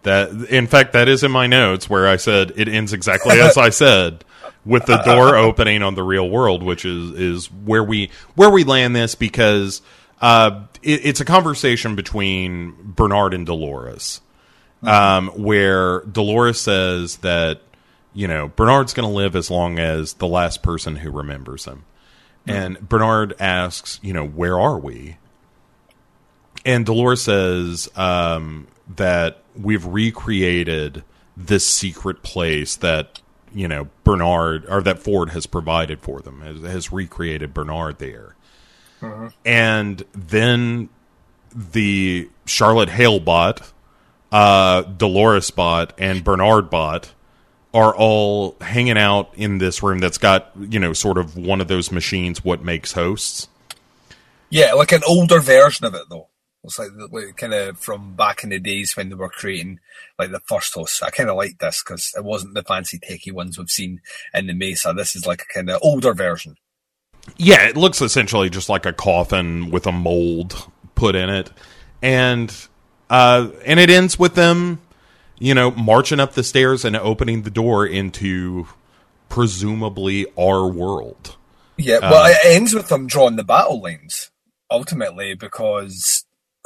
That in fact that is in my notes where I said it ends exactly as I said with the door opening on the real world, which is is where we where we land this because uh, it, it's a conversation between Bernard and Dolores, um, where Dolores says that you know Bernard's going to live as long as the last person who remembers him, and Bernard asks, you know, where are we? And Dolores says um, that we've recreated this secret place that you know Bernard or that Ford has provided for them has, has recreated Bernard there, and then the Charlotte Hale bot, uh, Dolores bot, and Bernard bot are all hanging out in this room that's got you know sort of one of those machines what makes hosts. Yeah, like an older version of it though. It's like, like kind of from back in the days when they were creating like the first hosts. I kind of like this because it wasn't the fancy techie ones we've seen in the Mesa. This is like a kind of older version. Yeah, it looks essentially just like a coffin with a mold put in it, and uh, and it ends with them, you know, marching up the stairs and opening the door into presumably our world. Yeah, well, it ends with them drawing the battle lines ultimately because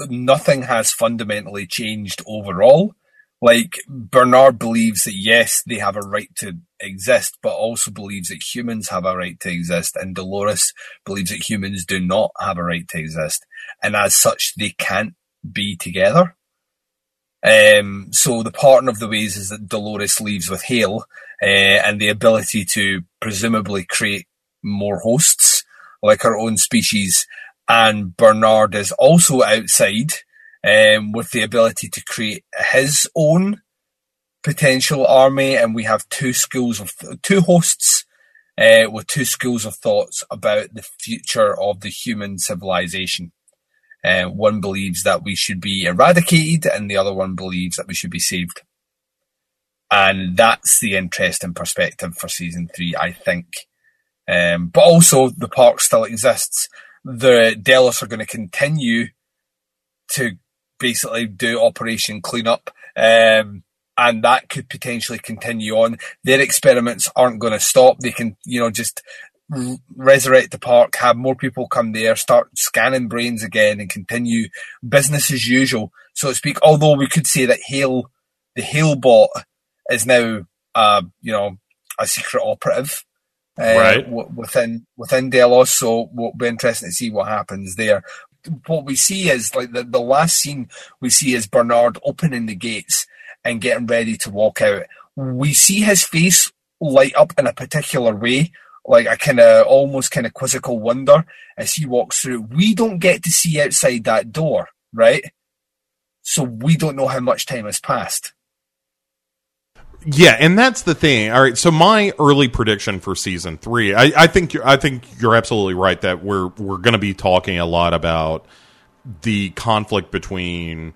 nothing has fundamentally changed overall. Like Bernard believes that yes, they have a right to exist, but also believes that humans have a right to exist, and Dolores believes that humans do not have a right to exist, and as such, they can't be together. Um, so the partner of the ways is that Dolores leaves with Hale, uh, and the ability to presumably create more hosts, like her own species, and Bernard is also outside um, with the ability to create his own potential army, and we have two schools of two hosts uh, with two schools of thoughts about the future of the human civilization. Uh, one believes that we should be eradicated, and the other one believes that we should be saved. And that's the interesting perspective for season three, I think. Um, but also, the park still exists. The Delos are going to continue to basically do Operation Cleanup, um, and that could potentially continue on. Their experiments aren't going to stop. They can, you know, just resurrect the park, have more people come there, start scanning brains again, and continue business as usual, so to speak. Although we could say that Hale, the Hale bot, is now uh, you know, a secret operative. Uh, Right. w- within within Delos, so we'll be interesting to see what happens there. What we see is like the, the last scene we see is Bernard opening the gates and getting ready to walk out. We see his face light up in a particular way, like a kind of almost kind of quizzical wonder as he walks through. We don't get to see outside that door, right? So we don't know how much time has passed. Yeah, and that's the thing. All right, so my early prediction for season three, I, I think you're, I think you're absolutely right that we're we're going to be talking a lot about the conflict between,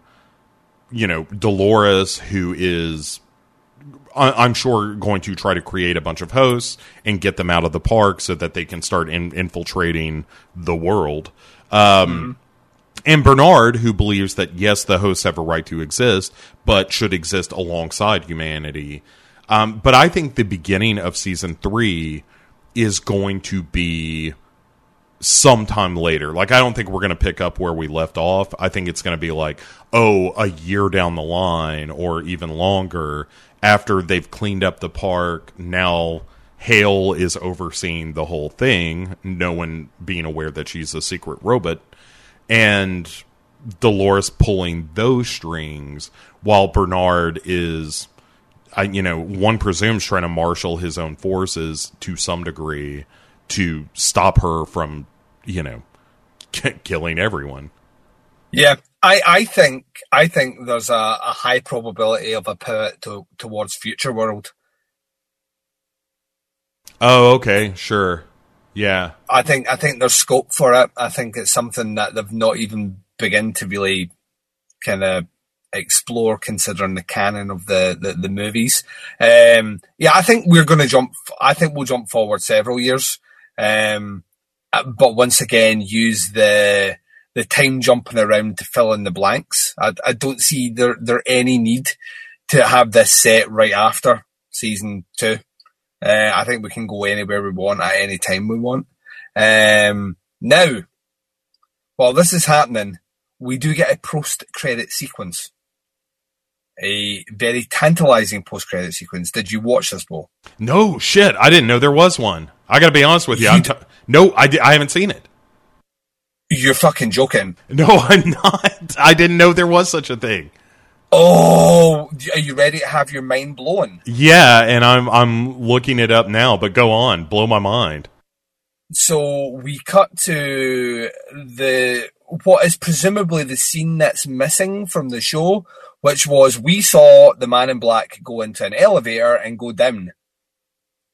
you know, Dolores, who is, I'm sure, going to try to create a bunch of hosts and get them out of the park so that they can start in, infiltrating the world. Um, and Bernard, who believes that yes, the hosts have a right to exist, but should exist alongside humanity. Um, but I think the beginning of season three is going to be sometime later. Like, I don't think we're going to pick up where we left off. I think it's going to be like, oh, a year down the line or even longer after they've cleaned up the park. Now, Hale is overseeing the whole thing, no one being aware that she's a secret robot and Dolores pulling those strings while Bernard is you know one presumes trying to marshal his own forces to some degree to stop her from you know killing everyone. Yeah, I, I think I think there's a, a high probability of a pivot to, towards future world. Oh, okay, sure. Yeah. I think I think there's scope for it. I think it's something that they've not even begun to really kind of explore, considering the canon of the the, the movies. Um, yeah, I think we're going to jump. I think we'll jump forward several years. Um, uh, but once again, use the the time jumping around to fill in the blanks. I, I don't see there there any need to have this set right after season two. Uh, I think we can go anywhere we want at any time we want. Um, now, while this is happening, we do get a post-credit sequence. A very tantalizing post-credit sequence. Did you watch this, Bo? No shit, I didn't know there was one. I got to be honest with you. You t- no, I, I haven't seen it. You're fucking joking. No, I'm not. I didn't know there was such a thing. Oh, are you ready to have your mind blown? Yeah, and I'm I'm looking it up now, but go on, blow my mind. So we cut to the what is presumably the scene that's missing from the show, which was we saw the man in black go into an elevator and go down.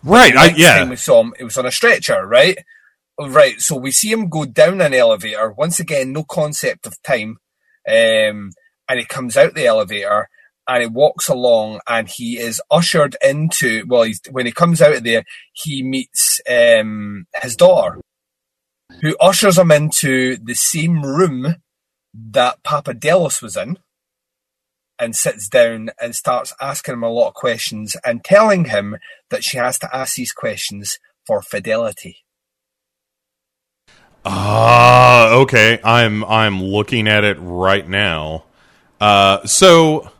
Right, I, yeah. we saw him, it was on a stretcher, right? Right. So we see him go down an elevator. Once again, no concept of time. Um, and he comes out the elevator and he walks along and he is ushered into, well, when he comes out of there, he meets, um, his daughter who ushers him into the same room that Papa Delos was in and sits down and starts asking him a lot of questions and telling him that she has to ask these questions for fidelity. Ah, okay. I'm I'm looking at it right now. Uh, so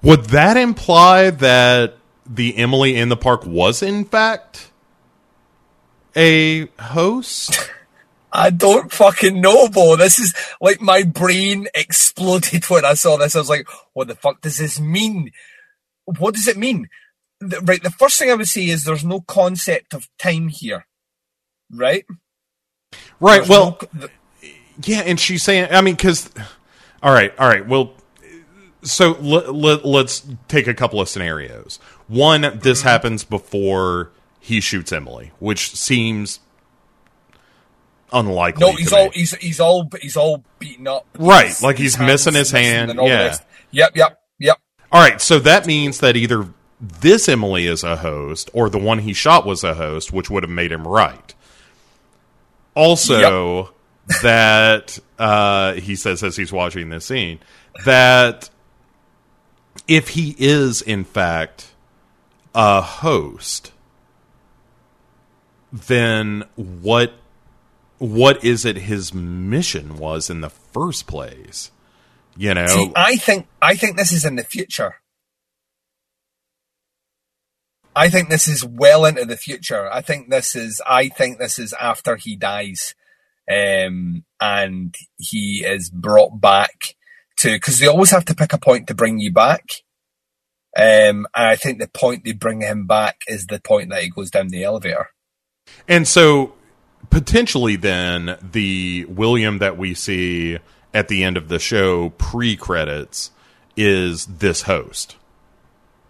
would that imply that the Emily in the Park was in fact a host? I don't fucking know, Bo. This is like my brain exploded when I saw this. I was like, what the fuck does this mean? What does it mean? Right, the first thing I would say is there's no concept of time here. Right? Right. There's Well, no- Yeah, and she's saying, I mean, because, all right, all right, well, so let, let, let's take a couple of scenarios. One, this Mm-hmm. happens before he shoots Emily, which seems unlikely. no, he's me. all he's he's all he's all beaten up. Right, His- like he's missing his hand, the yeah. Yep, yep, yep. All right, so that means that either this Emily is a host or the one he shot was a host, which would have made him right. Also, that uh, he says as he's watching this scene that if he is in fact a host, then what what is it his mission was in the first place? You know, See, I think I think this is in the future. I think this is well into the future. I think this is. I think this is after he dies, um, and he is brought back to because they always have to pick a point to bring you back. Um, and I think the point they bring him back is the point that he goes down the elevator. And so potentially then the William that we see at the end of the show pre credits is this host.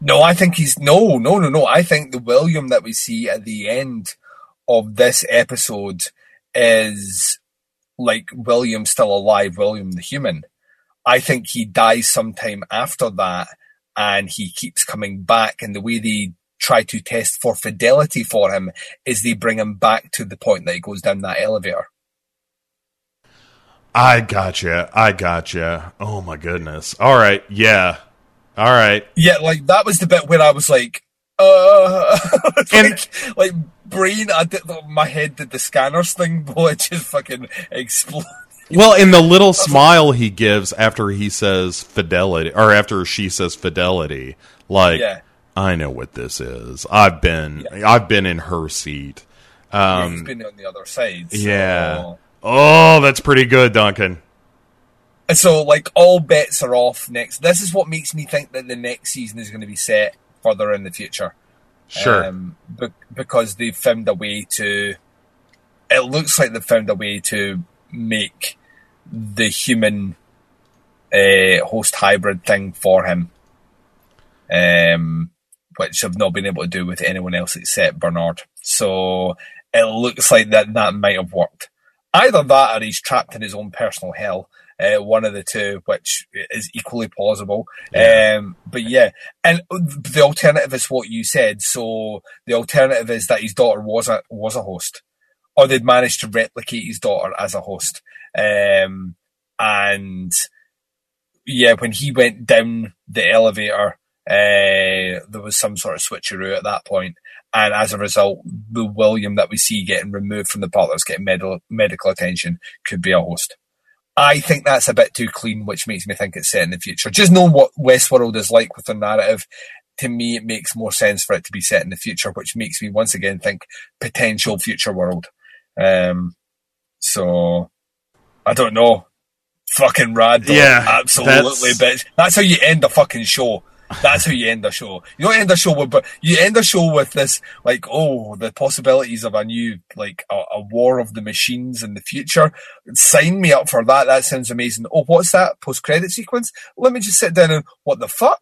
No, I think he's no, no, no, no. I think the William that we see at the end of this episode is like William still alive, William the human. I think he dies sometime after that and he keeps coming back and the way they try to test for fidelity for him is they bring him back to the point that he goes down that elevator. I gotcha. I gotcha. Oh my goodness. All right. Yeah. All right. Yeah, like that was the bit where I was like, uh, like, And- like brain, I did, my head did the scanners thing, but it just fucking exploded. Well, in the little smile he gives after he says fidelity, or after she says fidelity, like Yeah. I know what this is. I've been, I've been in her seat. Yeah, Um, he's been on the other side. So. yeah. Oh, that's pretty good, Duncan. And so, like, all bets are off next. This is what makes me think that the next season is going to be set further in the future. Sure. Um, be- because they've found a way to. It looks like they've found a way to make the human uh, host hybrid thing for him, um, which I've not been able to do with anyone else except Bernard. So it looks like that that might have worked. Either that, or he's trapped in his own personal hell. Uh, one of the two, which is equally plausible. Yeah. Um, but yeah, and the alternative is what you said. So the alternative is that his daughter was a was a host, or they'd managed to replicate his daughter as a host. Um, and yeah, when he went down the elevator, uh, there was some sort of switcheroo at that point, and as a result, the William that we see getting removed from the part that was getting medical medical attention could be a host. I think that's a bit too clean, which makes me think it's set in the future. Just knowing what Westworld is like with the narrative, to me, it makes more sense for it to be set in the future, which makes me once again think potential future world. Um, so I don't know. Fucking rad, though. Yeah, absolutely, that's- bitch. That's how you end a fucking show. That's how you end a show. You don't end a show with, but you end a show with this, like, oh, the possibilities of a new, like, a, a war of the machines in the future. Sign me up for that. That sounds amazing. Oh, what's that post credit sequence? Let me just sit down and what the fuck?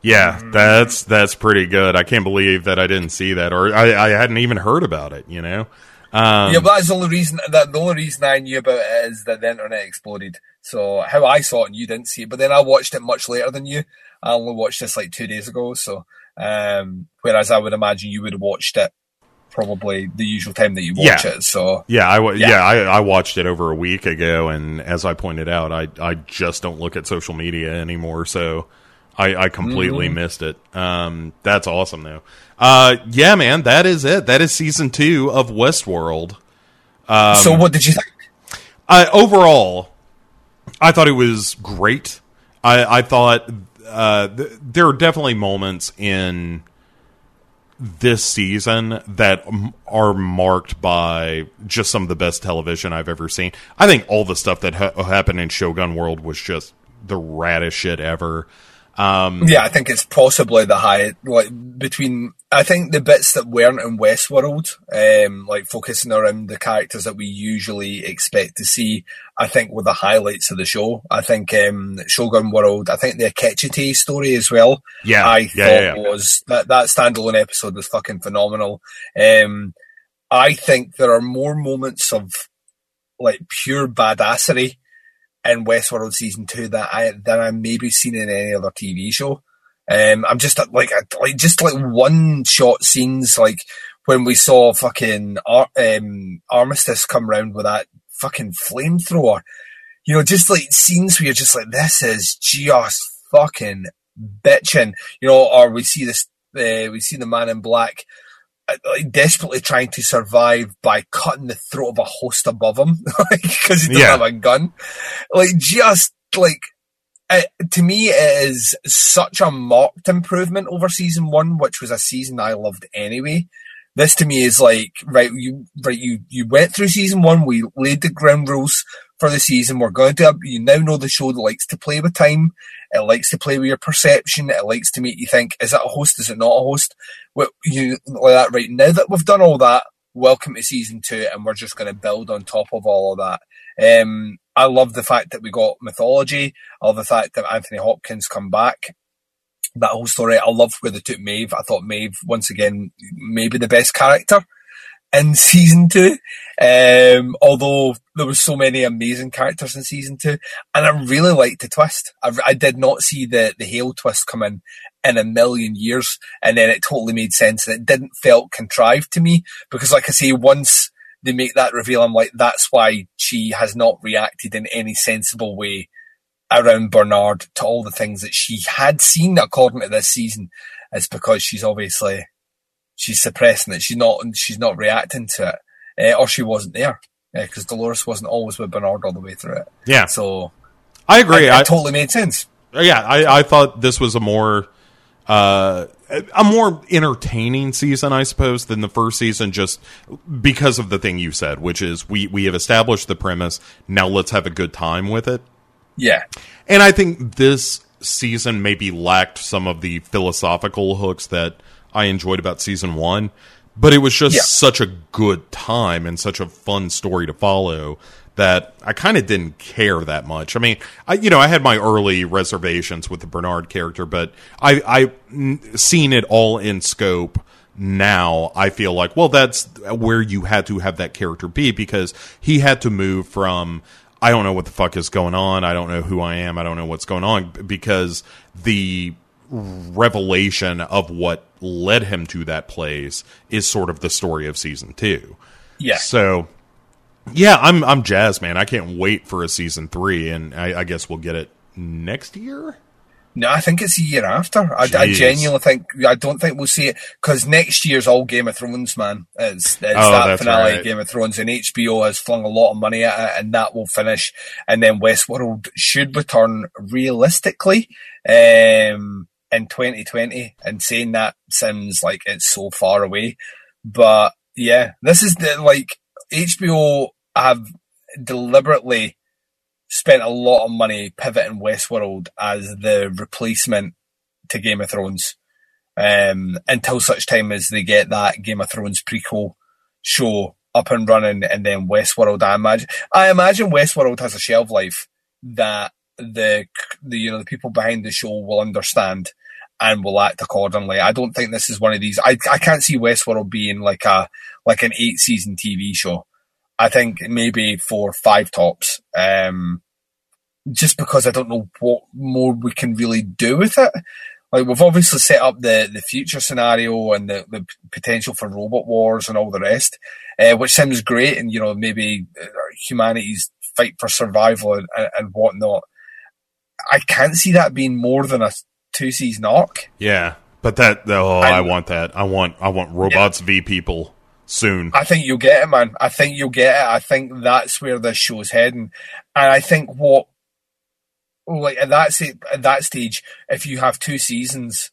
Yeah, that's that's pretty good. I can't believe that I didn't see that, or I, I hadn't even heard about it. You know. Um, yeah, but that's the only reason that the only reason I knew about it is that the internet exploded. So how I saw it and you didn't see it, but then I watched it much later than you. I only watched this like two days ago. So um, whereas I would imagine you would have watched it probably the usual time that you watch Yeah. it. So Yeah, I Yeah. yeah, I, I watched it over a week ago, and as I pointed out, I I just don't look at social media anymore, so I, I completely Mm-hmm. missed it. Um, that's awesome though. Uh, yeah, man, that is it. That is season two of Westworld. Um, so what did you think? I overall, I thought it was great. I, I thought uh, th- there are definitely moments in this season that are marked by just some of the best television I've ever seen. I think all the stuff that ha- happened in Shogun World was just the raddest shit ever. Um, Yeah, I think it's possibly the high like between. I think the bits that weren't in Westworld, um, like focusing around the characters that we usually expect to see, I think were the highlights of the show. I think um, Shogun World. I think the Akecheta story as well. yeah, I yeah, thought yeah, yeah. was that that standalone episode was fucking phenomenal. Um, I think there are more moments of like pure badassery in Westworld season two that I than I maybe seen in any other TV show. Um, I'm just like like just like one shot scenes like when we saw fucking Ar- um, Armistice come round with that fucking flamethrower. You know, just like scenes where you're just like, this is just fucking bitching. You know, or we see this, uh, we see the man in black Uh, desperately trying to survive by cutting the throat of a host above him because he doesn't Yeah. have a gun. Like just like it, to me, it is such a marked improvement over season one, which was a season I loved anyway. This to me is like, right, you, right, you, you went through season one, we laid the ground rules for the season. We're going to, you now know the show that likes to play with time. It likes to play with your perception. It likes to make you think, is it a host? Is it not a host? Well, you, like that, right? Now that we've done all that, welcome to season two, and we're just going to build on top of all of that. Um, I love the fact that we got mythology. I love the fact that Anthony Hopkins come back. That whole story. I love where they took Maeve. I thought Maeve, once again, maybe the best character in season two. Um, although there were so many amazing characters in season two, and I really liked the twist. I, I did not see the the Hale twist come in in a million years, and then it totally made sense, and it didn't felt contrived to me because, like I say, once they make that reveal, I'm like, that's why she has not reacted in any sensible way around Bernard to all the things that she had seen according to this season. Is because she's obviously she's suppressing it. She's not she's not reacting to it, uh, or she wasn't there because uh, Dolores wasn't always with Bernard all the way through it. Yeah, so I agree. It, I totally made sense. Yeah, I, I thought this was a more uh, a more entertaining season, I suppose, than the first season, just because of the thing you said, which is we we have established the premise. Now let's have a good time with it. Yeah, and I think this season maybe lacked some of the philosophical hooks that I enjoyed about season one, but it was just yeah. such a good time and such a fun story to follow that I kind of didn't care that much. I mean, I you know I had my early reservations with the Bernard character, but I I seen it all in scope now I feel like well that's where you had to have that character be because he had to move from I don't know what the fuck is going on I don't know who I am I don't know what's going on because the revelation of what led him to that place is sort of the story of season two. Yeah. So, yeah, I'm I'm jazzed, man. I can't wait for a season three, and I, I guess we'll get it next year. No, I think it's a year after. I, I, genuinely think I don't think we'll see it because next year's all Game of Thrones, man. It's, it's oh, that finale right. Game of Thrones, and HBO has flung a lot of money at it, and that will finish. And then Westworld should return realistically. Um, in 2020 and saying that seems like it's so far away. But yeah, this is the, like HBO have deliberately spent a lot of money pivoting Westworld as the replacement to Game of Thrones. Um, until such time as they get that Game of Thrones prequel show up and running and then Westworld, I imagine, I imagine Westworld has a shelf life that the, the you know the people behind the show will understand and will act accordingly. I don't think this is one of these. I I can't see Westworld being like a like an eight season TV show. I think maybe four five tops. Um, just because I don't know what more we can really do with it. Like we've obviously set up the the future scenario and the, the potential for robot wars and all the rest, uh, which sounds great. And you know maybe uh, humanity's fight for survival and, and whatnot. I can't see that being more than a two season arc. Yeah, but that oh, I, I want that. I want I want robots yeah. v people soon. I think you'll get it, man. I think you'll get it. I think that's where this show's heading, and I think what like at that at that stage, if you have two seasons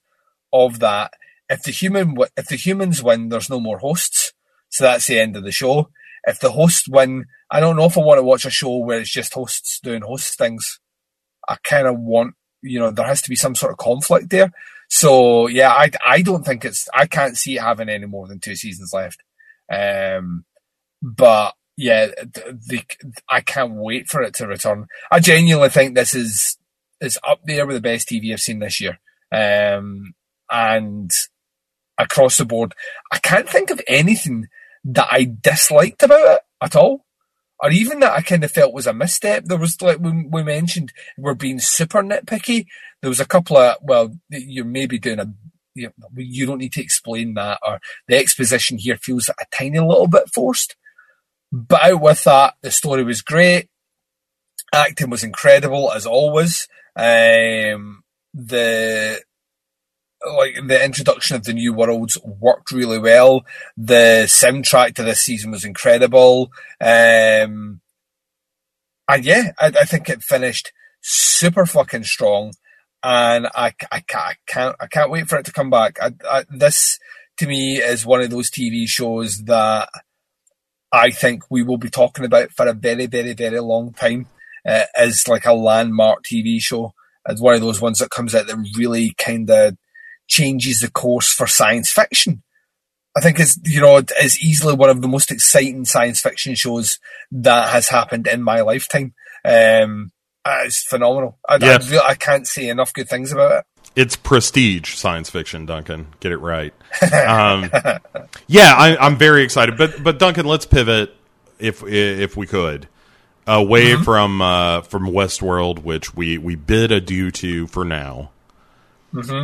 of that, if the human if the humans win, there's no more hosts, so that's the end of the show. If the hosts win, I don't know if I want to watch a show where it's just hosts doing host things. I kind of want you know, there has to be some sort of conflict there. So yeah, I, I don't think it's, I can't see it having any more than two seasons left. Um, but yeah, the, I can't wait for it to return. I genuinely think this is, is up there with the best TV I've seen this year. Um, and across the board, I can't think of anything that I disliked about it at all or even that I kind of felt was a misstep. There was like we, we mentioned we're being super nitpicky. There was a couple of well, you're maybe doing a you, know, you don't need to explain that, or the exposition here feels a tiny little bit forced. But out with that, the story was great. Acting was incredible as always. Um, the like the introduction of the new worlds worked really well. The soundtrack to this season was incredible. Um, and yeah, I, I, think it finished super fucking strong, and I, I, can't, I can't I can't wait for it to come back. I, I, this to me is one of those TV shows that I think we will be talking about for a very very very long time. Uh, as like a landmark TV show, as one of those ones that comes out that really kind of changes the course for science fiction. I think it's you know it's easily one of the most exciting science fiction shows that has happened in my lifetime. Um, uh, it's phenomenal. I. I, I can't say enough good things about it. It's prestige science fiction, Duncan. Get it right. Um, yeah, I, I'm very excited. But but Duncan, let's pivot if if we could away from uh, from Westworld, which we we bid adieu to for now,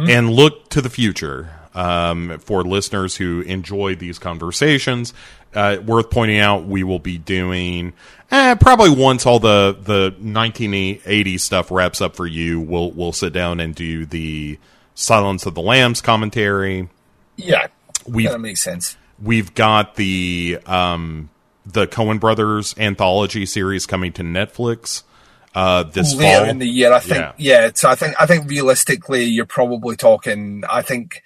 and look to the future. Um, for listeners who enjoy these conversations, uh, worth pointing out we will be doing eh, probably once all the the 1980 stuff wraps up for you. We'll we'll sit down and do the Silence of the Lambs commentary. Yeah, We've that makes sense. we've got the um the Coen Brothers anthology series coming to Netflix uh this Later fall. in the year, I think. Yeah. Yeah. so I think I think realistically, you're probably talking. I think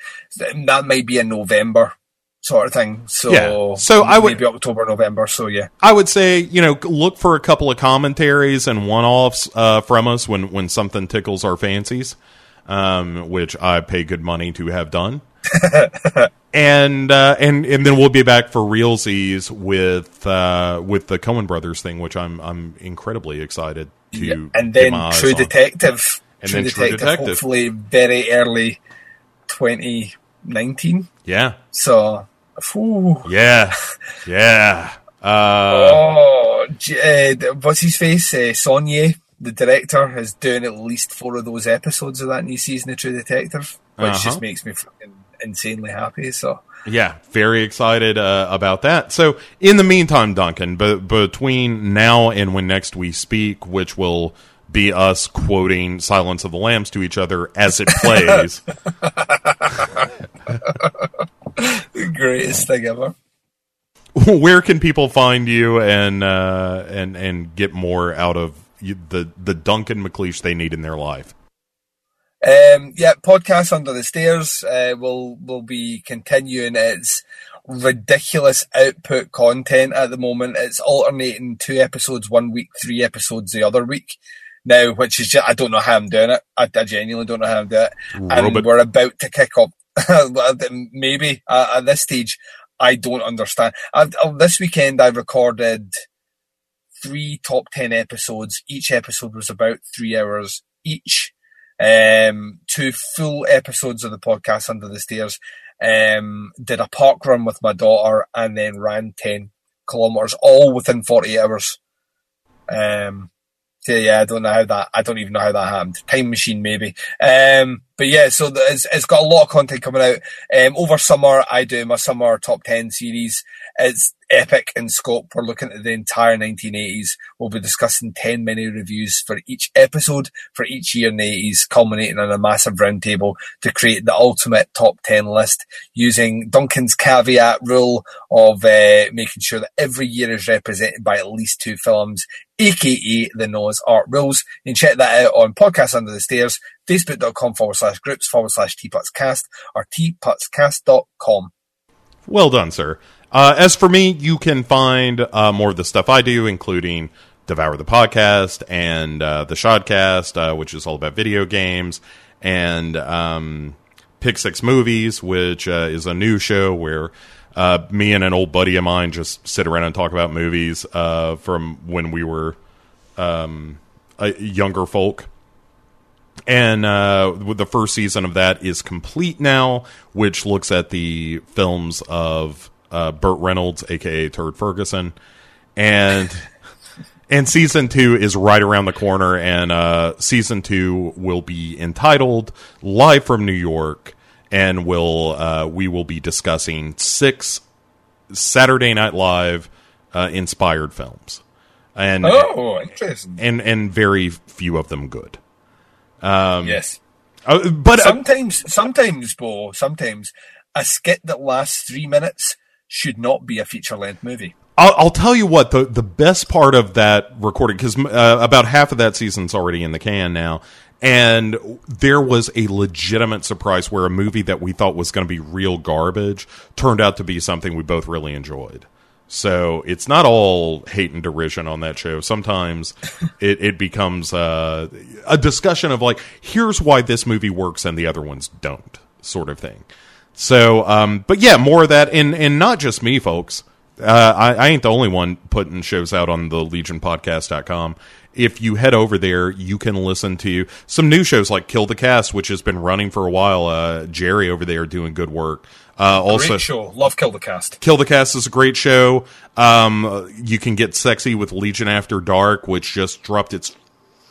that might be a November sort of thing. So Yeah. So I would- maybe October, November. So yeah. I would say, you know, look for a couple of commentaries and one-offs uh, from us when when something tickles our fancies, um, which I pay good money to have done. and uh, and and then we'll be back for realsies with uh, with the Coen Brothers thing, which I'm I'm incredibly excited to. and then True. Detective. And True then True Detective, Detective. hopefully very early 2019. Yeah, So, whew. yeah, yeah. Uh, oh, J- uh, what's his face? Uh, Saulnier, the director, is doing at least four of those episodes of that new season of True Detective, which Uh-huh. just makes me fucking insanely happy. So, Yeah, very excited uh, about that. So, in the meantime, Duncan, b- between now and when next we speak, which will be us quoting Silence of the Lambs to each other as it plays, greatest thing ever. where can people find you and uh, and and get more out of you, the the Duncan McLeish they need in their life? Um, yeah, podcast under the stairs uh, will will be continuing its ridiculous output content at the moment. It's alternating two episodes one week, three episodes the other week. Now, which is just, I don't know how I'm doing it. I, I genuinely don't know how I'm doing it. And we're about to kick up. Maybe uh, at this stage, I don't understand. I've, uh, this weekend, I recorded three top 10 episodes. Each episode was about three hours each. Um, two full episodes of the podcast under the stairs. Um, did a park run with my daughter and then ran 10 kilometers all within 48 hours. Um, yeah, I don't know how that, I don't even know how that happened. Time machine maybe. Um, but yeah, so it's, it's got a lot of content coming out. Um, over summer, I do my summer top 10 series. It's epic in scope. We're looking at the entire 1980s. We'll be discussing 10 mini reviews for each episode for each year in the 80s, culminating in a massive roundtable to create the ultimate top 10 list using Duncan's caveat rule of uh, making sure that every year is represented by at least two films, aka the Noah's Ark rules. You can check that out on Podcast Under the Stairs, facebook.com forward slash groups forward slash tputscast or tputscast.com. Well done, sir. Uh, as for me, you can find uh, more of the stuff I do, including Devour the Podcast and uh, the Shodcast, uh, which is all about video games, and um, Pick Six Movies, which uh, is a new show where uh, me and an old buddy of mine just sit around and talk about movies from when we were um, younger folk. And uh, the first season of that is complete now, which looks at the films of uh, Burt Reynolds, aka Turd Ferguson, and and season two is right around the corner, and uh, season two will be entitled "Live from New York," and will uh, we will be discussing six Saturday Night Live uh, inspired films, and Oh, interesting. and and very few of them good. yes. Uh, but uh, Sometimes, sometimes, Bo, sometimes a skit that lasts three minutes should not be a feature length movie. I'll, I'll tell you what the the best part of that recording because uh, about half of that season's already in the can now, and there was a legitimate surprise where a movie that we thought was going to be real garbage turned out to be something we both really enjoyed. So it's not all hate and derision on that show. Sometimes it, it becomes uh, a discussion of like, here's why this movie works and the other ones don't, sort of thing. So, um, but yeah, more of that, and and not just me, folks. Uh, I, I ain't the only one putting shows out on the legionpodcast.com. If you head over there, you can listen to some new shows like Kill the Cast, which has been running for a while. Uh, Jerry over there doing good work. Uh, also, Great show. Love Kill the Cast. Kill the Cast is a great show. Um, you can get sexy with Legion After Dark, which just dropped its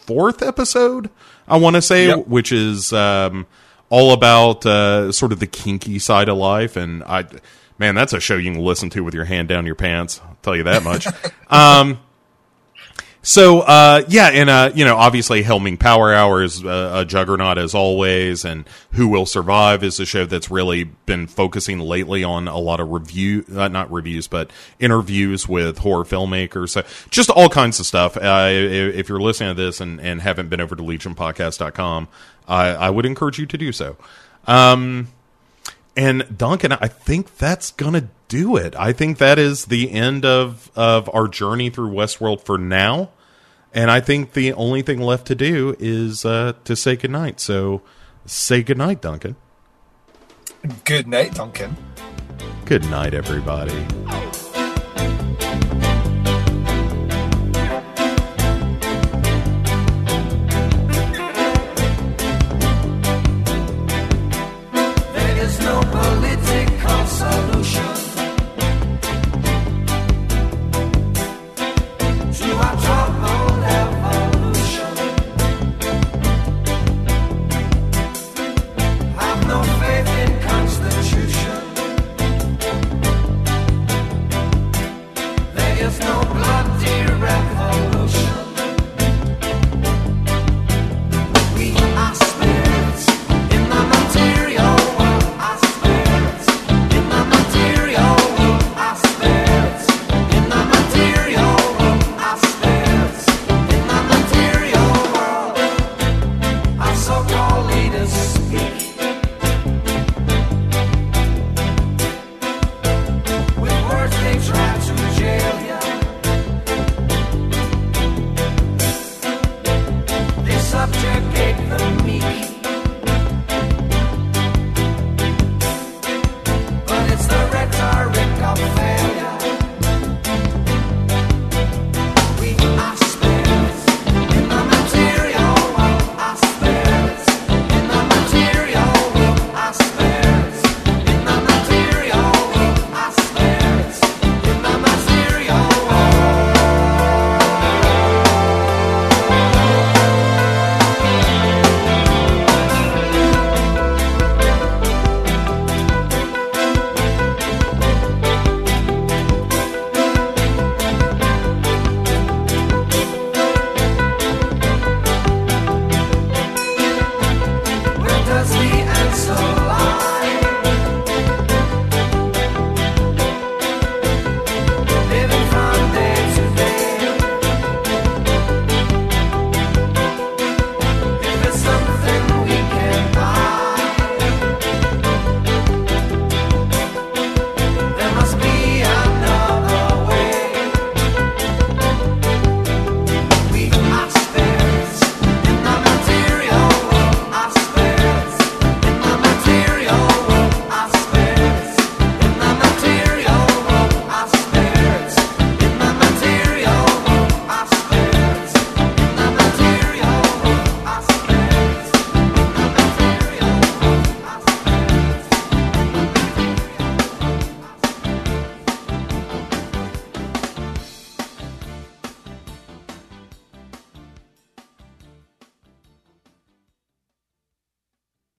fourth episode, I want to say, Yep. which is um, all about uh, sort of the kinky side of life. And I, man, that's a show you can listen to with your hand down your pants. I'll tell you that much. um, so uh, yeah, and uh, you know, obviously, Helming Power Hour is uh, a juggernaut as always, and Who Will Survive is a show that's really been focusing lately on a lot of review, uh, not reviews, but interviews with horror filmmakers. So just all kinds of stuff. Uh, if, if you're listening to this and, and haven't been over to LegionPodcast.com, I, I would encourage you to do so. Um, and Duncan, I think that's gonna do it. I think that is the end of of our journey through Westworld for now. And I think the only thing left to do is uh, to say goodnight. So say goodnight, Duncan. Good night, Duncan. Good night, everybody.